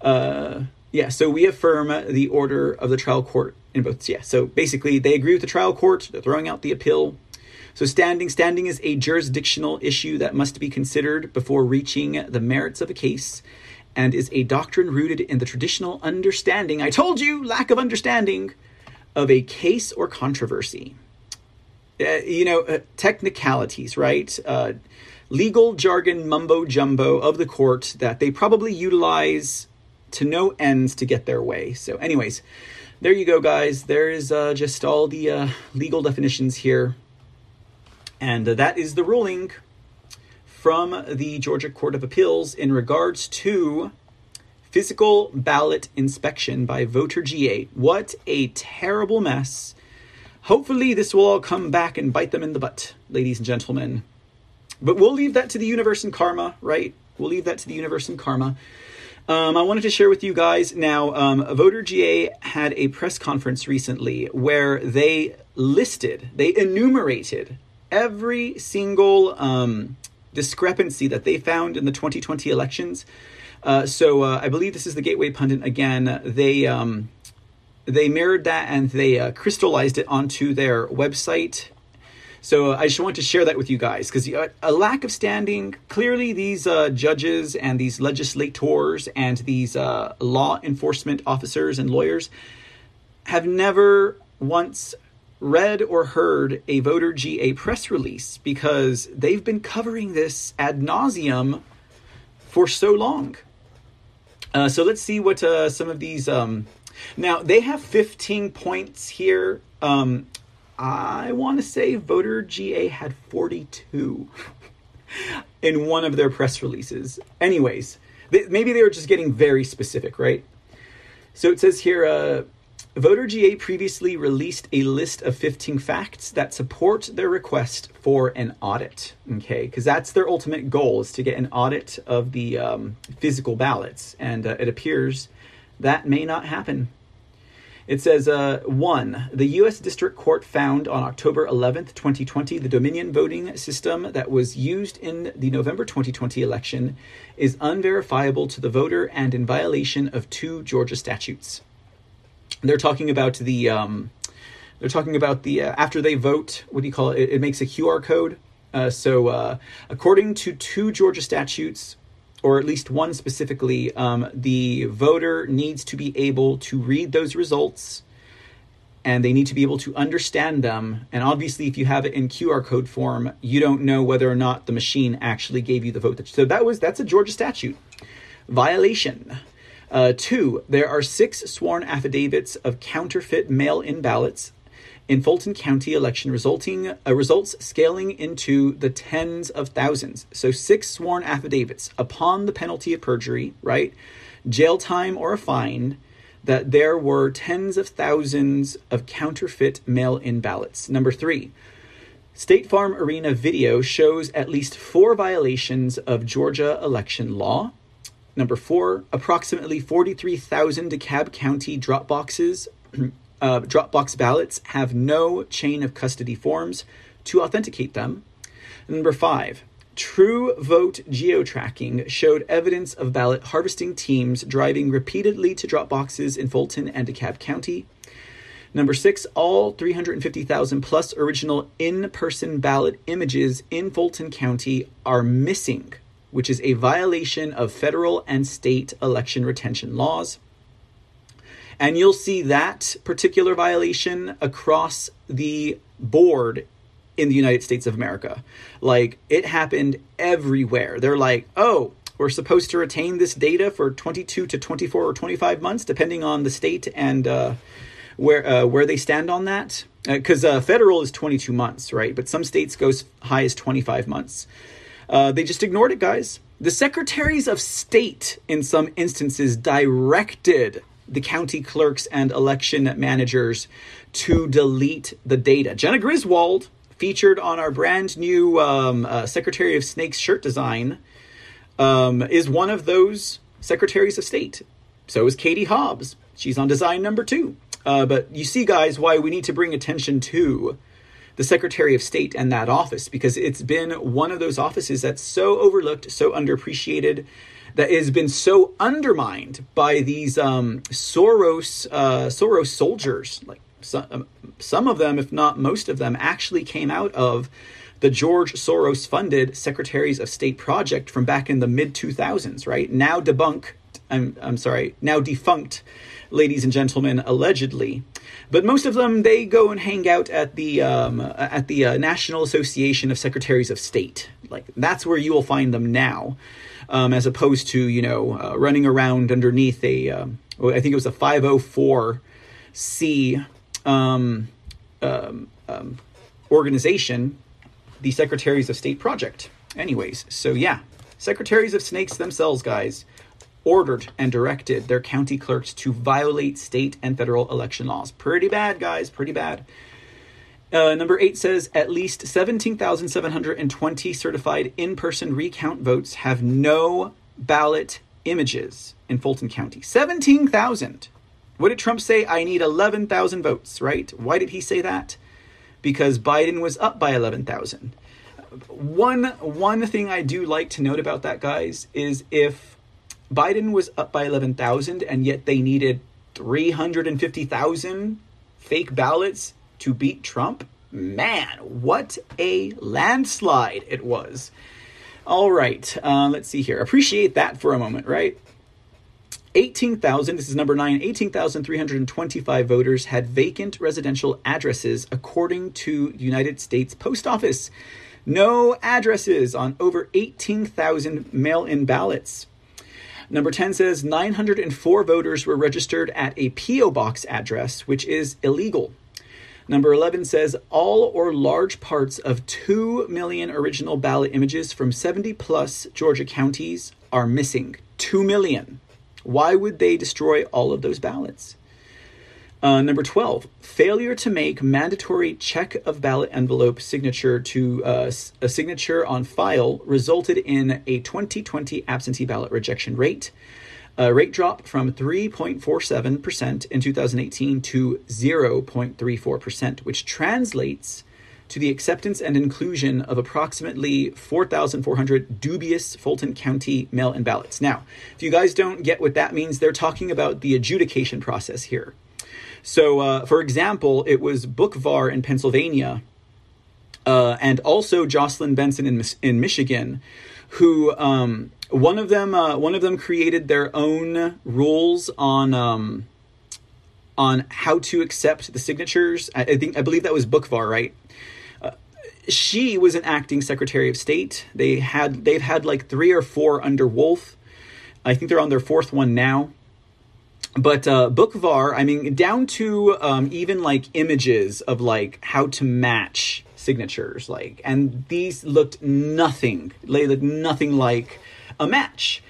Uh, yeah, so we affirm the order of the trial court in both. Yeah, so basically they agree with the trial court, they're throwing out the appeal. So standing, standing is a jurisdictional issue that must be considered before reaching the merits of a case and is a doctrine rooted in the traditional understanding, I told you, lack of understanding, of a case or controversy. Uh, you know, uh, technicalities, right? Uh, legal jargon mumbo jumbo of the court that they probably utilize to no ends to get their way. So, anyways, there you go, guys. There is uh, just all the uh, legal definitions here. And uh, that is the ruling from the Georgia Court of Appeals in regards to physical ballot inspection by voter GA. What a terrible mess. Hopefully, this will all come back and bite them in the butt, ladies and gentlemen. But we'll leave that to the universe and karma, right? We'll leave that to the universe and karma. Um, I wanted to share with you guys now. Um, Voter GA had a press conference recently where they listed, they enumerated every single um, discrepancy that they found in the 2020 elections. Uh, so uh, I believe this is the Gateway Pundit again. They um, they mirrored that and they uh, crystallized it onto their website so I just want to share that with you guys because a lack of standing, clearly, these uh, judges and these legislators and these uh, law enforcement officers and lawyers have never once read or heard a voter GA press release because they've been covering this ad nauseum for so long. Uh, so let's see what uh, some of these. Um, now they have 15 points here. Um, I want to say Voter GA had 42 in one of their press releases. Anyways, they, maybe they were just getting very specific, right? So it says here uh, Voter GA previously released a list of 15 facts that support their request for an audit. Okay, because that's their ultimate goal is to get an audit of the um, physical ballots, and uh, it appears that may not happen It says, uh, one, the U.S. District Court found on October 11th, 2020, the Dominion voting system that was used in the November 2020 election is unverifiable to the voter and in violation of two Georgia statutes. They're talking about the, um, they're talking about the, uh, after they vote, what do you call it? It, it makes a QR code. Uh, so, uh, according to two Georgia statutes, or at least one specifically, um, the voter needs to be able to read those results and they need to be able to understand them. And obviously, if you have it in QR code form, you don't know whether or not the machine actually gave you the vote. So that was that's a Georgia statute violation. Uh, two, there are six sworn affidavits of counterfeit mail-in ballots in Fulton County election, resulting uh, results scaling into the tens of thousands. So six sworn affidavits upon the penalty of perjury, right? Jail time or a fine. That there were tens of thousands of counterfeit mail-in ballots. Number three, State Farm Arena video shows at least four violations of Georgia election law. Number four, approximately 43,000 DeKalb County drop boxes uh, Dropbox ballots have no chain of custody forms to authenticate them. Number five, True Vote geotracking showed evidence of ballot harvesting teams driving repeatedly to drop boxes in Fulton and DeKalb County. Number six, all 350,000 plus original in person ballot images in Fulton County are missing, which is a violation of federal and state election retention laws. And you'll see that particular violation across the board in the United States of America. Like it happened everywhere. They're like, oh, we're supposed to retain this data for 22 to 24 or 25 months, depending on the state and uh, where uh, where they stand on that. Because uh, uh, federal is 22 months, right? But some states go as high as 25 months. Uh, they just ignored it, guys. The secretaries of state, in some instances, directed the county clerks and election managers to delete the data. Jena Griswold, featured on our brand new um, uh, Secretary of Snake's shirt design, um, is one of those secretaries of state. So is Katie Hobbs. She's on design number two. Uh, but you see, guys, why we need to bring attention to the Secretary of State and that office because it's been one of those offices that's so overlooked, so underappreciated, that has been so undermined by these um, Soros uh, Soros soldiers. Like some, um, some of them, if not most of them, actually came out of the George Soros funded Secretaries of State project from back in the mid 2000s, right? Now debunked, I'm, I'm sorry, now defunct, ladies and gentlemen, allegedly. But most of them, they go and hang out at the, um, at the uh, National Association of Secretaries of State. Like, that's where you will find them now um, as opposed to you know uh, running around underneath a um, I think it was a 504c um, um, um, organization, the Secretaries of State Project. Anyways, so yeah, Secretaries of Snakes themselves, guys, ordered and directed their county clerks to violate state and federal election laws. Pretty bad, guys, pretty bad. Uh, number eight says at least 17,720 certified in person recount votes have no ballot images in Fulton County. 17,000. What did Trump say? I need 11,000 votes, right? Why did he say that? Because Biden was up by 11,000. One, one thing I do like to note about that, guys, is if Biden was up by 11,000 and yet they needed 350,000 fake ballots to beat Trump, man, what a landslide it was. All right, uh, let's see here. Appreciate that for a moment, right? 18,000, this is number nine, 18,325 voters had vacant residential addresses according to United States Post Office. No addresses on over 18,000 mail in ballots. Number 10 says 904 voters were registered at a P.O. box address, which is illegal. Number 11 says all or large parts of 2 million original ballot images from 70 plus Georgia counties are missing. 2 million. Why would they destroy all of those ballots? Uh, number 12, failure to make mandatory check of ballot envelope signature to uh, a signature on file resulted in a 2020 absentee ballot rejection rate A rate drop from 3.47% in 2018 to 0.34%, which translates to the acceptance and inclusion of approximately 4,400 dubious Fulton County mail in ballots. Now, if you guys don't get what that means, they're talking about the adjudication process here. So, uh, for example, it was Boockvar in Pennsylvania uh, and also Jocelyn Benson in, in Michigan, who um, one of them uh, one of them created their own rules on um, on how to accept the signatures. I, I think I believe that was Boockvar, right? she was an acting Secretary of State. They had they've had like three or four under Wolf. I think they're on their fourth one now. But uh, Boockvar, I mean, down to um, even like images of like how to match signatures, like, and these looked nothing. They looked nothing like a match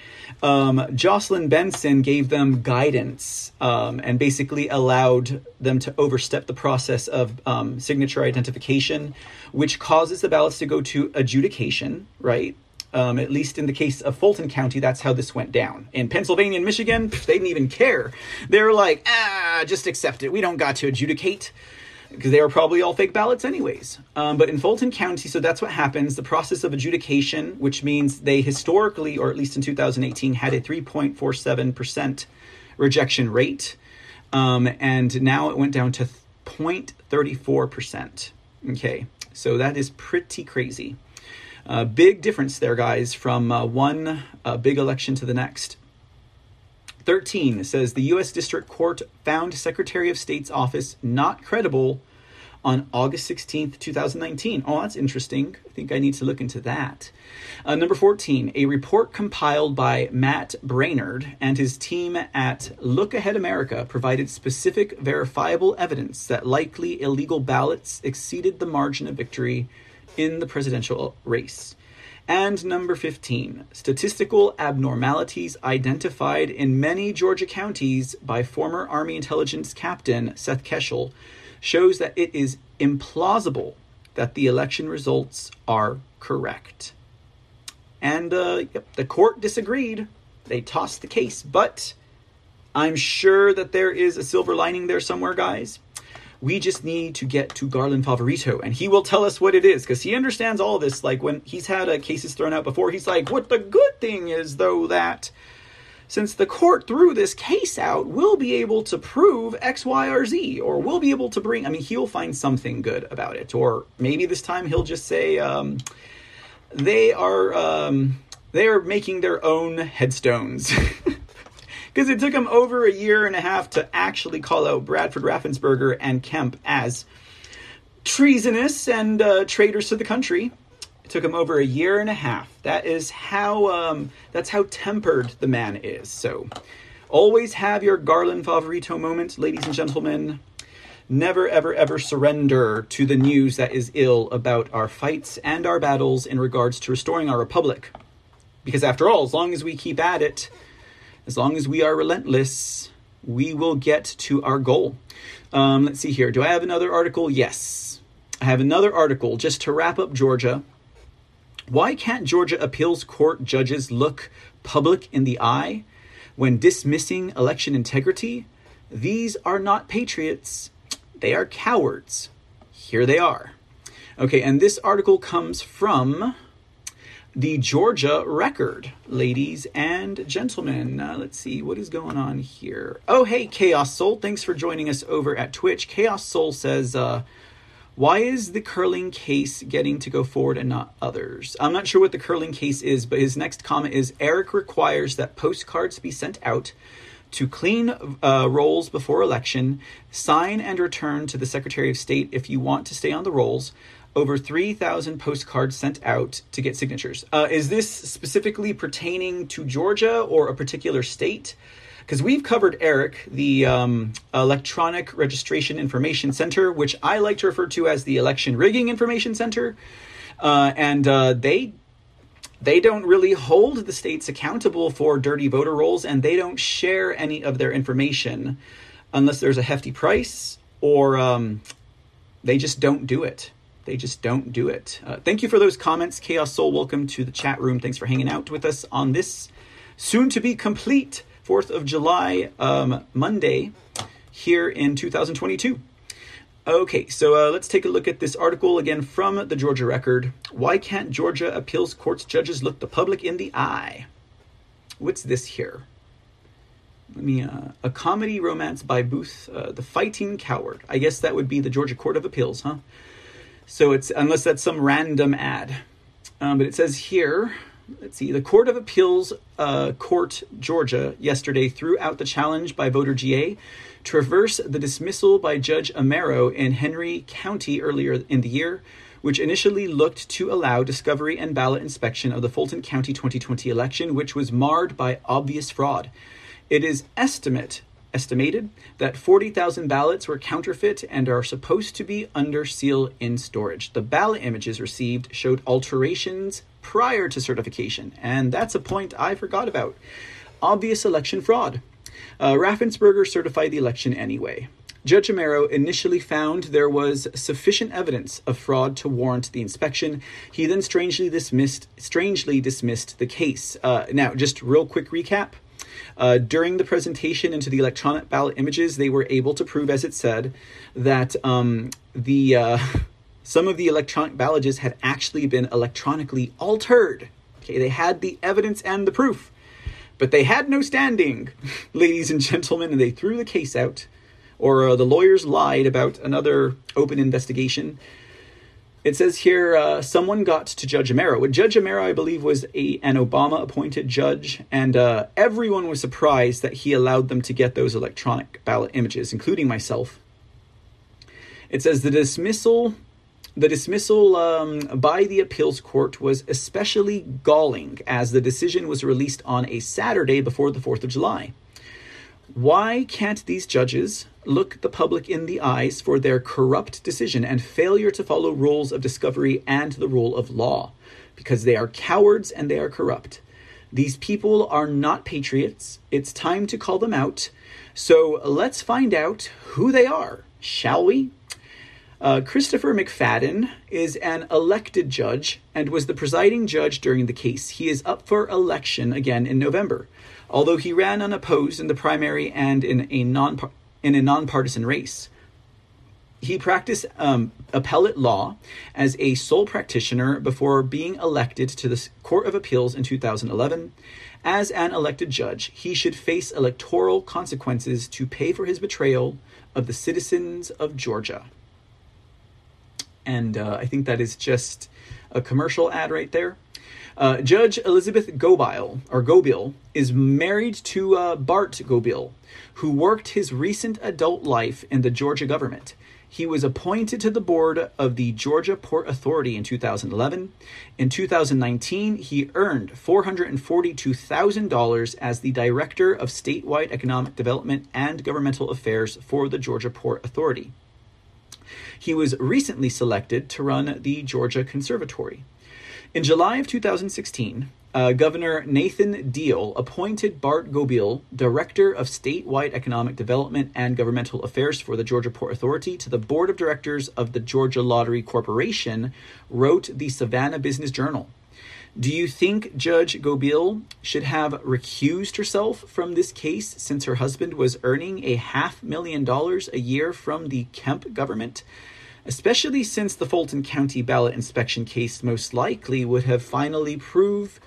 um, Jocelyn Benson gave them guidance um, and basically allowed them to overstep the process of um, signature identification, which causes the ballots to go to adjudication, right? Um, at least in the case of Fulton County, that's how this went down. In Pennsylvania and Michigan, they didn't even care. They were like, ah, just accept it. We don't got to adjudicate because they were probably all fake ballots anyways. Um, but in Fulton County, so that's what happens. The process of adjudication, which means they historically, or at least in 2018, had a 3.47% rejection rate. Um, and now it went down to 0.34%. Okay, so that is pretty crazy. Uh, big difference there, guys, from uh, one uh, big election to the next. 13 says the U.S. District Court found Secretary of State's office not credible on August 16th, 2019. Oh, that's interesting. I think I need to look into that. Uh, number 14, a report compiled by Matt Braynard and his team at Look Ahead America provided specific, verifiable evidence that likely illegal ballots exceeded the margin of victory in the presidential race. And number 15, statistical abnormalities identified in many Georgia counties by former Army intelligence captain Seth Keshel shows that it is implausible that the election results are correct. And uh, yep, the court disagreed. They tossed the case, but I'm sure that there is a silver lining there somewhere, guys. We just need to get to Garland Favorito, and he will tell us what it is because he understands all this. Like when he's had uh, cases thrown out before, he's like, "What the good thing is, though, that since the court threw this case out, we'll be able to prove X, Y, or Z, or we'll be able to bring." I mean, he'll find something good about it, or maybe this time he'll just say um, they are um, they are making their own headstones. because it took him over a year and a half to actually call out Bradford Raffensperger and Kemp as treasonous and uh, traitors to the country. It took him over a year and a half. That is how um, that's how tempered the man is. So, always have your Garland Favorito moment, ladies and gentlemen. Never, ever, ever surrender to the news that is ill about our fights and our battles in regards to restoring our republic. Because after all, as long as we keep at it, as long as we are relentless, we will get to our goal. Um, let's see here. Do I have another article? Yes. I have another article just to wrap up Georgia. Why can't Georgia appeals court judges look public in the eye when dismissing election integrity? These are not patriots, they are cowards. Here they are. Okay, and this article comes from the Georgia record, ladies and gentlemen. Uh, let's see what is going on here. Oh, hey, Chaos Soul. Thanks for joining us over at Twitch. Chaos Soul says, uh, why is the curling case getting to go forward and not others? I'm not sure what the curling case is, but his next comment is Eric requires that postcards be sent out to clean uh, rolls before election, sign and return to the Secretary of State if you want to stay on the rolls over 3,000 postcards sent out to get signatures. Uh, is this specifically pertaining to Georgia or a particular state? Because we've covered ERIC, the um, Electronic Registration Information Center, which I like to refer to as the Election Rigging Information Center, uh, and uh, they they don't really hold the states accountable for dirty voter rolls, and they don't share any of their information unless there's a hefty price or um, they just don't do it they just don't do it. Uh, thank you for those comments, Chaos Soul. Welcome to the chat room. Thanks for hanging out with us on this soon to be complete 4th of July, um, Monday, here in 2022. Okay, so uh, let's take a look at this article again from the Georgia Record. Why can't Georgia appeals court's judges look the public in the eye? What's this here? Let me, uh, a comedy romance by Booth, uh, The Fighting Coward. I guess that would be the Georgia Court of Appeals, huh? So it's, unless that's some random ad. Um, but it says here, let's see, the Court of Appeals, uh, Court, Georgia, yesterday threw out the challenge by voter GA traverse the dismissal by Judge Amero in Henry County earlier in the year, which initially looked to allow discovery and ballot inspection of the Fulton County 2020 election, which was marred by obvious fraud. It is estimate estimated that 40,000 ballots were counterfeit and are supposed to be under seal in storage. The ballot images received showed alterations prior to certification, and that's a point I forgot about. Obvious election fraud. Uh, Raffensperger certified the election anyway. Judge Amero initially found there was sufficient evidence of fraud to warrant the inspection. He then strangely dismissed strangely dismissed the case. Uh, now, just real quick recap. Uh, during the presentation into the electronic ballot images, they were able to prove, as it said, that um, the uh, some of the electronic ballots had actually been electronically altered. Okay, they had the evidence and the proof. But they had no standing, ladies and gentlemen, and they threw the case out. Or uh, the lawyers lied about another open investigation. It says here uh, someone got to Judge Amero. Judge Amero, I believe, was a, an Obama appointed judge, and uh, everyone was surprised that he allowed them to get those electronic ballot images, including myself. It says the dismissal the dismissal um, by the appeals court was especially galling as the decision was released on a Saturday before the 4th of July. Why can't these judges look the public in the eyes for their corrupt decision and failure to follow rules of discovery and the rule of law? Because they are cowards and they are corrupt. These people are not patriots. It's time to call them out. So let's find out who they are, shall we? Uh, Christopher McFadden is an elected judge and was the presiding judge during the case. He is up for election again in November, although he ran unopposed in the primary and in a non in a nonpartisan race. He practiced um, appellate law as a sole practitioner before being elected to the Court of Appeals in 2011. As an elected judge, he should face electoral consequences to pay for his betrayal of the citizens of Georgia and uh, I think that is just a commercial ad right there. Uh, Judge Elizabeth Gobile or Gobeil is married to uh, Bart Gobeil, who worked his recent adult life in the Georgia government. He was appointed to the board of the Georgia Port Authority in 2011. In 2019, he earned $442,000 as the Director of Statewide Economic Development and Governmental Affairs for the Georgia Port Authority. He was recently selected to run the Georgia Conservatory. In July of 2016, uh, Governor Nathan Deal appointed Bart Gobeil, Director of Statewide Economic Development and Governmental Affairs for the Georgia Port Authority, to the Board of Directors of the Georgia Lottery Corporation, wrote the Savannah Business Journal. Do you think Judge Gobeil should have recused herself from this case since her husband was earning a half million dollars a year from the Kemp government? Especially since the Fulton County ballot inspection case most likely would have finally proved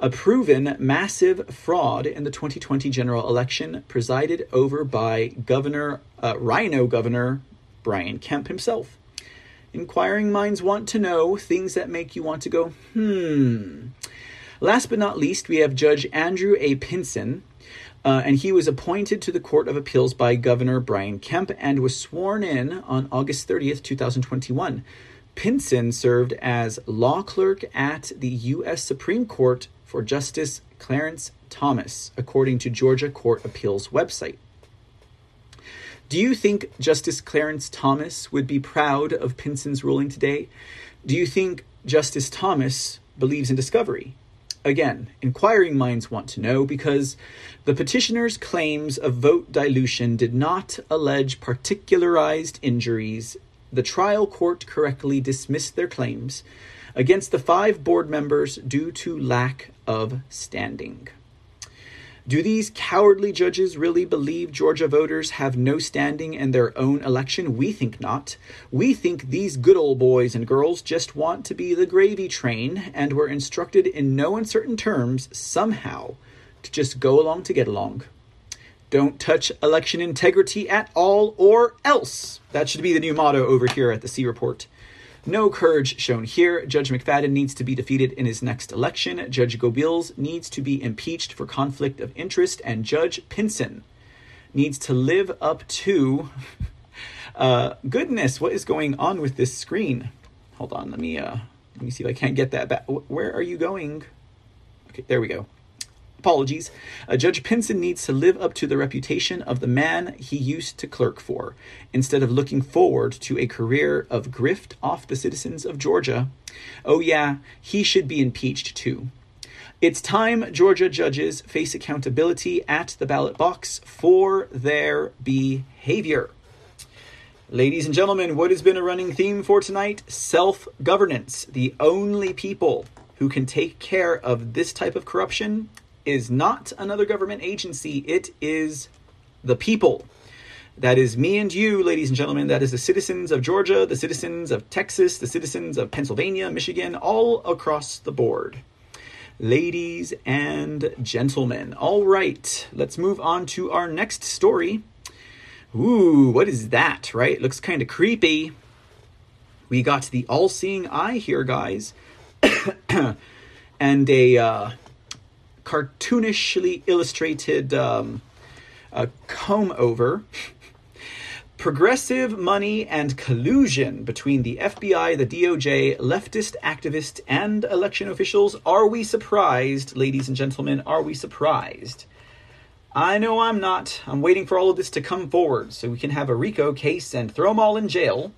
a proven massive fraud in the 2020 general election presided over by Governor uh, RINO Governor Brian Kemp himself. Inquiring minds want to know things that make you want to go, hmm. Last but not least, we have Judge Andrew A. Pinson, uh, and he was appointed to the Court of Appeals by Governor Brian Kemp and was sworn in on August 30th, 2021. Pinson served as law clerk at the U.S. Supreme Court for Justice Clarence Thomas, according to Georgia Court Appeals website. Do you think Justice Clarence Thomas would be proud of Pinson's ruling today? Do you think Justice Thomas believes in discovery? Again, inquiring minds want to know because the petitioner's claims of vote dilution did not allege particularized injuries. The trial court correctly dismissed their claims against the five board members due to lack of standing. Do these cowardly judges really believe Georgia voters have no standing in their own election? We think not. We think these good old boys and girls just want to be the gravy train and were instructed in no uncertain terms, somehow, to just go along to get along. Don't touch election integrity at all or else. That should be the new motto over here at the C Report. No courage shown here. Judge McFadden needs to be defeated in his next election. Judge Gobeils needs to be impeached for conflict of interest. And Judge Pinson needs to live up to. Uh, goodness, what is going on with this screen? Hold on, let me uh, let me see if I can't get that back. Where are you going? Okay, there we go. Apologies. Uh, Judge Pinson needs to live up to the reputation of the man he used to clerk for, instead of looking forward to a career of grift off the citizens of Georgia. Oh, yeah, he should be impeached too. It's time Georgia judges face accountability at the ballot box for their behavior. Ladies and gentlemen, what has been a running theme for tonight? Self governance. The only people who can take care of this type of corruption is not another government agency, it is the people. That is me and you, ladies and gentlemen. That is the citizens of Georgia, the citizens of Texas, the citizens of Pennsylvania, Michigan, all across the board. Ladies and gentlemen. All right, let's move on to our next story. Ooh, what is that, right? Looks kind of creepy. We got the all seeing eye here, guys. and a uh, cartoonishly illustrated um, comb over. Progressive money and collusion between the FBI, the DOJ, leftist activists, and election officials. Are we surprised, ladies and gentlemen? Are we surprised? I know I'm not. I'm waiting for all of this to come forward so we can have a RICO case and throw them all in jail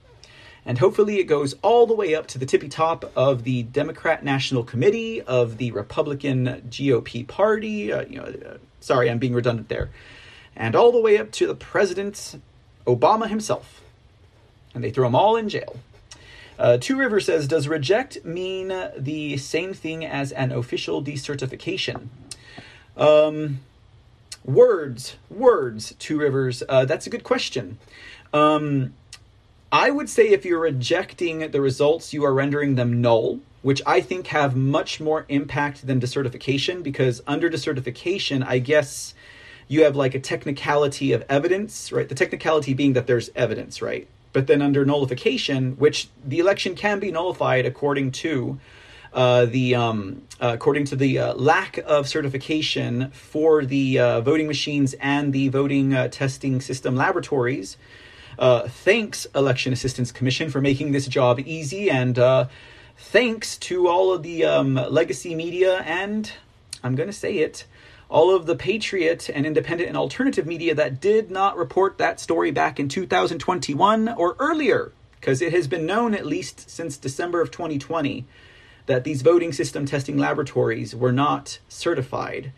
and hopefully it goes all the way up to the tippy top of the Democrat National Committee of the Republican GOP Party. Uh, you know, uh, sorry, I'm being redundant there, and all the way up to the president, Obama himself, and they throw them all in jail. Uh, Two River says, does reject mean the same thing as an official decertification? Um, words, words. Two Rivers. Uh, that's a good question. Um, I would say if you're rejecting the results, you are rendering them null, which I think have much more impact than decertification because under decertification, I guess you have like a technicality of evidence, right? The technicality being that there's evidence, right? But then under nullification, which the election can be nullified according to uh, the um, uh, according to the uh, lack of certification for the uh, voting machines and the voting uh, testing system laboratories uh, thanks, Election Assistance Commission, for making this job easy, and uh, thanks to all of the um, legacy media and, I'm going to say it, all of the Patriot and independent and alternative media that did not report that story back in 2021 or earlier, because it has been known at least since December of 2020 that these voting system testing laboratories were not certified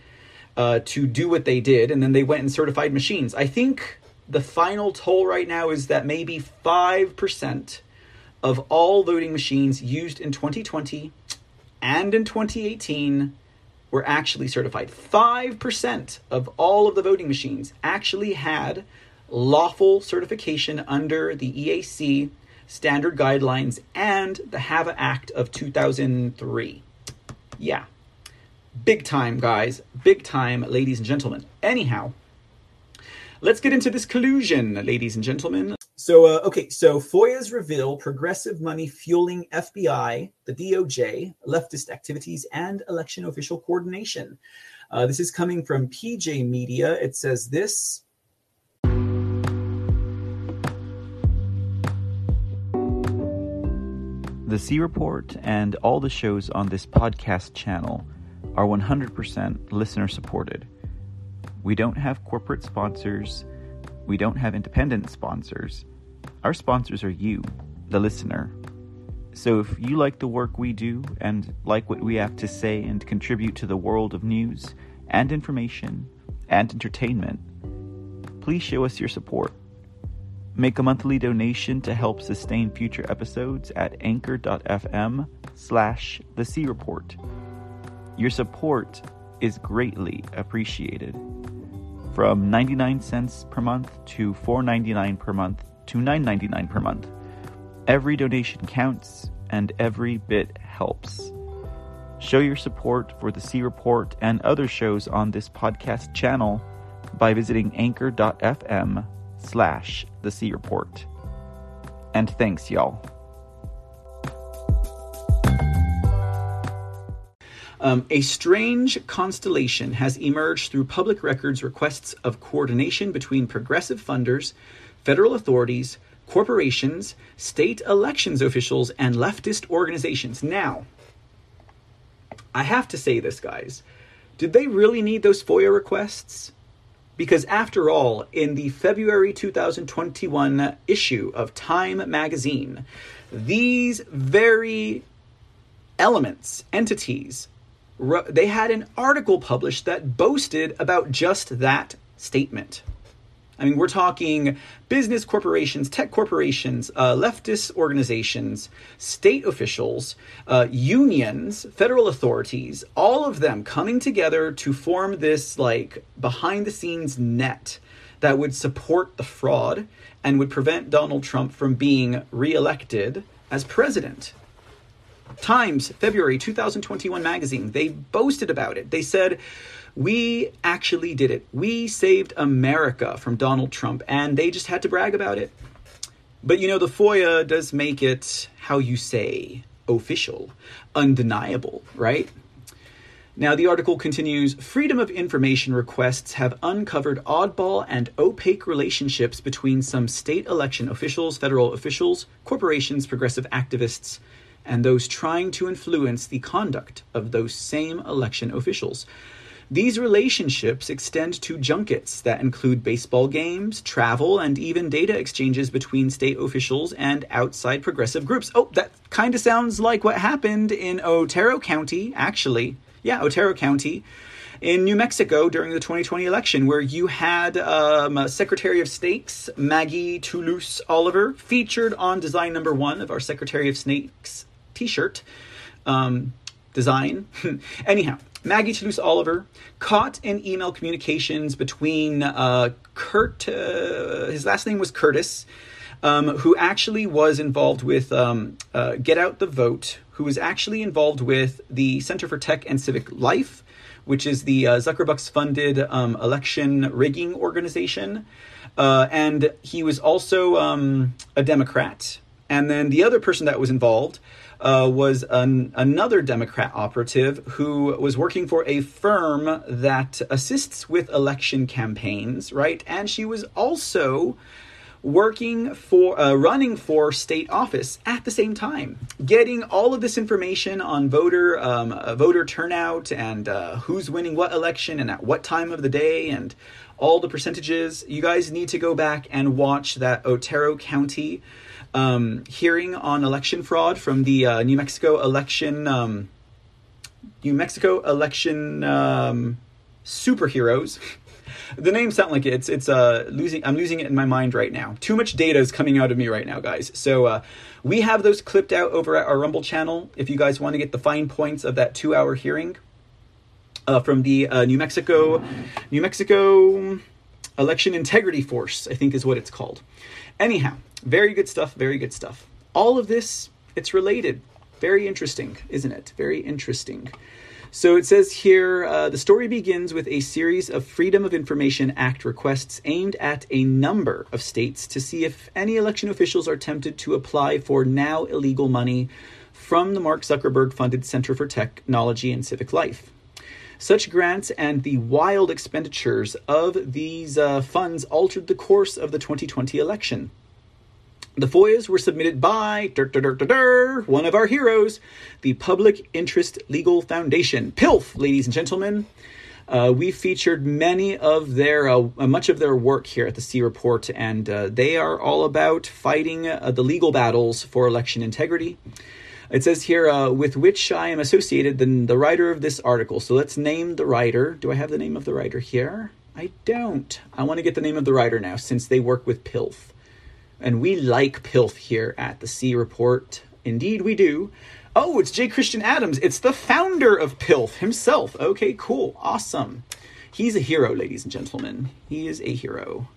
uh, to do what they did, and then they went and certified machines. I think the final toll right now is that maybe 5% of all voting machines used in 2020 and in 2018 were actually certified. 5% of all of the voting machines actually had lawful certification under the EAC standard guidelines and the HAVA Act of 2003. Yeah. Big time, guys. Big time, ladies and gentlemen. Anyhow, Let's get into this collusion, ladies and gentlemen. So, uh, okay, so FOIA's reveal progressive money fueling FBI, the DOJ, leftist activities, and election official coordination. Uh, this is coming from PJ Media. It says this. The C Report and all the shows on this podcast channel are 100% listener supported. We don't have corporate sponsors. We don't have independent sponsors. Our sponsors are you, the listener. So if you like the work we do and like what we have to say and contribute to the world of news and information and entertainment, please show us your support. Make a monthly donation to help sustain future episodes at anchor.fm slash the C Report. Your support is greatly appreciated. From 99 cents per month to 4.99 per month to 9.99 per month. Every donation counts and every bit helps. Show your support for the C Report and other shows on this podcast channel by visiting anchor.fm slash the C Report. And thanks, y'all. Um, a strange constellation has emerged through public records requests of coordination between progressive funders, federal authorities, corporations, state elections officials, and leftist organizations. Now, I have to say this, guys. Did they really need those FOIA requests? Because after all, in the February 2021 issue of Time magazine, these very elements, entities, they had an article published that boasted about just that statement. I mean, we're talking business corporations, tech corporations, uh, leftist organizations, state officials, uh, unions, federal authorities, all of them coming together to form this like behind the scenes net that would support the fraud and would prevent Donald Trump from being reelected as president. Times, February 2021 magazine, they boasted about it. They said, we actually did it. We saved America from Donald Trump, and they just had to brag about it. But you know, the FOIA does make it, how you say, official, undeniable, right? Now, the article continues Freedom of information requests have uncovered oddball and opaque relationships between some state election officials, federal officials, corporations, progressive activists, and those trying to influence the conduct of those same election officials. These relationships extend to junkets that include baseball games, travel, and even data exchanges between state officials and outside progressive groups. Oh, that kind of sounds like what happened in Otero County, actually. Yeah, Otero County in New Mexico during the 2020 election, where you had um, Secretary of State's Maggie Toulouse Oliver featured on design number one of our Secretary of State's t shirt um, design. Anyhow, Maggie Toulouse Oliver caught in email communications between uh, Kurt, uh, his last name was Curtis, um, who actually was involved with um, uh, Get Out the Vote, who was actually involved with the Center for Tech and Civic Life, which is the uh, Zuckerbucks funded um, election rigging organization. Uh, and he was also um, a Democrat. And then the other person that was involved uh, was an, another Democrat operative who was working for a firm that assists with election campaigns, right? And she was also working for uh, running for state office at the same time getting all of this information on voter um, uh, voter turnout and uh, who's winning what election and at what time of the day and all the percentages you guys need to go back and watch that otero county um, hearing on election fraud from the uh, New Mexico election um, New Mexico election um, superheroes. the names sound like it. it's it's uh losing I'm losing it in my mind right now. Too much data is coming out of me right now, guys. So uh, we have those clipped out over at our Rumble channel. If you guys want to get the fine points of that two hour hearing uh, from the uh, New Mexico New Mexico Election Integrity Force, I think is what it's called. Anyhow, very good stuff, very good stuff. All of this, it's related. Very interesting, isn't it? Very interesting. So it says here uh, the story begins with a series of Freedom of Information Act requests aimed at a number of states to see if any election officials are tempted to apply for now illegal money from the Mark Zuckerberg funded Center for Technology and Civic Life. Such grants and the wild expenditures of these uh, funds altered the course of the 2020 election. The FOIAs were submitted by dur, dur, dur, one of our heroes, the Public Interest Legal Foundation, PILF, ladies and gentlemen. Uh, we featured many of their, uh, much of their work here at the C Report, and uh, they are all about fighting uh, the legal battles for election integrity. It says here, uh, with which I am associated, the, the writer of this article. So let's name the writer. Do I have the name of the writer here? I don't. I want to get the name of the writer now since they work with PILF and we like PILF here at the C Report. Indeed, we do. Oh, it's J. Christian Adams. It's the founder of PILF himself. Okay, cool. Awesome. He's a hero, ladies and gentlemen. He is a hero.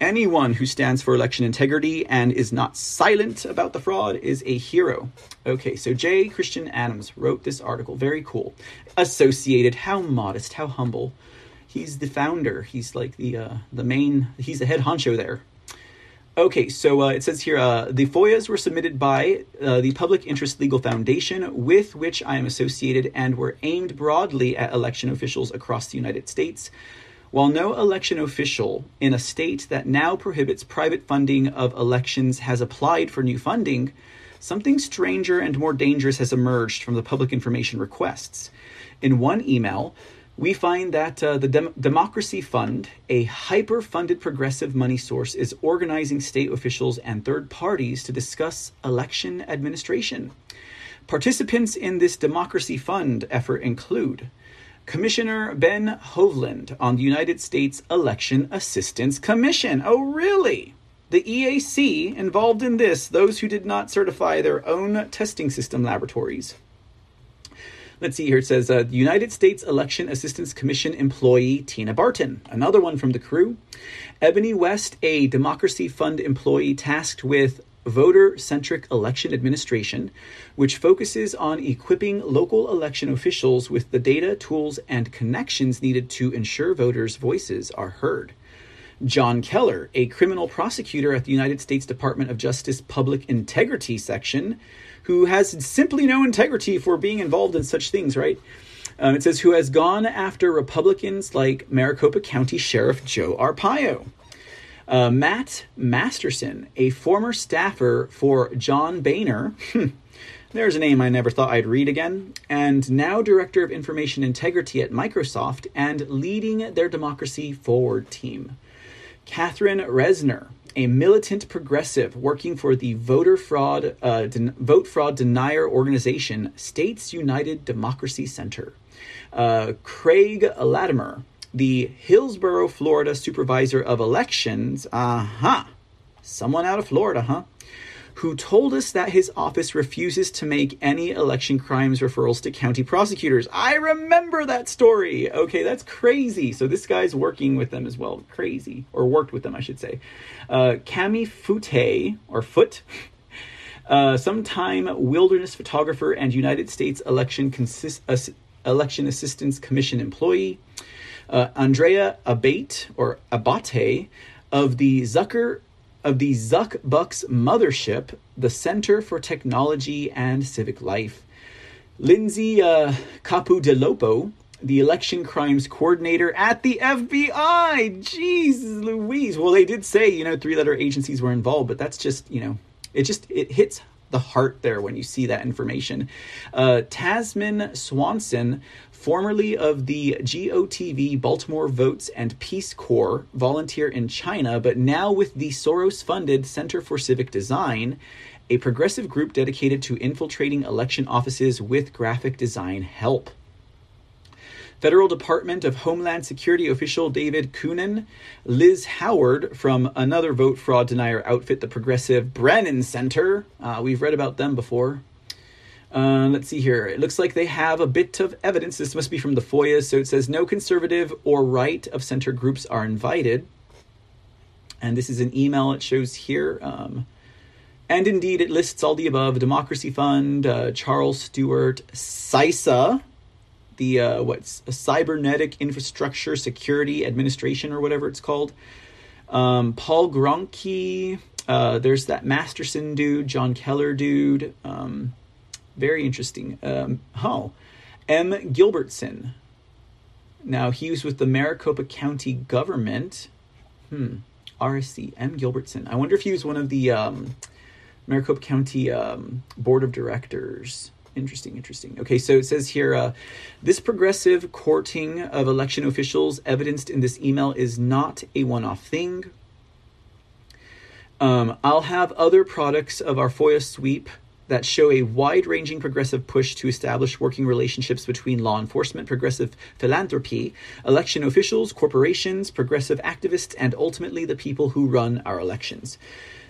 Anyone who stands for election integrity and is not silent about the fraud is a hero. Okay, so J. Christian Adams wrote this article. Very cool. Associated. How modest. How humble. He's the founder. He's like the uh, the main. He's the head honcho there. Okay, so uh, it says here uh, the FOIAs were submitted by uh, the Public Interest Legal Foundation, with which I am associated, and were aimed broadly at election officials across the United States. While no election official in a state that now prohibits private funding of elections has applied for new funding, something stranger and more dangerous has emerged from the public information requests. In one email, we find that uh, the Dem- Democracy Fund, a hyper funded progressive money source, is organizing state officials and third parties to discuss election administration. Participants in this Democracy Fund effort include Commissioner Ben Hovland on the United States Election Assistance Commission. Oh, really? The EAC involved in this, those who did not certify their own testing system laboratories. Let's see here. It says uh, United States Election Assistance Commission employee Tina Barton, another one from the crew. Ebony West, a Democracy Fund employee tasked with voter centric election administration, which focuses on equipping local election officials with the data, tools, and connections needed to ensure voters' voices are heard. John Keller, a criminal prosecutor at the United States Department of Justice Public Integrity Section, who has simply no integrity for being involved in such things, right? Um, it says, who has gone after Republicans like Maricopa County Sheriff Joe Arpaio. Uh, Matt Masterson, a former staffer for John Boehner, there's a name I never thought I'd read again, and now Director of Information Integrity at Microsoft and leading their Democracy Forward team. Catherine Resner, a militant progressive working for the voter fraud, uh, den- vote fraud denier organization, States United Democracy Center. Uh, Craig Latimer, the Hillsborough, Florida supervisor of elections. Uh huh. Someone out of Florida, huh? Who told us that his office refuses to make any election crimes referrals to county prosecutors. I remember that story. Okay, that's crazy. So this guy's working with them as well. Crazy. Or worked with them, I should say. Uh, Cami Fute, or Foot, uh, sometime wilderness photographer and United States Election, Consist- Ass- Election Assistance Commission employee uh, Andrea Abate or Abate of the Zucker of the Zuck Bucks mothership, the Center for Technology and Civic Life. Lindsay uh, Capudelopo, the election crimes coordinator at the FBI. Jesus Louise. Well, they did say, you know, three letter agencies were involved, but that's just, you know, it just it hits the heart there when you see that information. Uh, Tasman Swanson, formerly of the GOTV Baltimore Votes and Peace Corps, volunteer in China, but now with the Soros funded Center for Civic Design, a progressive group dedicated to infiltrating election offices with graphic design help. Federal Department of Homeland Security official David Coonan, Liz Howard from another vote fraud denier outfit, the progressive Brennan Center. Uh, we've read about them before. Uh, let's see here. It looks like they have a bit of evidence. This must be from the FOIA. So it says no conservative or right of center groups are invited. And this is an email it shows here. Um, and indeed, it lists all the above Democracy Fund, uh, Charles Stewart, CISA, the uh, what's cybernetic infrastructure security administration or whatever it's called. Um, paul gronke uh, there's that masterson dude john keller dude um, very interesting. Um, oh m. Gilbertson. Now he was with the maricopa county government. Hmm rsc m. Gilbertson. I wonder if he was one of the um, maricopa county um, board of directors Interesting, interesting. Okay, so it says here uh, this progressive courting of election officials evidenced in this email is not a one off thing. Um, I'll have other products of our FOIA sweep that show a wide ranging progressive push to establish working relationships between law enforcement, progressive philanthropy, election officials, corporations, progressive activists, and ultimately the people who run our elections.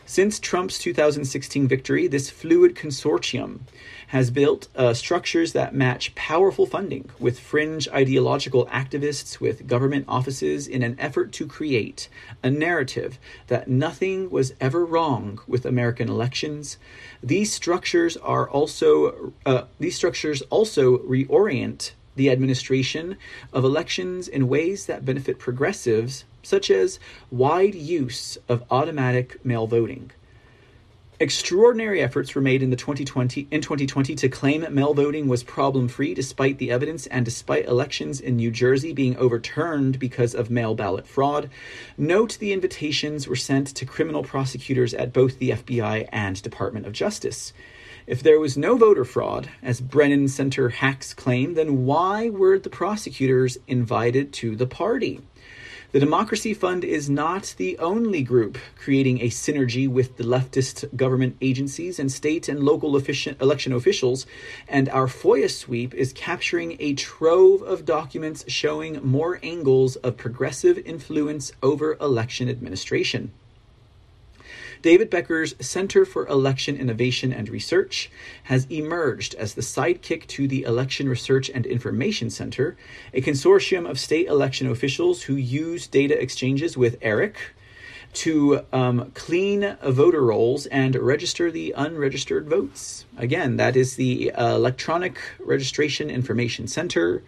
Since Trump's 2016 victory, this fluid consortium has built uh, structures that match powerful funding with fringe ideological activists with government offices in an effort to create a narrative that nothing was ever wrong with American elections. These structures are also uh, these structures also reorient the administration of elections in ways that benefit progressives, such as wide use of automatic mail voting. Extraordinary efforts were made in the 2020 in 2020 to claim mail voting was problem-free despite the evidence and despite elections in New Jersey being overturned because of mail ballot fraud. Note the invitations were sent to criminal prosecutors at both the FBI and Department of Justice. If there was no voter fraud, as Brennan Center hacks claim, then why were the prosecutors invited to the party? The Democracy Fund is not the only group creating a synergy with the leftist government agencies and state and local election officials, and our FOIA sweep is capturing a trove of documents showing more angles of progressive influence over election administration. David Becker's Center for Election Innovation and Research has emerged as the sidekick to the Election Research and Information Center, a consortium of state election officials who use data exchanges with ERIC to um, clean voter rolls and register the unregistered votes. Again, that is the Electronic Registration Information Center,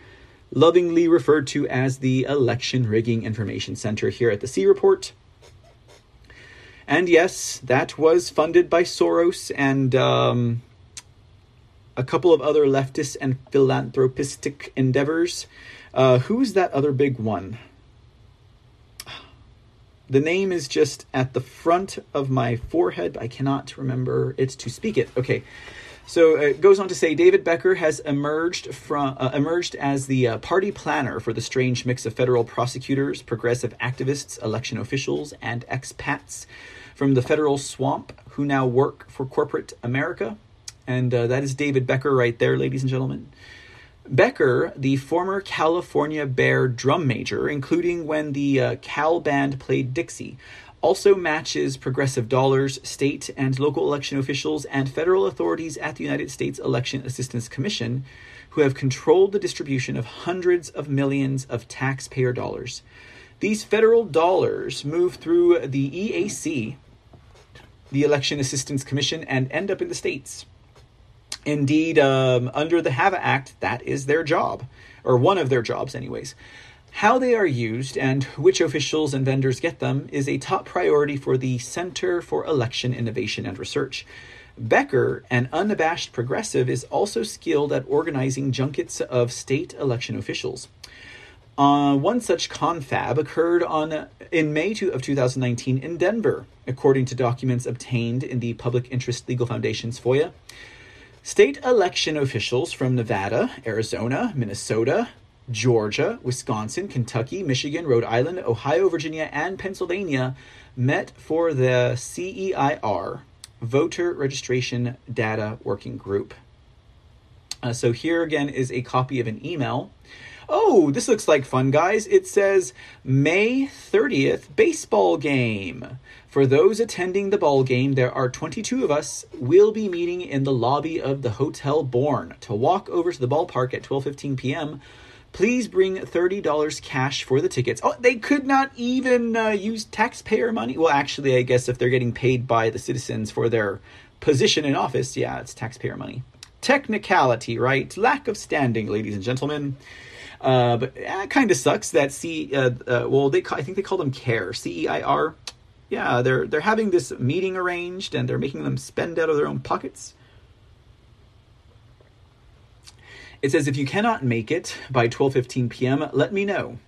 lovingly referred to as the Election Rigging Information Center here at the C Report. And yes, that was funded by Soros and um, a couple of other leftist and philanthropistic endeavors. Uh, who's that other big one? The name is just at the front of my forehead. I cannot remember it to speak it. Okay. So uh, it goes on to say David Becker has emerged from uh, emerged as the uh, party planner for the strange mix of federal prosecutors, progressive activists, election officials, and expats from the federal swamp who now work for corporate America. And uh, that is David Becker right there, ladies and gentlemen. Becker, the former California Bear drum major, including when the uh, Cal band played Dixie, also matches progressive dollars, state and local election officials, and federal authorities at the United States Election Assistance Commission, who have controlled the distribution of hundreds of millions of taxpayer dollars. These federal dollars move through the EAC, the Election Assistance Commission and end up in the states. Indeed, um, under the HAVA Act, that is their job, or one of their jobs, anyways. How they are used and which officials and vendors get them is a top priority for the Center for Election Innovation and Research. Becker, an unabashed progressive, is also skilled at organizing junkets of state election officials. Uh, one such confab occurred on in May of 2019 in Denver, according to documents obtained in the Public Interest Legal Foundation's FOIA. State election officials from Nevada, Arizona, Minnesota, Georgia, Wisconsin, Kentucky, Michigan, Rhode Island, Ohio, Virginia, and Pennsylvania met for the CEIR Voter Registration Data Working Group. Uh, so, here again is a copy of an email Oh, this looks like fun, guys. It says May 30th baseball game. For those attending the ball game, there are 22 of us. We'll be meeting in the lobby of the Hotel Born to walk over to the ballpark at 12:15 p.m. Please bring $30 cash for the tickets. Oh, they could not even uh, use taxpayer money. Well, actually, I guess if they're getting paid by the citizens for their position in office, yeah, it's taxpayer money. Technicality, right? Lack of standing, ladies and gentlemen. Uh, but it kind of sucks that C. Uh, uh, well, they I think they call them CARE, C E I R. Yeah, they're they're having this meeting arranged and they're making them spend out of their own pockets. It says if you cannot make it by 12:15 p.m., let me know.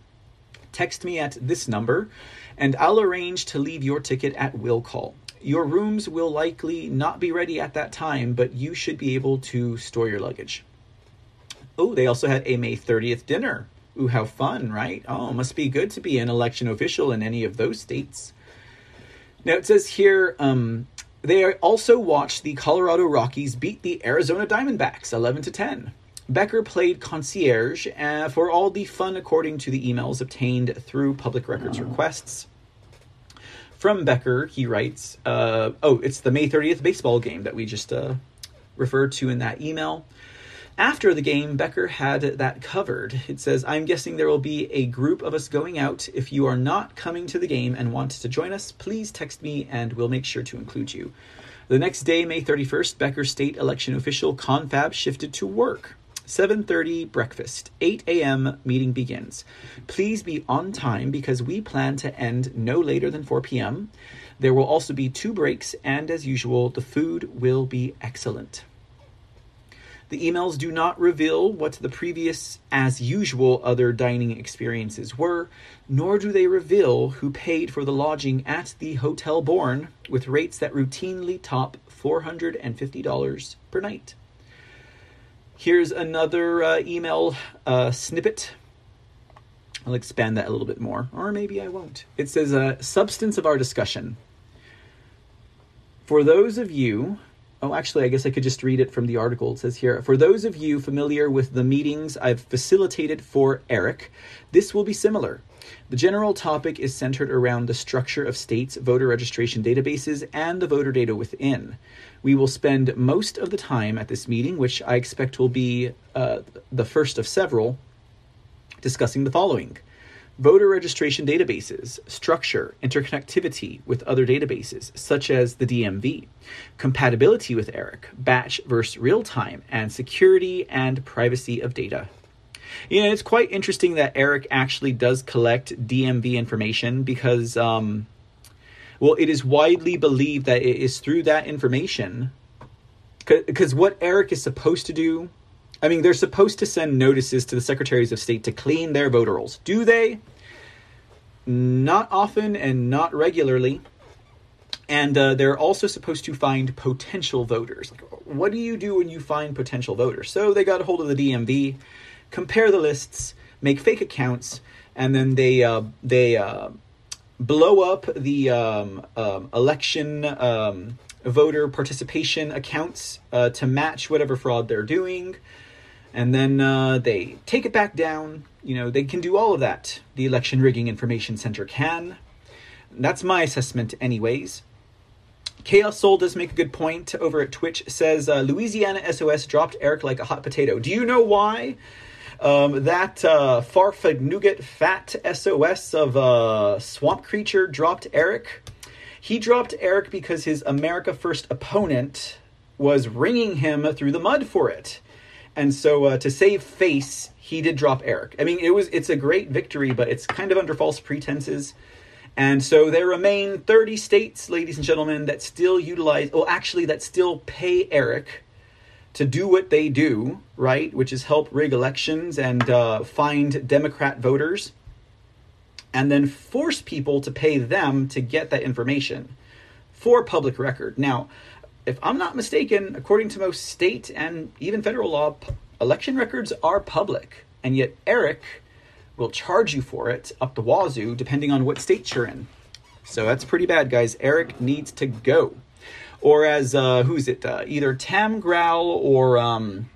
Text me at this number and I'll arrange to leave your ticket at will call. Your rooms will likely not be ready at that time, but you should be able to store your luggage. Oh, they also had a May 30th dinner. Ooh, how fun, right? Oh, must be good to be an election official in any of those states. Now it says here, um, they also watched the Colorado Rockies beat the Arizona Diamondbacks 11 to 10. Becker played concierge uh, for all the fun, according to the emails obtained through public records requests. from Becker, he writes, uh, oh, it's the May 30th baseball game that we just uh, referred to in that email. After the game, Becker had that covered. It says, I'm guessing there will be a group of us going out. If you are not coming to the game and want to join us, please text me and we'll make sure to include you. The next day, May 31st, Becker state election official Confab shifted to work. 7:30 breakfast 8 a.m. meeting begins please be on time because we plan to end no later than 4 p.m there will also be two breaks and as usual the food will be excellent the emails do not reveal what the previous as usual other dining experiences were nor do they reveal who paid for the lodging at the hotel born with rates that routinely top $450 per night Here's another uh, email uh, snippet. I'll expand that a little bit more, or maybe I won't. It says, uh, Substance of our discussion. For those of you, oh, actually, I guess I could just read it from the article. It says here, For those of you familiar with the meetings I've facilitated for Eric, this will be similar. The general topic is centered around the structure of states' voter registration databases and the voter data within. We will spend most of the time at this meeting, which I expect will be uh, the first of several, discussing the following voter registration databases, structure, interconnectivity with other databases, such as the DMV, compatibility with ERIC, batch versus real time, and security and privacy of data. You know, it's quite interesting that Eric actually does collect DMV information because um, well, it is widely believed that it is through that information. Because what Eric is supposed to do, I mean, they're supposed to send notices to the secretaries of state to clean their voter rolls. Do they? Not often and not regularly. And uh, they're also supposed to find potential voters. What do you do when you find potential voters? So they got a hold of the DMV, compare the lists, make fake accounts, and then they uh, they uh, blow up the um, um, election um, voter participation accounts uh, to match whatever fraud they're doing. And then uh, they take it back down. You know, they can do all of that. The Election Rigging Information Center can. That's my assessment, anyways. Chaos Soul does make a good point over at Twitch. Says uh, Louisiana SOS dropped Eric like a hot potato. Do you know why? Um, that uh, Farfig Nougat Fat SOS of uh, Swamp Creature dropped Eric. He dropped Eric because his America First opponent was wringing him through the mud for it. And so uh, to save face, he did drop Eric. I mean, it was it's a great victory, but it's kind of under false pretenses. And so there remain 30 states, ladies and gentlemen, that still utilize, well, actually, that still pay Eric to do what they do, right, which is help rig elections and uh, find Democrat voters, and then force people to pay them to get that information for public record. Now, if I'm not mistaken, according to most state and even federal law, election records are public, and yet Eric will charge you for it up the wazoo depending on what state you're in. So that's pretty bad, guys. Eric needs to go or as uh, who's it? Uh, either Tam Growl or um,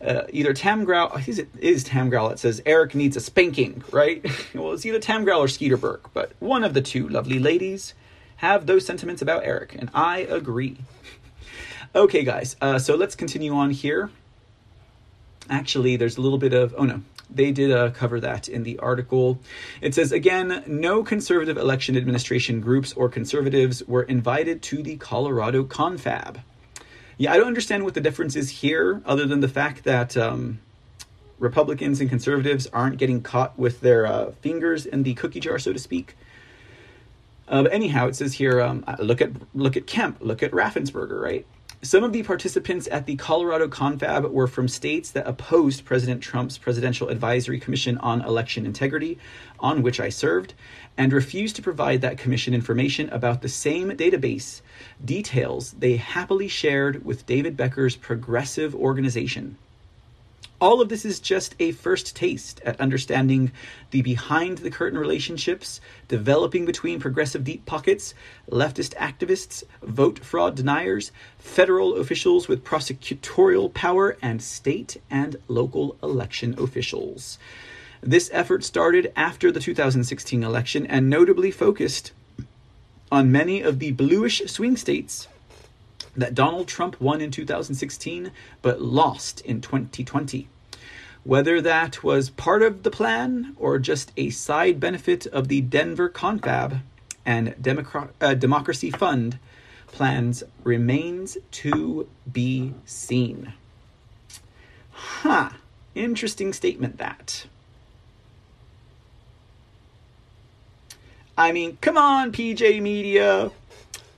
uh, either Tam Growl. Is it is Tam Growl? It says Eric needs a spanking, right? well, it's either Tam Growl or Skeeter Burke, but one of the two lovely ladies have those sentiments about Eric, and I agree. Okay, guys. Uh, so let's continue on here. Actually, there's a little bit of oh no, they did uh, cover that in the article. It says again, no conservative election administration groups or conservatives were invited to the Colorado confab. Yeah, I don't understand what the difference is here, other than the fact that um, Republicans and conservatives aren't getting caught with their uh, fingers in the cookie jar, so to speak. Uh, but anyhow, it says here, um, look at look at Kemp, look at Raffensperger, right? Some of the participants at the Colorado confab were from states that opposed President Trump's Presidential Advisory Commission on Election Integrity, on which I served, and refused to provide that commission information about the same database details they happily shared with David Becker's progressive organization. All of this is just a first taste at understanding the behind the curtain relationships developing between progressive deep pockets, leftist activists, vote fraud deniers, federal officials with prosecutorial power, and state and local election officials. This effort started after the 2016 election and notably focused on many of the bluish swing states that Donald Trump won in 2016 but lost in 2020. Whether that was part of the plan or just a side benefit of the Denver Confab and uh, Democracy Fund plans remains to be seen. Huh. Interesting statement that. I mean, come on, PJ Media.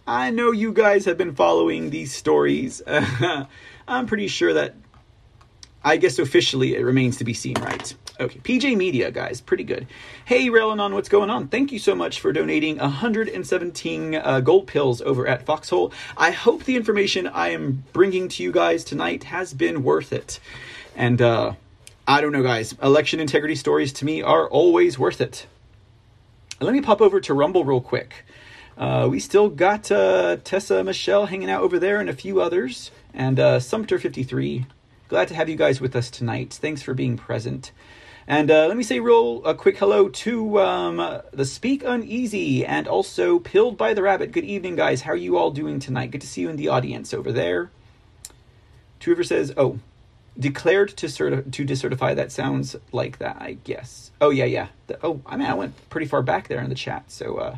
I know you guys have been following these stories. I'm pretty sure that, I guess officially it remains to be seen, right? Okay, PJ Media, guys, pretty good. Hey, Railanon, what's going on? Thank you so much for donating 117 uh, gold pills over at Foxhole. I hope the information I am bringing to you guys tonight has been worth it. And uh, I don't know, guys, election integrity stories to me are always worth it. Let me pop over to Rumble real quick. Uh, we still got uh, Tessa Michelle hanging out over there and a few others. And uh, Sumter53. Glad to have you guys with us tonight. Thanks for being present. And uh, let me say real a quick hello to um, the Speak Uneasy and also Pilled by the Rabbit. Good evening, guys. How are you all doing tonight? Good to see you in the audience over there. Two says, "Oh, declared to certi- to decertify." That sounds like that, I guess. Oh yeah, yeah. The, oh, I mean, I went pretty far back there in the chat. So, uh,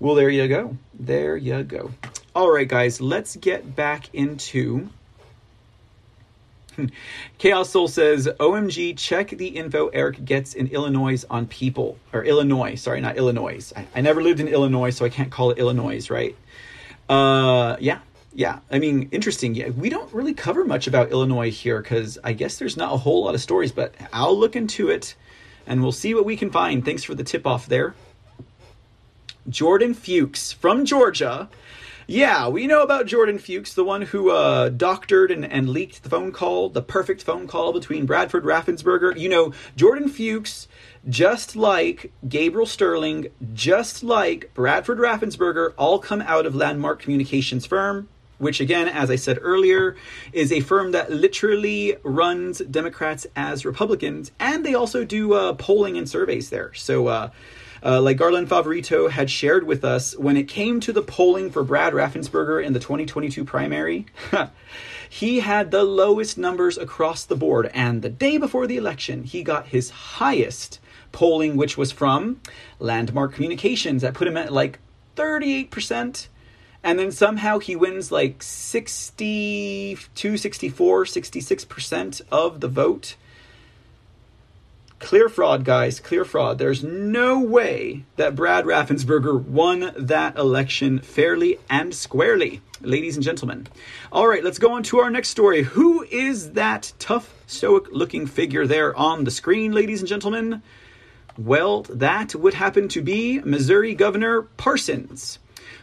well, there you go. There you go. All right, guys. Let's get back into Chaos Soul says, OMG, check the info Eric gets in Illinois on people. Or Illinois, sorry, not Illinois. I, I never lived in Illinois, so I can't call it Illinois, right? Uh, yeah, yeah. I mean, interesting. Yeah, we don't really cover much about Illinois here because I guess there's not a whole lot of stories, but I'll look into it and we'll see what we can find. Thanks for the tip off there. Jordan Fuchs from Georgia yeah, we know about Jordan Fuchs, the one who uh, doctored and, and leaked the phone call, the perfect phone call between Bradford Raffensperger. You know, Jordan Fuchs, just like Gabriel Sterling, just like Bradford Raffensperger, all come out of Landmark Communications firm, which again, as I said earlier, is a firm that literally runs Democrats as Republicans, and they also do uh, polling and surveys there. So, uh, uh, like Garland Favorito had shared with us, when it came to the polling for Brad Raffensperger in the 2022 primary, he had the lowest numbers across the board. And the day before the election, he got his highest polling, which was from Landmark Communications. That put him at like 38%. And then somehow he wins like 62, 64, 66% of the vote Clear fraud, guys. Clear fraud. There's no way that Brad Raffensperger won that election fairly and squarely, ladies and gentlemen. All right, let's go on to our next story. Who is that tough, stoic looking figure there on the screen, ladies and gentlemen? Well, that would happen to be Missouri Governor Parsons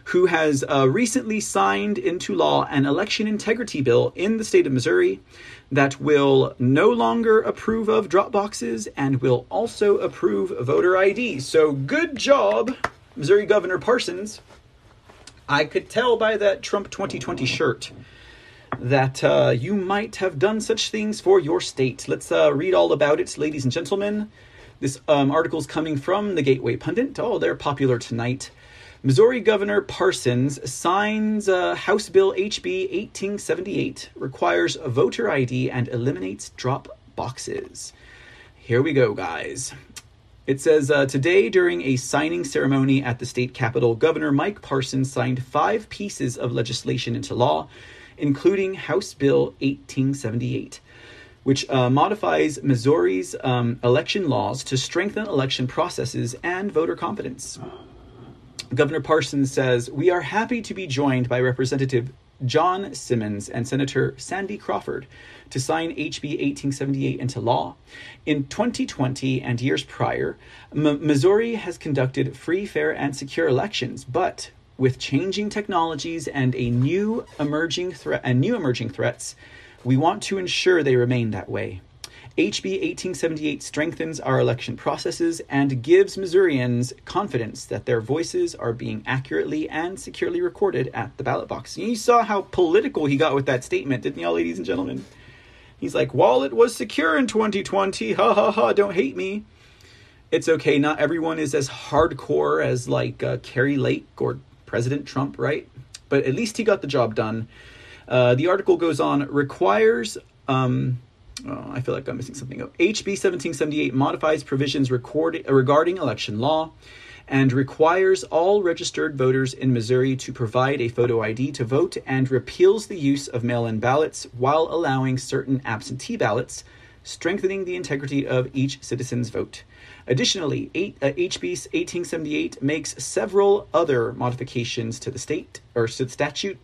who has uh, recently signed into law an election integrity bill in the state of Missouri that will no longer approve of drop boxes and will also approve voter ID. So good job, Missouri Governor Parsons. I could tell by that Trump 2020 shirt that uh, you might have done such things for your state. Let's uh, read all about it, ladies and gentlemen. This um, article is coming from the Gateway Pundit. Oh, they're popular tonight. Missouri Governor Parsons signs uh, House Bill HB 1878, requires a voter ID and eliminates drop boxes. Here we go, guys. It says uh, today, during a signing ceremony at the state capitol, Governor Mike Parsons signed five pieces of legislation into law, including House Bill 1878 which uh, modifies Missouri's um, election laws to strengthen election processes and voter confidence. Governor Parsons says, We are happy to be joined by Representative John Simmons and Senator Sandy Crawford to sign HB 1878 into law. In 2020 and years prior, M- Missouri has conducted free, fair, and secure elections, but with changing technologies and a new emerging threat and new emerging threats, we want to ensure they remain that way. HB 1878 strengthens our election processes and gives Missourians confidence that their voices are being accurately and securely recorded at the ballot box. You saw how political he got with that statement, didn't y'all, ladies and gentlemen? He's like, while it was secure in 2020, ha ha ha, don't hate me. It's okay, not everyone is as hardcore as like uh, Kari Lake or President Trump, right? But at least he got the job done. Uh, the article goes on requires. Um, oh, I feel like I'm missing something. HB 1778 modifies provisions record, regarding election law and requires all registered voters in Missouri to provide a photo ID to vote and repeals the use of mail in ballots while allowing certain absentee ballots, strengthening the integrity of each citizen's vote. Additionally, eight, uh, HB 1878 makes several other modifications to the state or to the statute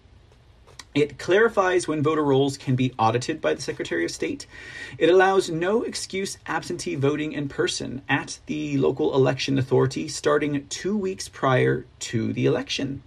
it clarifies when voter rolls can be audited by the Secretary of State. It allows no excuse absentee voting in person at the local election authority starting two weeks prior to the election.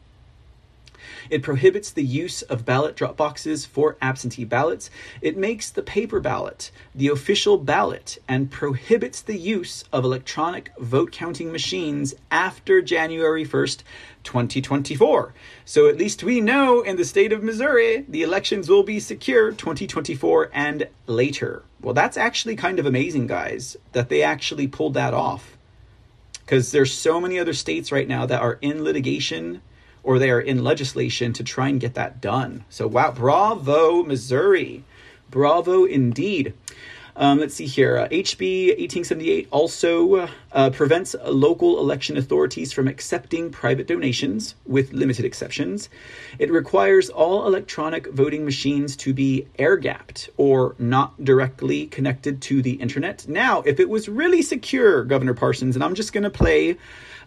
It prohibits the use of ballot drop boxes for absentee ballots. It makes the paper ballot the official ballot and prohibits the use of electronic vote counting machines after January 1st, 2024. So at least we know in the state of Missouri, the elections will be secure 2024 and later. Well, that's actually kind of amazing, guys, that they actually pulled that off. Because there's so many other states right now that are in litigation or they are in legislation to try and get that done. So, wow, bravo, Missouri. Bravo indeed. Um, let's see here. Uh, HB 1878 also uh, prevents local election authorities from accepting private donations, with limited exceptions. It requires all electronic voting machines to be air gapped or not directly connected to the internet. Now, if it was really secure, Governor Parsons, and I'm just going to play,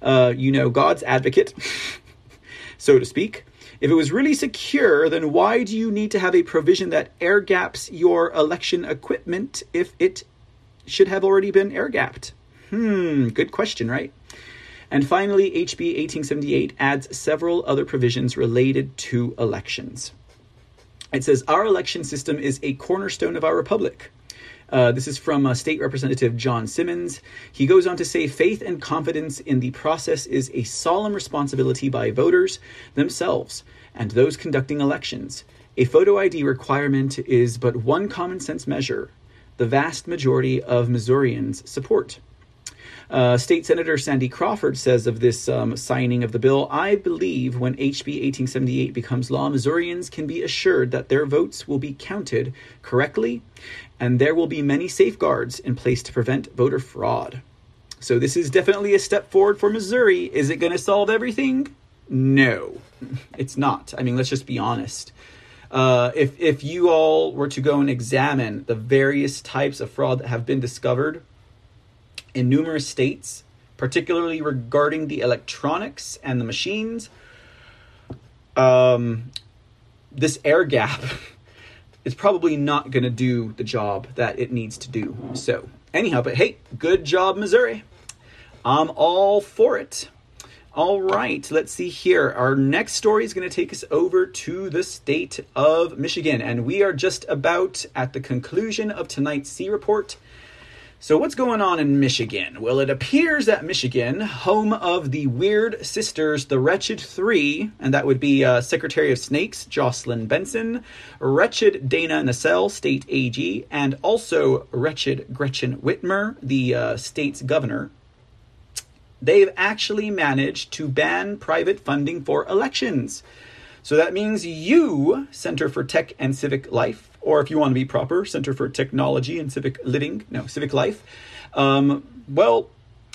uh, you know, God's advocate. so to speak. If it was really secure, then why do you need to have a provision that air gaps your election equipment if it should have already been air gapped? Hmm, good question, right? And finally, HB 1878 adds several other provisions related to elections. It says, Our election system is a cornerstone of our republic. Uh, this is from uh, State Representative John Simmons. He goes on to say faith and confidence in the process is a solemn responsibility by voters themselves and those conducting elections. A photo ID requirement is but one common sense measure the vast majority of Missourians support. Uh, State Senator Sandy Crawford says of this um, signing of the bill I believe when HB 1878 becomes law, Missourians can be assured that their votes will be counted correctly and there will be many safeguards in place to prevent voter fraud. So, this is definitely a step forward for Missouri. Is it going to solve everything? No, it's not. I mean, let's just be honest. Uh, if if you all were to go and examine the various types of fraud that have been discovered in numerous states, particularly regarding the electronics and the machines. Um, this air gap is probably not going to do the job that it needs to do. So, anyhow, but hey, good job, Missouri. I'm all for it. All right, let's see here. Our next story is going to take us over to the state of Michigan, and we are just about at the conclusion of tonight's C report. So, what's going on in Michigan? Well, it appears that Michigan, home of the Weird Sisters, the Wretched Three, and that would be uh, Secretary of Snakes Jocelyn Benson, Wretched Dana Nessel, State AG, and also Wretched Gretchen Whitmer, the uh, state's governor, they've actually managed to ban private funding for elections. So that means you, Center for Tech and Civic Life, or if you want to be proper, Center for Technology and Civic Living, no, Civic Life, um, well,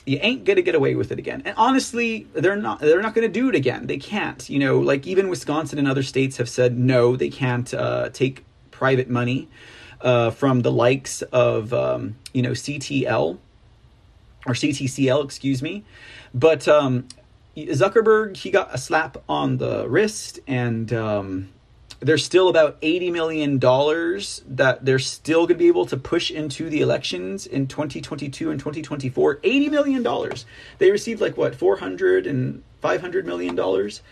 you ain't gonna get away with it again. And honestly, they're not they're not gonna do it again. They can't. You know, like even Wisconsin and other states have said no, they can't uh, take private money uh, from the likes of um, you know CTL or CTCL, excuse me. But um, Zuckerberg, he got a slap on the wrist, and um, there's still about $80 million that they're still going to be able to push into the elections in 2022 and 2024. $80 million. They received like what, 400 and 500 million dollars?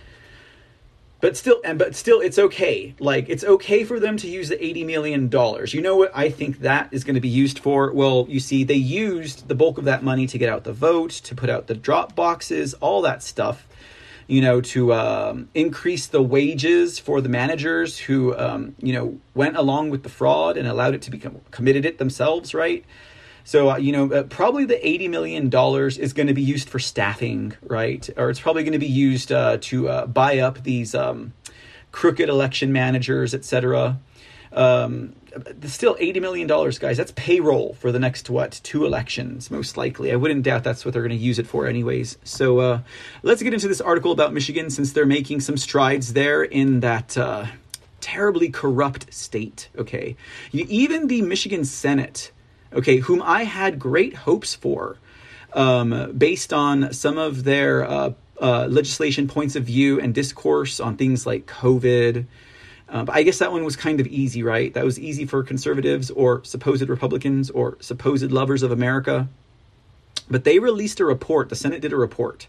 But still, and but still, it's okay. Like it's okay for them to use the eighty million dollars. You know what I think that is going to be used for? Well, you see, they used the bulk of that money to get out the vote, to put out the drop boxes, all that stuff you know, to um, increase the wages for the managers who, um, you know, went along with the fraud and allowed it to become committed it themselves, right? So, uh, you know, uh, probably the $80 million is going to be used for staffing, right? Or it's probably going to be used uh, to uh, buy up these um, crooked election managers, etc. Um, still $80 million, guys. That's payroll for the next, what, two elections, most likely. I wouldn't doubt that's what they're going to use it for, anyways. So uh, let's get into this article about Michigan since they're making some strides there in that uh, terribly corrupt state, okay? Even the Michigan Senate okay, whom I had great hopes for um, based on some of their uh, uh, legislation points of view and discourse on things like COVID. Uh, but I guess that one was kind of easy, right? That was easy for conservatives or supposed Republicans or supposed lovers of America. But they released a report, the Senate did a report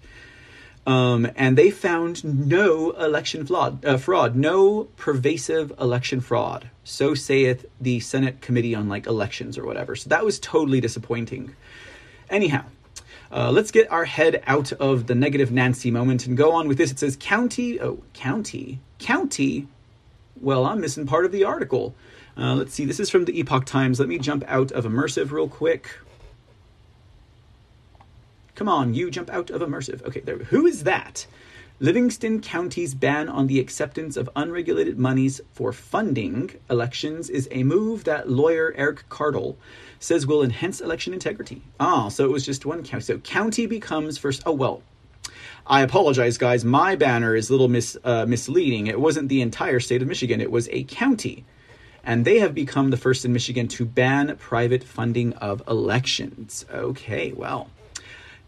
um, and they found no election fraud, uh, fraud, no pervasive election fraud. So saith the Senate Committee on like elections or whatever. So that was totally disappointing. Anyhow, uh, let's get our head out of the negative Nancy moment and go on with this. It says county, oh county, county. Well, I'm missing part of the article. Uh, let's see. This is from the Epoch Times. Let me jump out of immersive real quick. Come on, you jump out of immersive. Okay, there. Who is that? Livingston County's ban on the acceptance of unregulated monies for funding elections is a move that lawyer Eric Kaardal says will enhance election integrity. Ah, so it was just one county. So county becomes first. Oh well, I apologize, guys. My banner is a little mis, uh, misleading. It wasn't the entire state of Michigan. It was a county, and they have become the first in Michigan to ban private funding of elections. Okay, well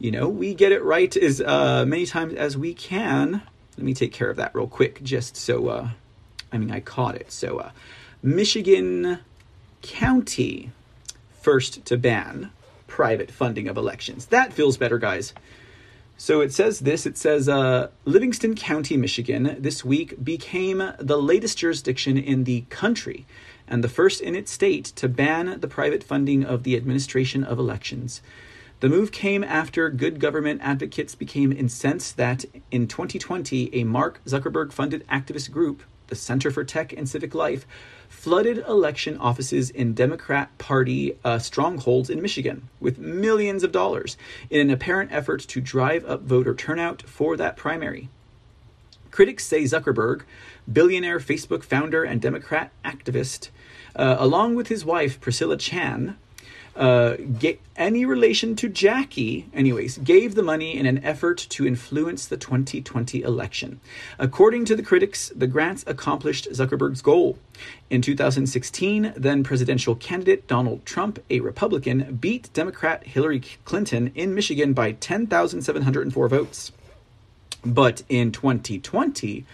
you know, we get it right as uh, many times as we can. Let me take care of that real quick, just so, uh, I mean, I caught it. So, uh, Michigan County first to ban private funding of elections. That feels better, guys. So it says this it says uh, Livingston County, Michigan, this week became the latest jurisdiction in the country and the first in its state to ban the private funding of the administration of elections. The move came after good government advocates became incensed that in 2020, a Mark Zuckerberg funded activist group, the Center for Tech and Civic Life, flooded election offices in Democrat Party uh, strongholds in Michigan with millions of dollars in an apparent effort to drive up voter turnout for that primary. Critics say Zuckerberg, billionaire Facebook founder and Democrat activist, uh, along with his wife Priscilla Chan, uh, any relation to Jackie, anyways, gave the money in an effort to influence the 2020 election. According to the critics, the grants accomplished Zuckerberg's goal. In 2016, then presidential candidate Donald Trump, a Republican, beat Democrat Hillary Clinton in Michigan by 10,704 votes. But in 2020,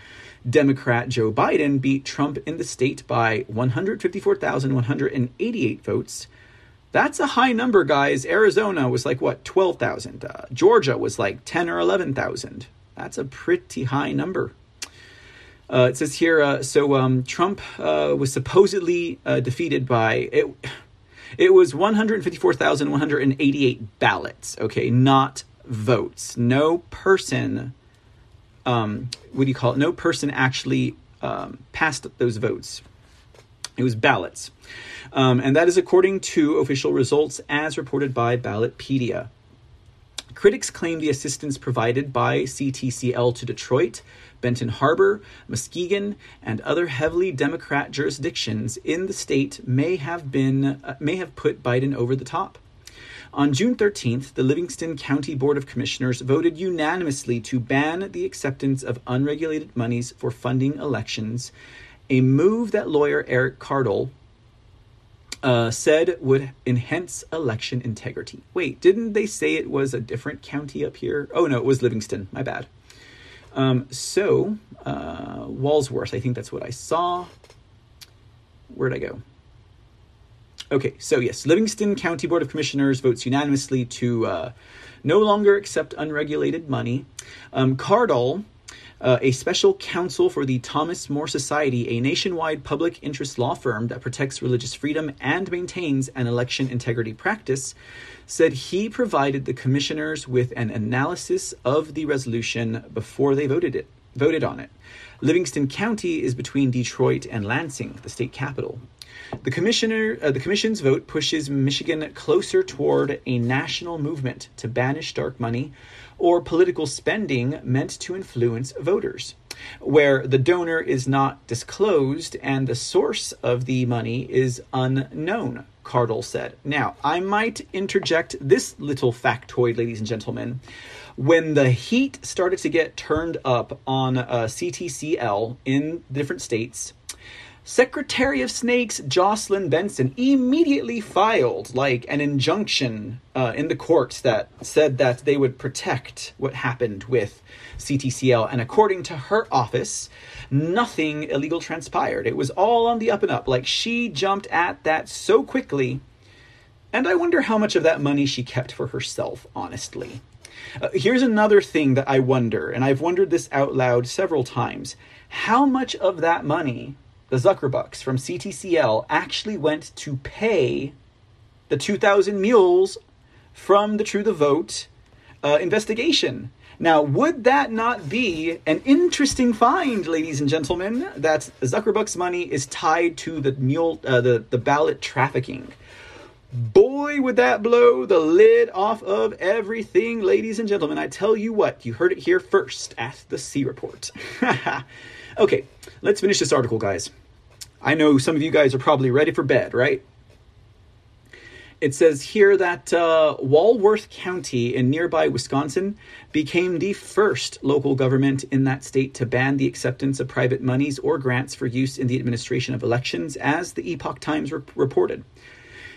Democrat Joe Biden beat Trump in the state by 154,188 votes that's a high number, guys. Arizona was like, what, 12,000. Uh, Georgia was like 10 or 11,000. That's a pretty high number. Uh, it says here, uh, so um, Trump uh, was supposedly uh, defeated by it. It was 154,188 ballots. Okay, not votes. No person. Um, what do you call it? No person actually um, passed those votes. It was ballots. Um, and that is according to official results as reported by Ballotpedia. Critics claim the assistance provided by CTCL to Detroit, Benton Harbor, Muskegon, and other heavily Democrat jurisdictions in the state may have been uh, may have put Biden over the top. On June 13th, the Livingston County Board of Commissioners voted unanimously to ban the acceptance of unregulated monies for funding elections, a move that lawyer Eric Kaardal uh, said would enhance election integrity. Wait, didn't they say it was a different county up here? Oh no, it was Livingston. My bad. Um, so uh, Walsworth, I think that's what I saw. Where'd I go? Okay, so yes, Livingston County Board of Commissioners votes unanimously to uh, no longer accept unregulated money. Um, Kaardal uh, a special counsel for the Thomas More Society, a nationwide public interest law firm that protects religious freedom and maintains an election integrity practice, said he provided the commissioners with an analysis of the resolution before they voted it voted on it. Livingston County is between Detroit and Lansing, the state capital. The commissioner, uh, the commission's vote pushes Michigan closer toward a national movement to banish dark money or political spending meant to influence voters, where the donor is not disclosed and the source of the money is unknown. Kaardal said. Now, I might interject this little factoid, ladies and gentlemen. When the heat started to get turned up on uh, CTCL in different states, Secretary of Snakes Jocelyn Benson immediately filed like an injunction uh, in the courts that said that they would protect what happened with CTCL. And according to her office, nothing illegal transpired. It was all on the up and up. Like she jumped at that so quickly. And I wonder how much of that money she kept for herself, honestly. Uh, here's another thing that I wonder, and I've wondered this out loud several times. How much of that money the Zuckerbucks from CTCL actually went to pay the 2,000 mules from the True the Vote uh, investigation. Now, would that not be an interesting find, ladies and gentlemen, that Zuckerbucks money is tied to the mule, uh, the, the ballot trafficking? Boy, would that blow the lid off of everything, ladies and gentlemen. I tell you what, you heard it here first at the C Report. okay, let's finish this article, guys. I know some of you guys are probably ready for bed, right? It says here that uh, Walworth County in nearby Wisconsin became the first local government in that state to ban the acceptance of private monies or grants for use in the administration of elections, as the Epoch Times re- reported.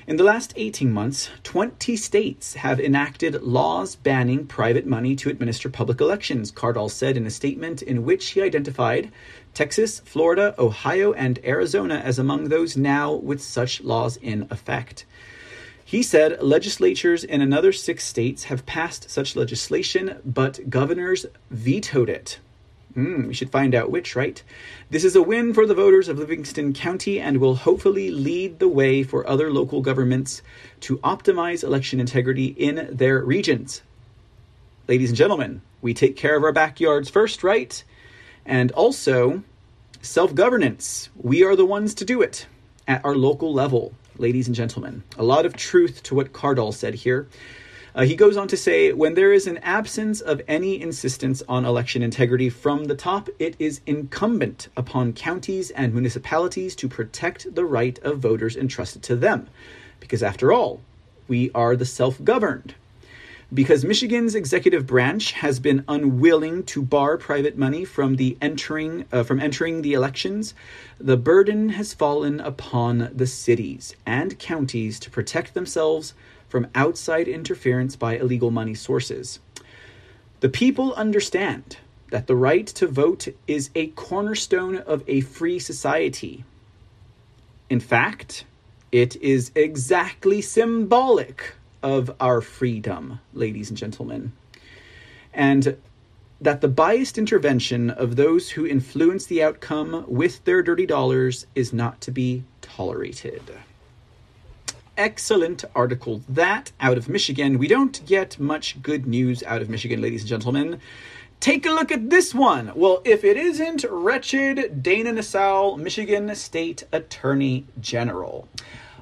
In the last 18 months, 20 states have enacted laws banning private money to administer public elections, Kaardal said in a statement in which he identified Texas, Florida, Ohio, and Arizona as among those now with such laws in effect. He said legislatures in another six states have passed such legislation, but governors vetoed it. Mm, we should find out which, right? This is a win for the voters of Livingston County and will hopefully lead the way for other local governments to optimize election integrity in their regions. Ladies and gentlemen, we take care of our backyards first, right? And also, self governance. We are the ones to do it at our local level, ladies and gentlemen. A lot of truth to what Kaardal said here. Uh, he goes on to say when there is an absence of any insistence on election integrity from the top, it is incumbent upon counties and municipalities to protect the right of voters entrusted to them. Because after all, we are the self governed. Because Michigan's executive branch has been unwilling to bar private money from the entering uh, from entering the elections, the burden has fallen upon the cities and counties to protect themselves from outside interference by illegal money sources. The people understand that the right to vote is a cornerstone of a free society. In fact, it is exactly symbolic of our freedom, ladies and gentlemen. And that the biased intervention of those who influence the outcome with their dirty dollars is not to be tolerated excellent article. That out of Michigan. We don't get much good news out of Michigan, ladies and gentlemen. Take a look at this one. Well, if it isn't wretched Dana Nessel, Michigan State Attorney General.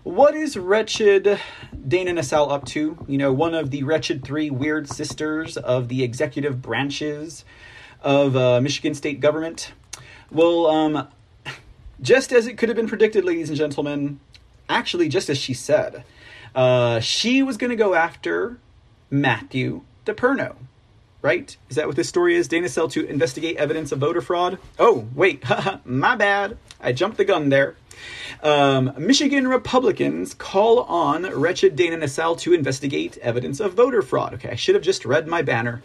What is wretched Dana Nessel up to? You know, one of the wretched three weird sisters of the executive branches of uh, Michigan state government. Well, um, just as it could have been predicted, ladies and gentlemen, actually just as she said. Uh, she was going to go after Matthew DePerno, right? Is that what this story is? Dana Cell to investigate evidence of voter fraud. Oh, wait, my bad. I jumped the gun there. Um, Michigan Republicans call on wretched Dana Nessel to investigate evidence of voter fraud. Okay, I should have just read my banner.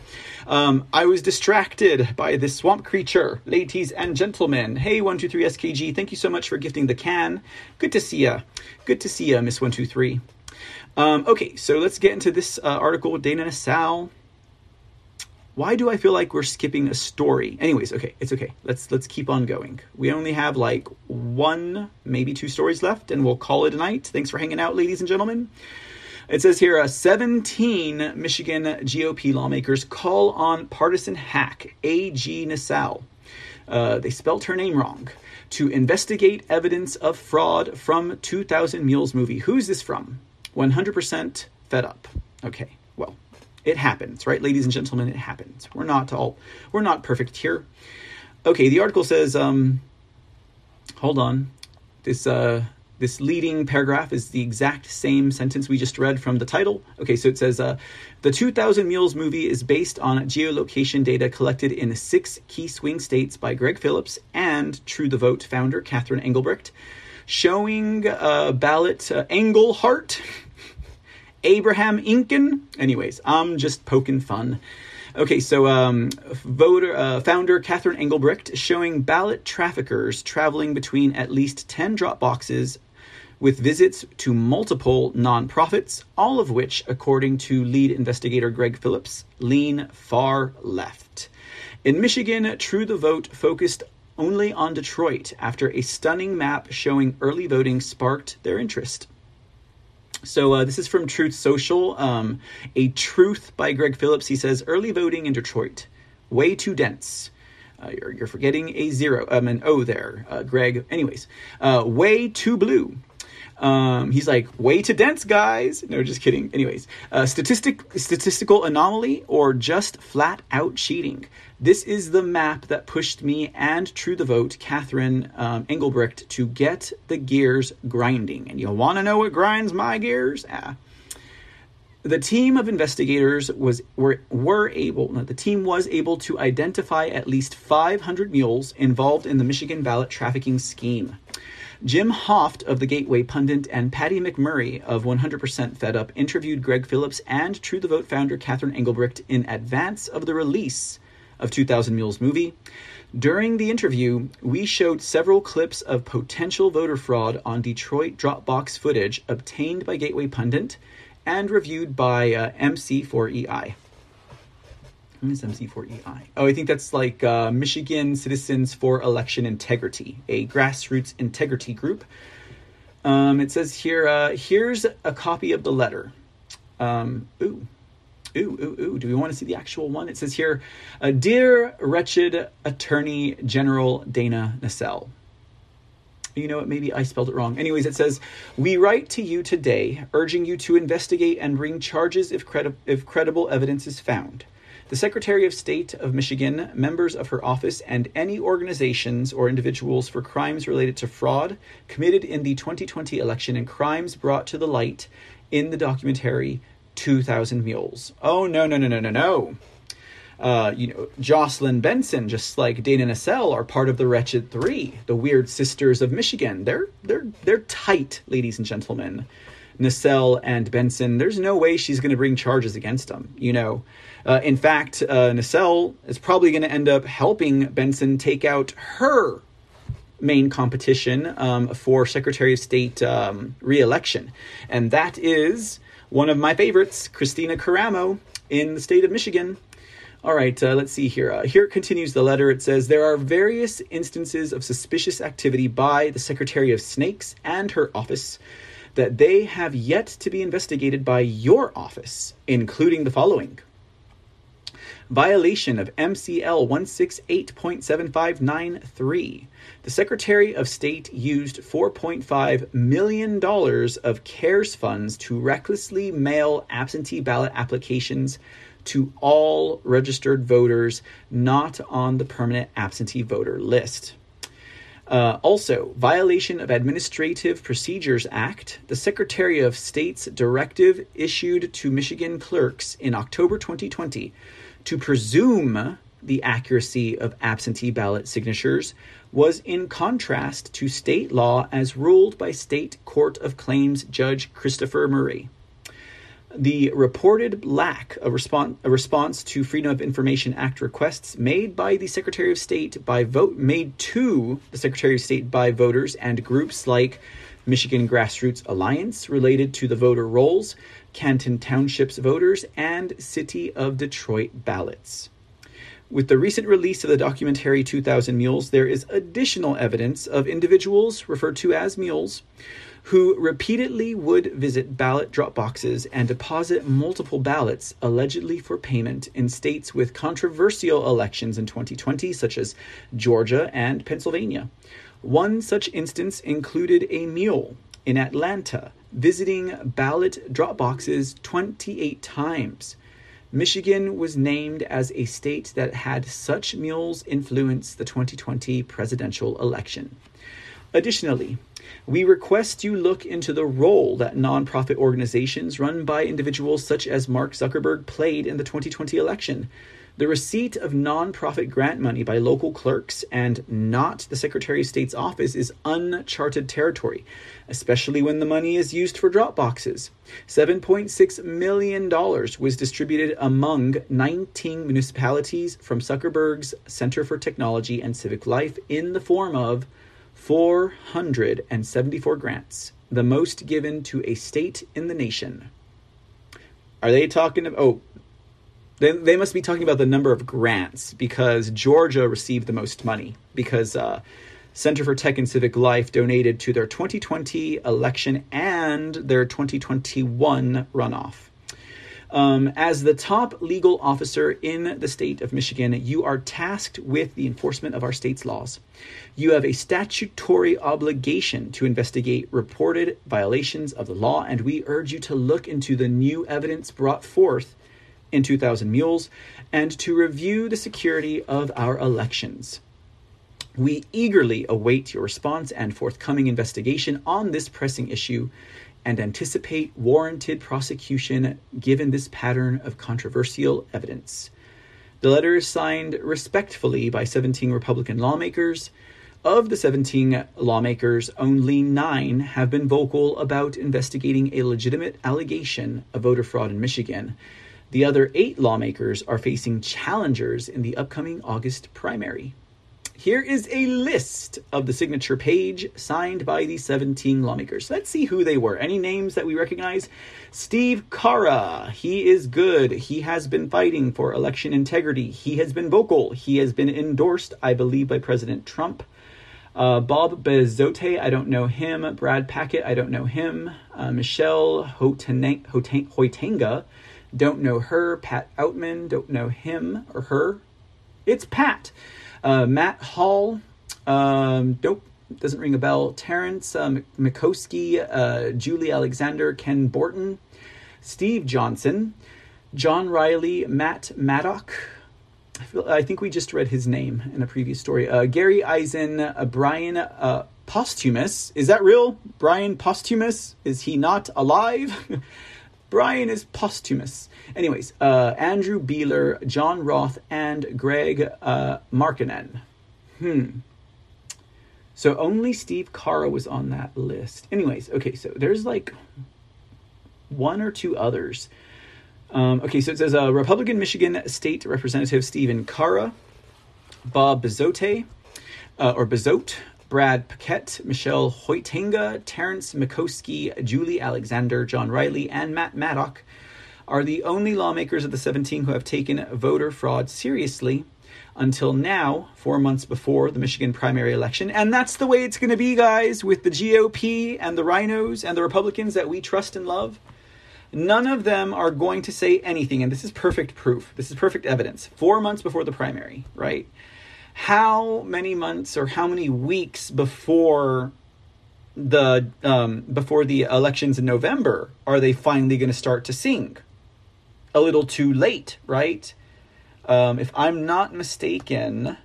Um, I was distracted by this swamp creature, ladies and gentlemen. Hey, 123SKG, thank you so much for gifting the can. Good to see ya. Good to see ya, Miss 123. Um, okay, so let's get into this uh, article with Dana Nessel why do I feel like we're skipping a story? Anyways, okay, it's okay. Let's let's keep on going. We only have like one, maybe two stories left, and we'll call it a night. Thanks for hanging out, ladies and gentlemen. It says here uh, 17 Michigan GOP lawmakers call on partisan hack A.G. Nassau. Uh, they spelt her name wrong to investigate evidence of fraud from 2000 Mules movie. Who's this from? 100% fed up. Okay, well, it happens, right, ladies and gentlemen? It happens. We're not all we're not perfect here. Okay, the article says, um, hold on, this uh, this leading paragraph is the exact same sentence we just read from the title. Okay, so it says uh, the 2000 Mules movie is based on geolocation data collected in six key swing states by Greg Phillips and True the Vote founder Catherine Engelbrecht, showing uh, ballot uh, Engelhart, Abraham Inken. Anyways, I'm just poking fun. Okay, so um, voter uh, founder Catherine Engelbrecht showing ballot traffickers traveling between at least 10 drop boxes with visits to multiple nonprofits, all of which, according to lead investigator Greg Phillips, lean far left. In Michigan, True the Vote focused only on Detroit after a stunning map showing early voting sparked their interest. So uh, this is from Truth Social. Um, a Truth by Greg Phillips. He says early voting in Detroit, way too dense. Uh, you're, you're, forgetting a zero, um, an O there, uh, Greg. Anyways, uh, way too blue. Um, he's like, way too dense, guys. No, just kidding. Anyways, uh, statistic statistical anomaly or just flat out cheating. This is the map that pushed me and True the Vote, Catherine um, Engelbrecht, to get the gears grinding. And you want to know what grinds my gears? Ah. The team of investigators was were were able. The team was able to identify at least 500 mules involved in the Michigan ballot trafficking scheme. Jim Hoft of the Gateway Pundit and Patty McMurray of 100% Fed Up interviewed Greg Phillips and True the Vote founder Catherine Engelbrecht in advance of the release of 2000 Mules movie. During the interview, we showed several clips of potential voter fraud on Detroit Dropbox footage obtained by Gateway Pundit and reviewed by uh, MC4EI. What is MC4EI? Oh, I think that's like uh, Michigan Citizens for Election Integrity, a grassroots integrity group. Um, it says here, uh, here's a copy of the letter. Um, ooh, ooh, ooh, ooh. Do we want to see the actual one? It says here, uh, Dear wretched Attorney General Dana Nessel. You know what? Maybe I spelled it wrong. Anyways, it says, We write to you today, urging you to investigate and bring charges if, credi- if credible evidence is found. The Secretary of State of Michigan, members of her office, and any organizations or individuals for crimes related to fraud committed in the 2020 election and crimes brought to the light in the documentary 2000 Mules. Oh, no, no, no, no, no, no. Uh, you know, Jocelyn Benson, just like Dana Nessel, are part of the Wretched Three, the Weird Sisters of Michigan. They're they're they're tight, ladies and gentlemen. Nessel and Benson. There's no way she's going to bring charges against them. You know, uh, in fact, uh, Nessel is probably going to end up helping Benson take out her main competition um, for Secretary of State um, reelection, and that is one of my favorites, Kristina Karamo in the state of Michigan. All right, uh, let's see here. Uh, here continues the letter. It says there are various instances of suspicious activity by the Secretary of Snakes and her office that they have yet to be investigated by your office, including the following violation of MCL 168.7593. The Secretary of State used $4.5 million of CARES funds to recklessly mail absentee ballot applications to all registered voters not on the permanent absentee voter list. Uh, also, violation of Administrative Procedures Act, the Secretary of State's directive issued to Michigan clerks in October 2020 to presume the accuracy of absentee ballot signatures was in contrast to state law as ruled by State Court of Claims Judge Christopher Murray. The reported lack of response, a response to Freedom of Information Act requests made by the Secretary of State by vote made to the Secretary of State by voters and groups like Michigan Grassroots Alliance related to the voter rolls Canton Township's voters, and City of Detroit ballots. With the recent release of the documentary 2000 Mules, there is additional evidence of individuals, referred to as mules, who repeatedly would visit ballot drop boxes and deposit multiple ballots, allegedly for payment, in states with controversial elections in 2020, such as Georgia and Pennsylvania. One such instance included a mule in Atlanta visiting ballot drop boxes 28 times. Michigan was named as a state that had such mules influence the 2020 presidential election. Additionally, we request you look into the role that nonprofit organizations run by individuals such as Mark Zuckerberg played in the 2020 election. The receipt of nonprofit grant money by local clerks and not the Secretary of State's office is uncharted territory, especially when the money is used for drop boxes. $7.6 million was distributed among 19 municipalities from Zuckerberg's Center for Technology and Civic Life in the form of 474 grants, the most given to a state in the nation. Are they talking about? Oh, they, they must be talking about the number of grants because Georgia received the most money because uh, Center for Tech and Civic Life donated to their 2020 election and their 2021 runoff. Um, as the top legal officer in the state of Michigan, you are tasked with the enforcement of our state's laws. You have a statutory obligation to investigate reported violations of the law, and we urge you to look into the new evidence brought forth in 2000 Mules and to review the security of our elections. We eagerly await your response and forthcoming investigation on this pressing issue and anticipate warranted prosecution given this pattern of controversial evidence. The letter is signed respectfully by 17 Republican lawmakers. Of the 17 lawmakers, only nine have been vocal about investigating a legitimate allegation of voter fraud in Michigan. The other eight lawmakers are facing challengers in the upcoming August primary. Here is a list of the signature page signed by the 17 lawmakers. Let's see who they were. Any names that we recognize? Steve Carra. He is good. He has been fighting for election integrity. He has been vocal. He has been endorsed, I believe, by President Trump. Uh, Bob Bezotte, I don't know him. Brad Paquette, I don't know him. Uh, Michelle Hoitenga, don't know her. Pat Outman, don't know him or her. It's Pat. Uh, Matt Hall, um, nope, doesn't ring a bell. Terrence uh, Mekoski, uh, Julie Alexander, Ken Borton, Steve Johnson, John Reilly, Matt Maddock. I, feel, I think we just read his name in a previous story. Uh, Gary Eisen, uh, Brian uh, Posthumus. Is that real? Brian Posthumus? Is he not alive? Brian is posthumous. Anyways, uh, Andrew Beeler, John Roth, and Greg uh, Markkanen. Hmm. So only Steve Carra was on that list. Anyways, okay, so there's like one or two others. Um, okay, so it says uh, Republican Michigan State Representative Stephen Carra, Bob Bezotte, uh, or Bezotte, Brad Paquette, Michelle Hoitenga, Terrence Mekoski, Julie Alexander, John Reilly, and Matt Maddock are the only lawmakers of the 17 who have taken voter fraud seriously until now, four months before the Michigan primary election. And that's the way it's going to be, guys, with the GOP and the rhinos and the Republicans that we trust and love. None of them are going to say anything, and this is perfect proof. This is perfect evidence. Four months before the primary, right? How many months or how many weeks before the um, before the elections in November are they finally going to start to sing? A little too late, right? Um, if I'm not mistaken,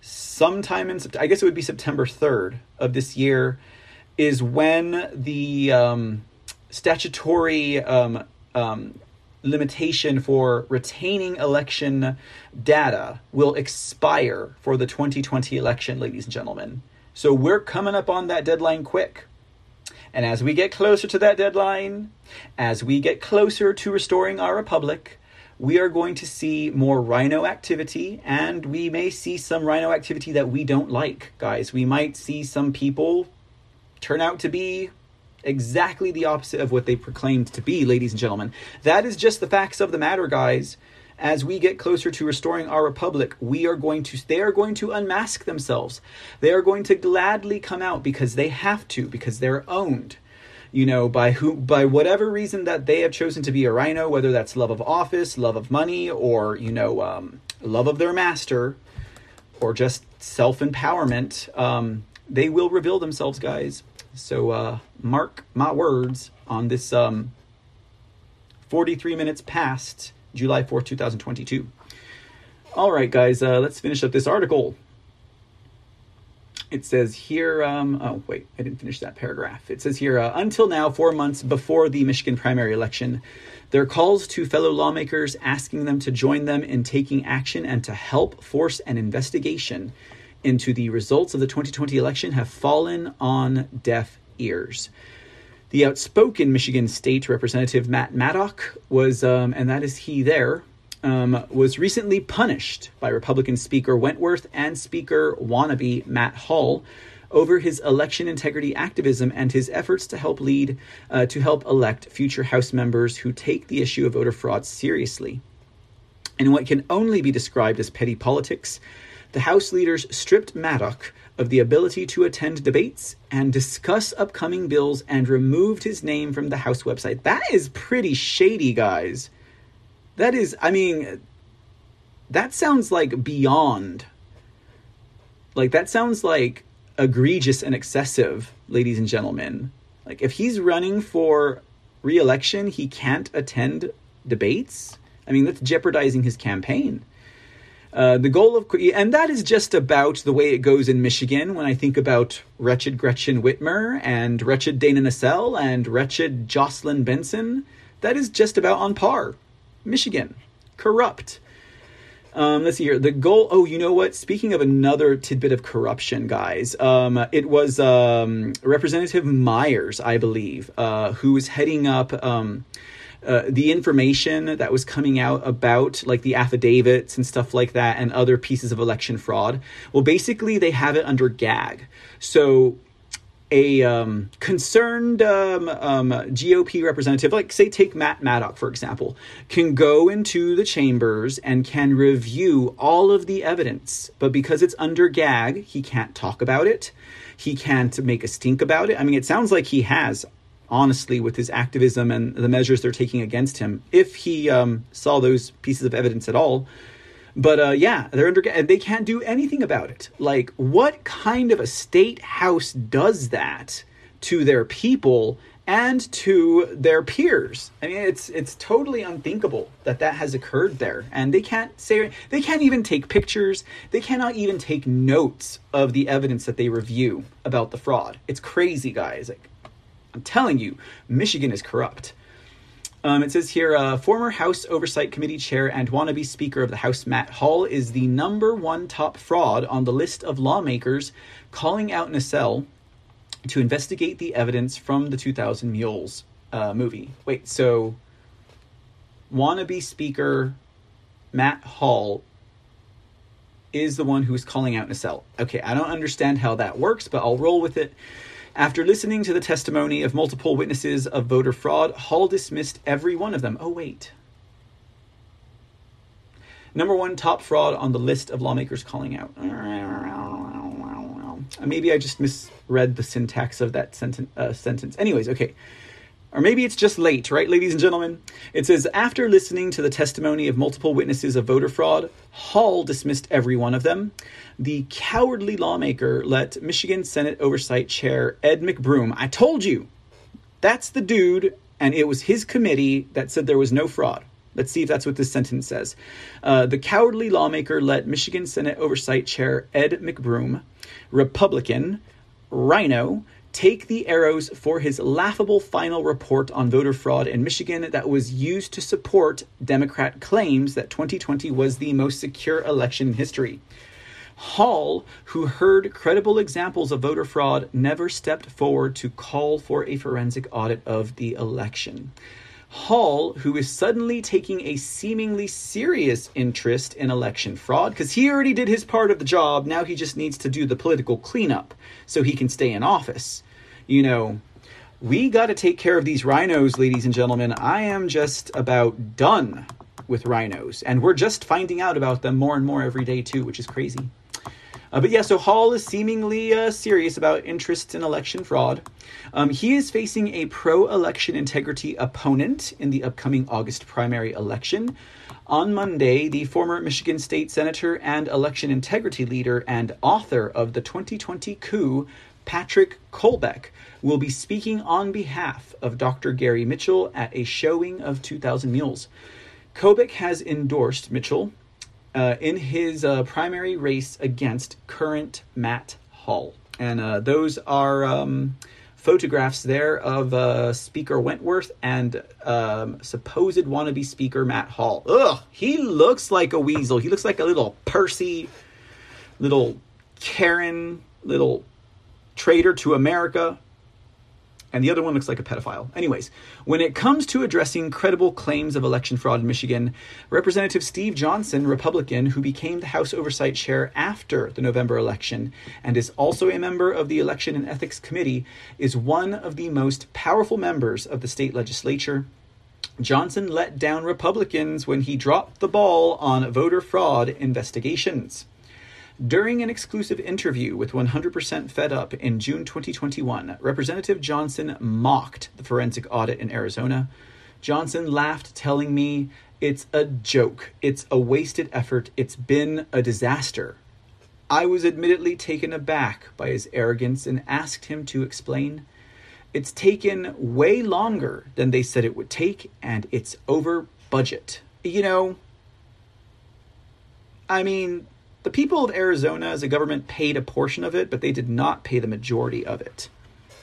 sometime in I guess it would be September 3rd of this year is when the um, statutory um, um, limitation for retaining election data will expire for the 2020 election, ladies and gentlemen. So we're coming up on that deadline quick. And as we get closer to that deadline, as we get closer to restoring our republic, we are going to see more rhino activity, and we may see some rhino activity that we don't like, guys. We might see some people turn out to be exactly the opposite of what they proclaimed to be, ladies and gentlemen. That is just the facts of the matter, guys. As we get closer to restoring our republic, we are going to they are going to unmask themselves. They are going to gladly come out because they have to because they're owned. You know, by who by whatever reason that they have chosen to be a rhino whether that's love of office, love of money, or you know, um, love of their master, or just self empowerment. Um, they will reveal themselves, guys. So uh, mark my words on this um, 43 minutes past July 4th, 2022. All right, guys, uh, let's finish up this article. It says here, um, oh, wait, I didn't finish that paragraph. It says here, uh, until now, four months before the Michigan primary election, their calls to fellow lawmakers asking them to join them in taking action and to help force an investigation into the results of the 2020 election have fallen on deaf ears. The outspoken Michigan State Representative Matt Maddock was, um, and that is he there, um, was recently punished by Republican Speaker Wentworth and Speaker wannabe Matt Hall over his election integrity activism and his efforts to help lead uh, to help elect future House members who take the issue of voter fraud seriously. In what can only be described as petty politics, the House leaders stripped Maddock of the ability to attend debates and discuss upcoming bills and removed his name from the House website. That is pretty shady, guys. That is, I mean, that sounds like beyond. Like, that sounds like egregious and excessive, ladies and gentlemen. Like, if he's running for re election, he can't attend debates. I mean, that's jeopardizing his campaign. Uh, the goal of, and that is just about the way it goes in Michigan when I think about wretched Gretchen Whitmer and wretched Dana Nessel and wretched Jocelyn Benson. That is just about on par. Michigan, corrupt. Um, let's see here. The goal. Oh, you know what? Speaking of another tidbit of corruption, guys, um, it was um, Representative Myers, I believe, uh, who was heading up um, uh, the information that was coming out about like the affidavits and stuff like that and other pieces of election fraud. Well, basically, they have it under gag. So a um, concerned um, um, GOP representative, like say take Matt Maddock for example, can go into the chambers and can review all of the evidence, but because it's under gag, he can't talk about it. He can't make a stink about it. I mean, it sounds like he has honestly with his activism and the measures they're taking against him if he um, saw those pieces of evidence at all. But uh, yeah, they're under and they can't do anything about it. Like, what kind of a state house does that to their people and to their peers? I mean, it's it's totally unthinkable that that has occurred there, and they can't say they can't even take pictures. They cannot even take notes of the evidence that they review about the fraud. It's crazy, guys. Like, I'm telling you, Michigan is corrupt. Um, it says here, uh, former House Oversight Committee chair and wannabe Speaker of the House Matt Hall is the number one top fraud on the list of lawmakers calling out Nessel to investigate the evidence from the 2000 Mules uh, movie. Wait, so wannabe Speaker Matt Hall is the one who's calling out Nessel. Okay, I don't understand how that works, but I'll roll with it. After listening to the testimony of multiple witnesses of voter fraud, Hall dismissed every one of them. Oh, wait. Number one top fraud on the list of lawmakers calling out. Maybe I just misread the syntax of that sentence. Uh, sentence. Anyways, okay. Or maybe it's just late, right, ladies and gentlemen? It says after listening to the testimony of multiple witnesses of voter fraud, Hall dismissed every one of them. The cowardly lawmaker let Michigan Senate Oversight Chair Ed McBroom, I told you, that's the dude, and it was his committee that said there was no fraud. Let's see if that's what this sentence says. Uh, the cowardly lawmaker let Michigan Senate Oversight Chair Ed McBroom, Republican, RINO, take the arrows for his laughable final report on voter fraud in Michigan that was used to support Democrat claims that 2020 was the most secure election in history. Hall, who heard credible examples of voter fraud, never stepped forward to call for a forensic audit of the election. Hall, who is suddenly taking a seemingly serious interest in election fraud, because he already did his part of the job, now he just needs to do the political cleanup so he can stay in office. You know, we got to take care of these rhinos, ladies and gentlemen. I am just about done with rhinos, and we're just finding out about them more and more every day, too, which is crazy. Uh, but yeah, so Hall is seemingly uh, serious about interest in election fraud. Um, he is facing a pro election integrity opponent in the upcoming August primary election. On Monday, the former Michigan State Senator and election integrity leader and author of the 2020 coup, Patrick Colbeck, will be speaking on behalf of Dr. Gary Mitchell at a showing of 2,000 Mules. Colbeck has endorsed Mitchell uh, in his uh, primary race against current Matt Hall. And uh, those are um, photographs there of uh, Speaker Wentworth and um, supposed wannabe Speaker Matt Hall. Ugh, he looks like a weasel. He looks like a little Percy, little Karen, little traitor to America and the other one looks like a pedophile. Anyways, when it comes to addressing credible claims of election fraud in Michigan, Representative Steve Johnson, Republican, who became the House Oversight Chair after the November election and is also a member of the Election and Ethics Committee, is one of the most powerful members of the state legislature. Johnson let down Republicans when he dropped the ball on voter fraud investigations. During an exclusive interview with 100% Fed Up in June 2021, Representative Johnson mocked the forensic audit in Arizona. Johnson laughed, telling me, It's a joke. It's a wasted effort. It's been a disaster. I was admittedly taken aback by his arrogance and asked him to explain. It's taken way longer than they said it would take, and it's over budget. You know, I mean, the people of Arizona as a government paid a portion of it, but they did not pay the majority of it.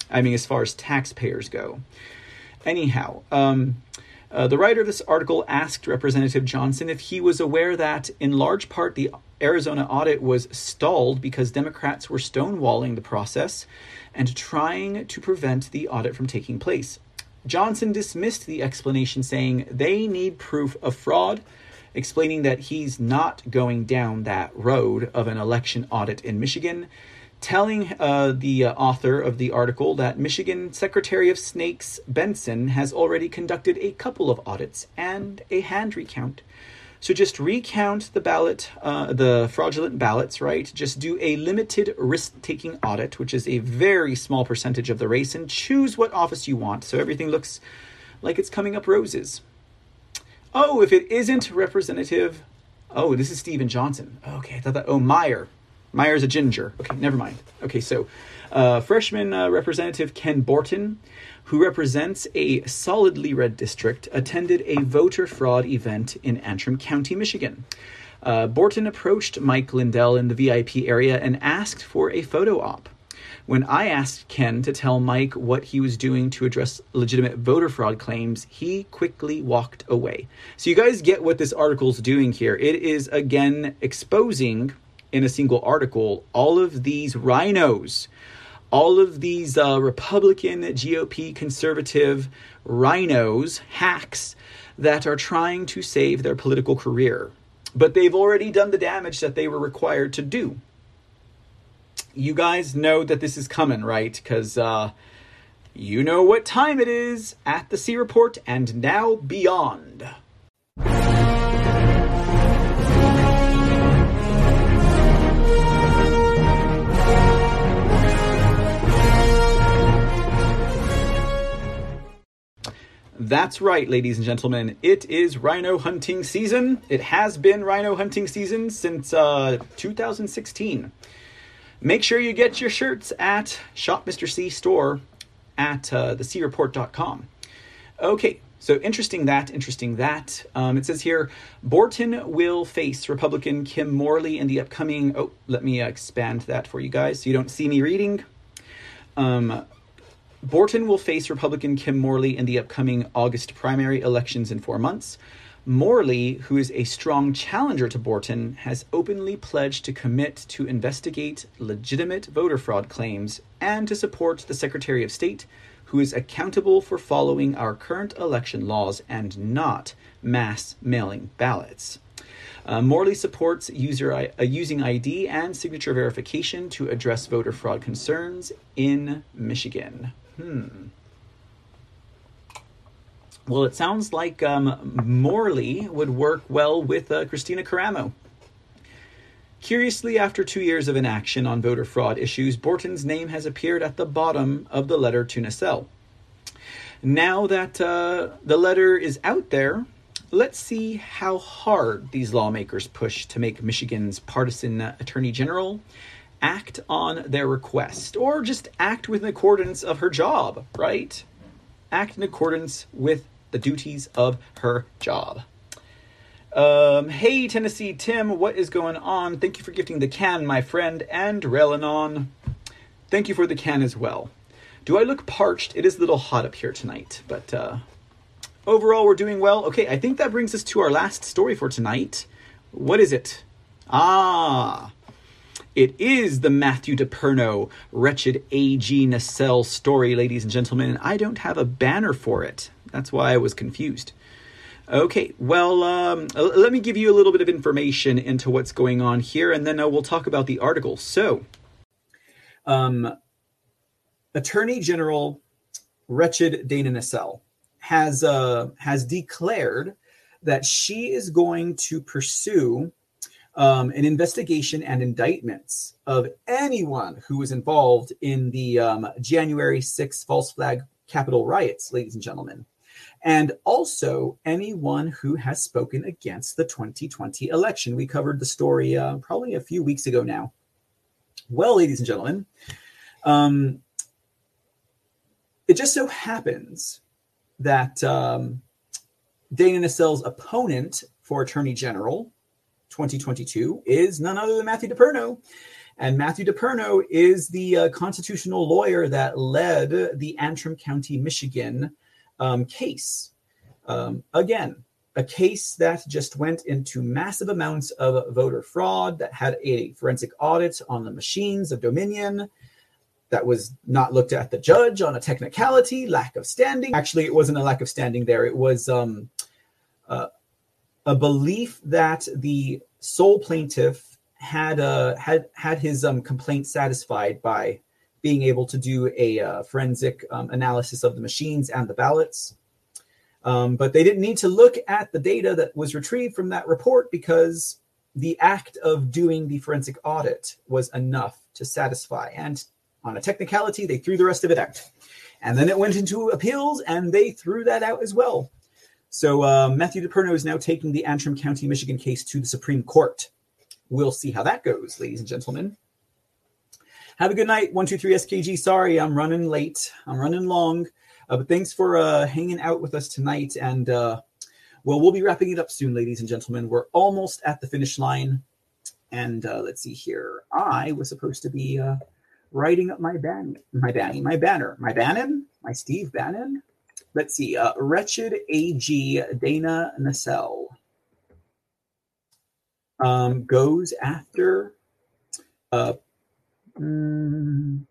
I mean, as far as taxpayers go. Anyhow, um, uh, the writer of this article asked Representative Johnson if he was aware that, in large part, the Arizona audit was stalled because Democrats were stonewalling the process and trying to prevent the audit from taking place. Johnson dismissed the explanation, saying they need proof of fraud explaining that he's not going down that road of an election audit in Michigan, telling uh, the uh, author of the article that Michigan Secretary of Snakes Benson has already conducted a couple of audits and a hand recount. So just recount the ballot, uh, the fraudulent ballots, right? Just do a limited risk taking audit, which is a very small percentage of the race, and choose what office you want so everything looks like it's coming up roses. Oh, if it isn't representative. Oh, this is Stephen Johnson. Okay, I thought that. Oh, Meyer. Meyer's a ginger. Okay, never mind. Okay, so uh, freshman uh, representative Ken Borton, who represents a solidly red district, attended a voter fraud event in Antrim County, Michigan. Uh, Borton approached Mike Lindell in the VIP area and asked for a photo op. When I asked Ken to tell Mike what he was doing to address legitimate voter fraud claims, he quickly walked away. So, you guys get what this article is doing here. It is again exposing in a single article all of these rhinos all of these uh, Republican, GOP, conservative rhinos, hacks that are trying to save their political career. But they've already done the damage that they were required to do you guys know that this is coming, right? Because uh, you know what time it is at the C Report and now beyond. That's right, ladies and gentlemen. It is rhino hunting season. It has been rhino hunting season since uh, 2016 make sure you get your shirts at Shop Mr. C store at uh, thecreport.com. Okay, so interesting that, interesting that. Um, it says here Borton will face Republican Kim Morley in the upcoming. Oh, let me expand that for you guys so you don't see me reading. Um, Borton will face Republican Kim Morley in the upcoming August primary elections in four months. Morley, who is a strong challenger to Borton, has openly pledged to commit to investigate legitimate voter fraud claims and to support the Secretary of State, who is accountable for following our current election laws and not mass mailing ballots. Uh, Morley supports user uh, using ID and signature verification to address voter fraud concerns in Michigan. Hmm. Well, it sounds like um, Morley would work well with uh, Kristina Karamo. Curiously, after two years of inaction on voter fraud issues, Borton's name has appeared at the bottom of the letter to Nessel. Now that uh, the letter is out there, let's see how hard these lawmakers push to make Michigan's partisan attorney general act on their request, or just act with accordance of her job, right? Act in accordance with the duties of her job. Um, hey, Tennessee Tim, what is going on? Thank you for gifting the can, my friend, and Relinon. Thank you for the can as well. Do I look parched? It is a little hot up here tonight, but uh, overall, we're doing well. Okay, I think that brings us to our last story for tonight. What is it? Ah, it is the Matthew DePerno wretched A.G. Nessel story, ladies and gentlemen, and I don't have a banner for it. That's why I was confused. Okay, well, um, let me give you a little bit of information into what's going on here, and then uh, we'll talk about the article. So, um, Attorney General Wretched Dana Nessel has uh, has declared that she is going to pursue um, an investigation and indictments of anyone who was involved in the um, January 6th false flag Capitol riots, ladies and gentlemen and also anyone who has spoken against the 2020 election. We covered the story uh, probably a few weeks ago now. Well, ladies and gentlemen, um, it just so happens that um, Dana Nessel's opponent for Attorney General 2022 is none other than Matthew DePerno. And Matthew DePerno is the uh, constitutional lawyer that led the Antrim County, Michigan um, case. Um, again, a case that just went into massive amounts of voter fraud, that had a forensic audit on the machines of Dominion, that was not looked at the judge on a technicality, lack of standing. Actually, it wasn't a lack of standing there. It was um, uh, a belief that the sole plaintiff had uh, had had his um, complaint satisfied by being able to do a uh, forensic um, analysis of the machines and the ballots. Um, but they didn't need to look at the data that was retrieved from that report because the act of doing the forensic audit was enough to satisfy. And on a technicality, they threw the rest of it out. And then it went into appeals and they threw that out as well. So uh, Matthew DePerno is now taking the Antrim County, Michigan case to the Supreme Court. We'll see how that goes, ladies and gentlemen. Have a good night. 123 SKG. Sorry, I'm running late. I'm running long. Uh, but thanks for uh, hanging out with us tonight. And uh, well, we'll be wrapping it up soon, ladies and gentlemen. We're almost at the finish line. And uh, let's see here. I was supposed to be uh, writing up my ban, my banning, my banner, my Bannon, my Steve Bannon. Let's see. Uh, Wretched AG Dana Nessel um, goes after uh, Mm,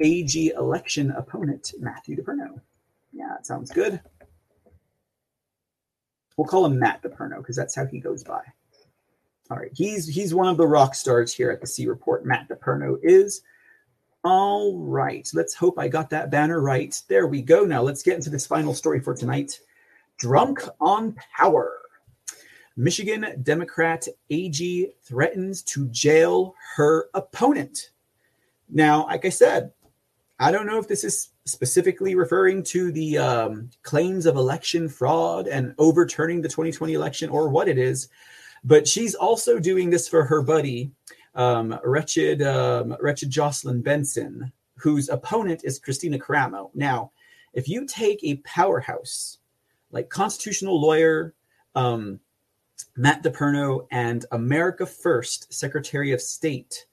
AG election opponent, Matthew DePerno. Yeah, that sounds good. We'll call him Matt DePerno because that's how he goes by. All right, he's he's one of the rock stars here at the C Report. Matt DePerno is. All right, let's hope I got that banner right. There we go. Now let's get into this final story for tonight. Drunk on power. Michigan Democrat AG threatens to jail her opponent. Now, like I said, I don't know if this is specifically referring to the um, claims of election fraud and overturning the 2020 election or what it is, but she's also doing this for her buddy, um, wretched, um, wretched Jocelyn Benson, whose opponent is Kristina Karamo. Now, if you take a powerhouse like constitutional lawyer um, Matt DePerno and America First Secretary of State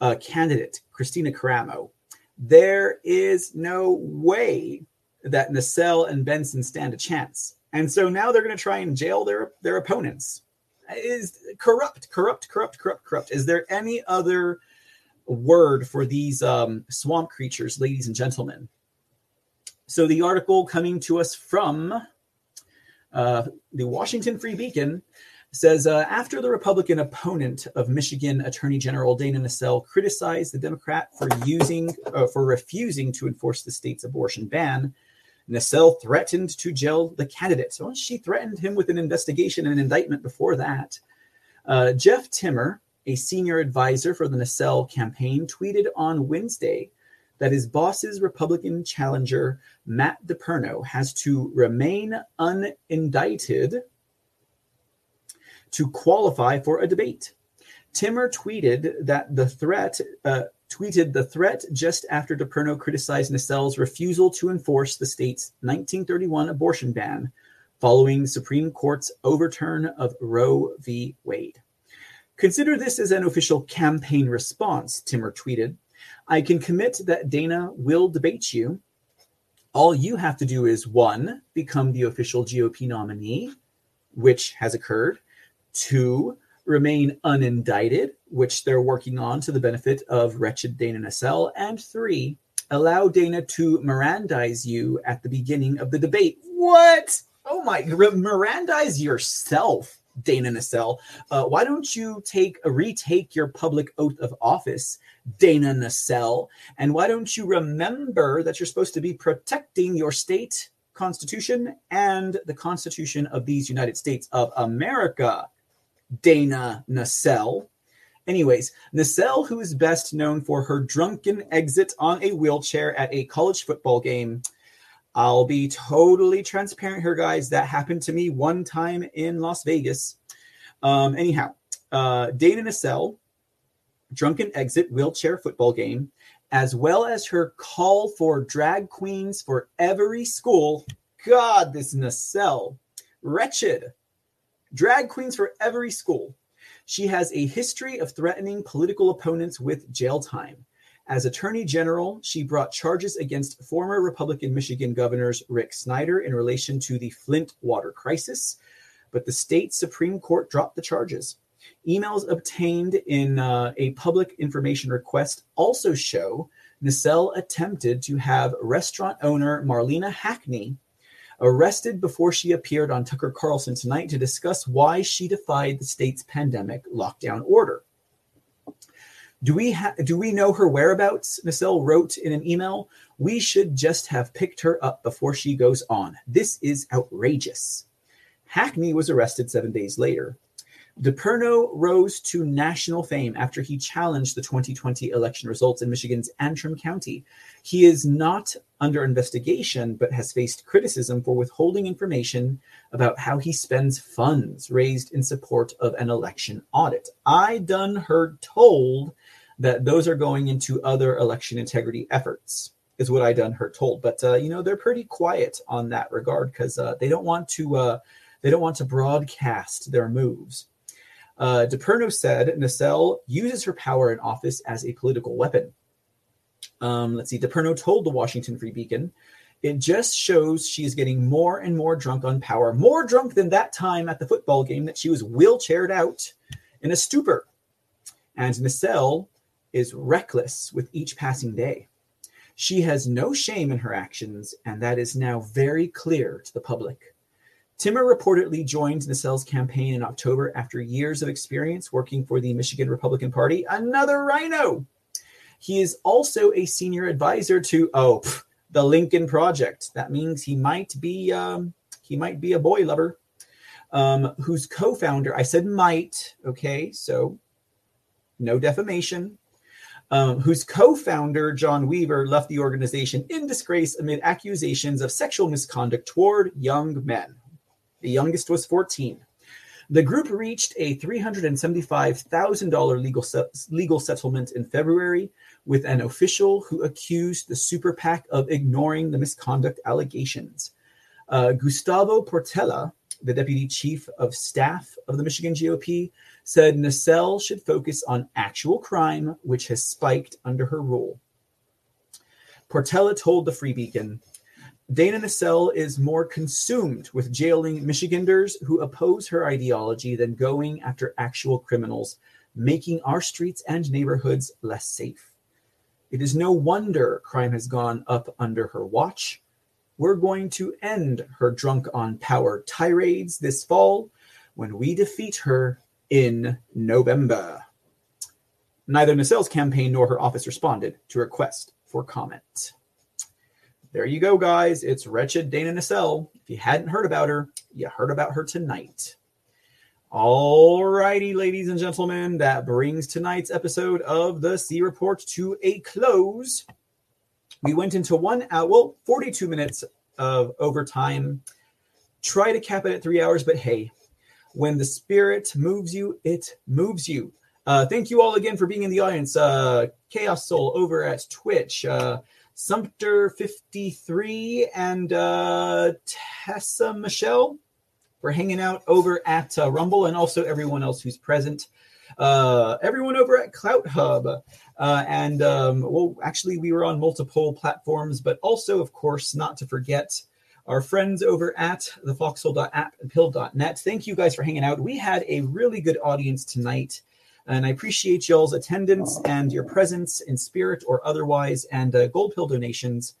uh, candidate, Kristina Karamo, there is no way that Nessel and Benson stand a chance. And so now they're going to try and jail their, their opponents. Is corrupt, corrupt, corrupt, corrupt, corrupt. Is there any other word for these um, swamp creatures, ladies and gentlemen? So the article coming to us from uh, the Washington Free Beacon says uh, after the Republican opponent of Michigan Attorney General Dana Nessel criticized the Democrat for using uh, for refusing to enforce the state's abortion ban, Nessel threatened to jail the candidate. So she threatened him with an investigation and an indictment before that. Uh, Jeff Timmer, a senior advisor for the Nessel campaign, tweeted on Wednesday that his boss's Republican challenger, Matt DePerno, has to remain unindicted to qualify for a debate. Timmer tweeted that the threat uh, tweeted the threat just after DePerno criticized Nessel's refusal to enforce the state's 1931 abortion ban following the Supreme Court's overturn of Roe v. Wade. Consider this as an official campaign response, Timmer tweeted. I can commit that Dana will debate you. All you have to do is one, become the official GOP nominee, which has occurred, two, remain unindicted, which they're working on to the benefit of wretched Dana Nessel, and three, allow Dana to Mirandize you at the beginning of the debate. What? Oh my, Mirandize yourself, Dana Nessel. Uh, why don't you take retake your public oath of office, Dana Nessel? And why don't you remember that you're supposed to be protecting your state constitution and the constitution of these United States of America? Dana Nessel. Anyways, Nessel, who is best known for her drunken exit on a wheelchair at a college football game. I'll be totally transparent here, guys. That happened to me one time in Las Vegas. Um, anyhow, uh, Dana Nessel, drunken exit wheelchair football game, as well as her call for drag queens for every school. God, this Nessel, wretched drag queens for every school. She has a history of threatening political opponents with jail time. As Attorney General, she brought charges against former Republican Michigan governors Rick Snyder in relation to the Flint water crisis, but the state Supreme Court dropped the charges. Emails obtained in uh, a public information request also show Nessel attempted to have restaurant owner Marlena Hackney arrested before she appeared on Tucker Carlson tonight to discuss why she defied the state's pandemic lockdown order. Do we ha- do we know her whereabouts? Nessel wrote in an email. We should just have picked her up before she goes on. This is outrageous. Hackney was arrested seven days later. DePerno rose to national fame after he challenged the 2020 election results in Michigan's Antrim County. He is not under investigation, but has faced criticism for withholding information about how he spends funds raised in support of an election audit. I done heard told that those are going into other election integrity efforts, is what I done heard told. But uh, you know they're pretty quiet on that regard because uh, they don't want to uh, they don't want to broadcast their moves. Uh, DePerno said Nessel uses her power in office as a political weapon. Um, let's see. DePerno told the Washington Free Beacon, it just shows she is getting more and more drunk on power, more drunk than that time at the football game that she was wheelchaired out in a stupor. And Nessel is reckless with each passing day. She has no shame in her actions, and that is now very clear to the public. Timmer reportedly joined Nessel's campaign in October after years of experience working for the Michigan Republican Party. Another rhino. He is also a senior advisor to oh pff, the Lincoln Project. That means he might be um, he might be a boy lover. Um, whose co-founder I said might. Okay, so no defamation. Um, whose co-founder John Weaver left the organization in disgrace amid accusations of sexual misconduct toward young men. The youngest was 14. The group reached a $375,000 legal, se- legal settlement in February with an official who accused the super PAC of ignoring the misconduct allegations. Uh, Gustavo Portela, the deputy chief of staff of the Michigan GOP, said Nessel should focus on actual crime, which has spiked under her rule. Portela told the Free Beacon Dana Nessel is more consumed with jailing Michiganders who oppose her ideology than going after actual criminals, making our streets and neighborhoods less safe. It is no wonder crime has gone up under her watch. We're going to end her drunk on power tirades this fall when we defeat her in November. Neither Nessel's campaign nor her office responded to request for comment there you go, guys. It's wretched Dana Nessel. If you hadn't heard about her, you heard about her tonight. Alrighty, ladies and gentlemen, that brings tonight's episode of the C Report to a close. We went into one hour, well, 42 minutes of overtime. Try to cap it at three hours, but hey, when the spirit moves you, it moves you. Uh, thank you all again for being in the audience. Uh, Chaos Soul over at Twitch, uh, Sumter53, and uh, Tessa Michelle for hanging out over at uh, Rumble and also everyone else who's present. Uh, everyone over at Clouthub. Uh, and um, well, actually, we were on multiple platforms, but also, of course, not to forget our friends over at the foxhole.app and Pilled.net. Thank you guys for hanging out. We had a really good audience tonight. And I appreciate y'all's attendance and your presence in spirit or otherwise, and uh, gold pill donations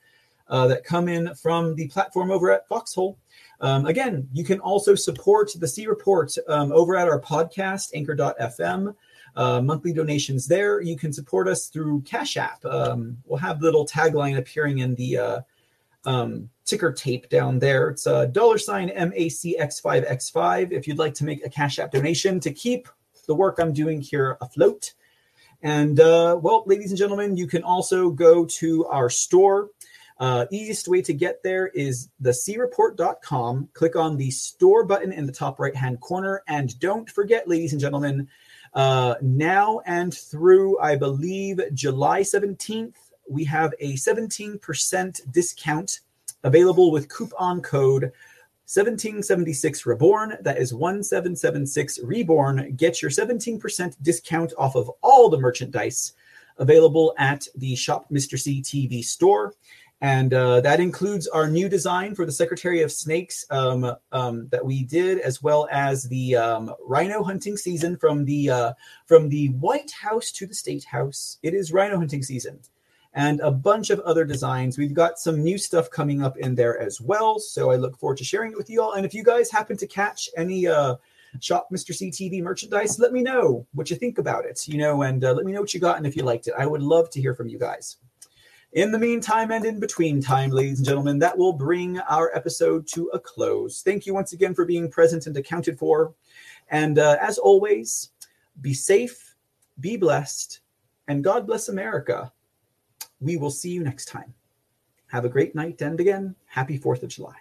uh, that come in from the platform over at Foxhole. Um, again, you can also support the C Report um, over at our podcast, anchor.fm. Uh, monthly donations there. You can support us through Cash App. Um, we'll have little tagline appearing in the uh, um, ticker tape down there. It's a dollar sign MACX5X5 if you'd like to make a Cash App donation to keep the work I'm doing here afloat. And uh, well, ladies and gentlemen, you can also go to our store. Uh, easiest way to get there is the creport.com. Click on the store button in the top right hand corner. And don't forget, ladies and gentlemen, uh, now and through, I believe, July 17th, we have a 17% discount available with coupon code 1776 Reborn. That is 1776 Reborn. Get your 17% discount off of all the merchandise available at the Shop Mr. C TV store. And uh, that includes our new design for the Secretary of Snakes um, um, that we did, as well as the um, rhino hunting season from the uh, from the White House to the State House. It is rhino hunting season, and a bunch of other designs. We've got some new stuff coming up in there as well. So I look forward to sharing it with you all. And if you guys happen to catch any uh, Shop Mr. C TV merchandise, let me know what you think about it. You know, and uh, let me know what you got and if you liked it. I would love to hear from you guys. In the meantime and in between time, ladies and gentlemen, that will bring our episode to a close. Thank you once again for being present and accounted for. And uh, as always, be safe, be blessed, and God bless America. We will see you next time. Have a great night, and again, happy 4th of July.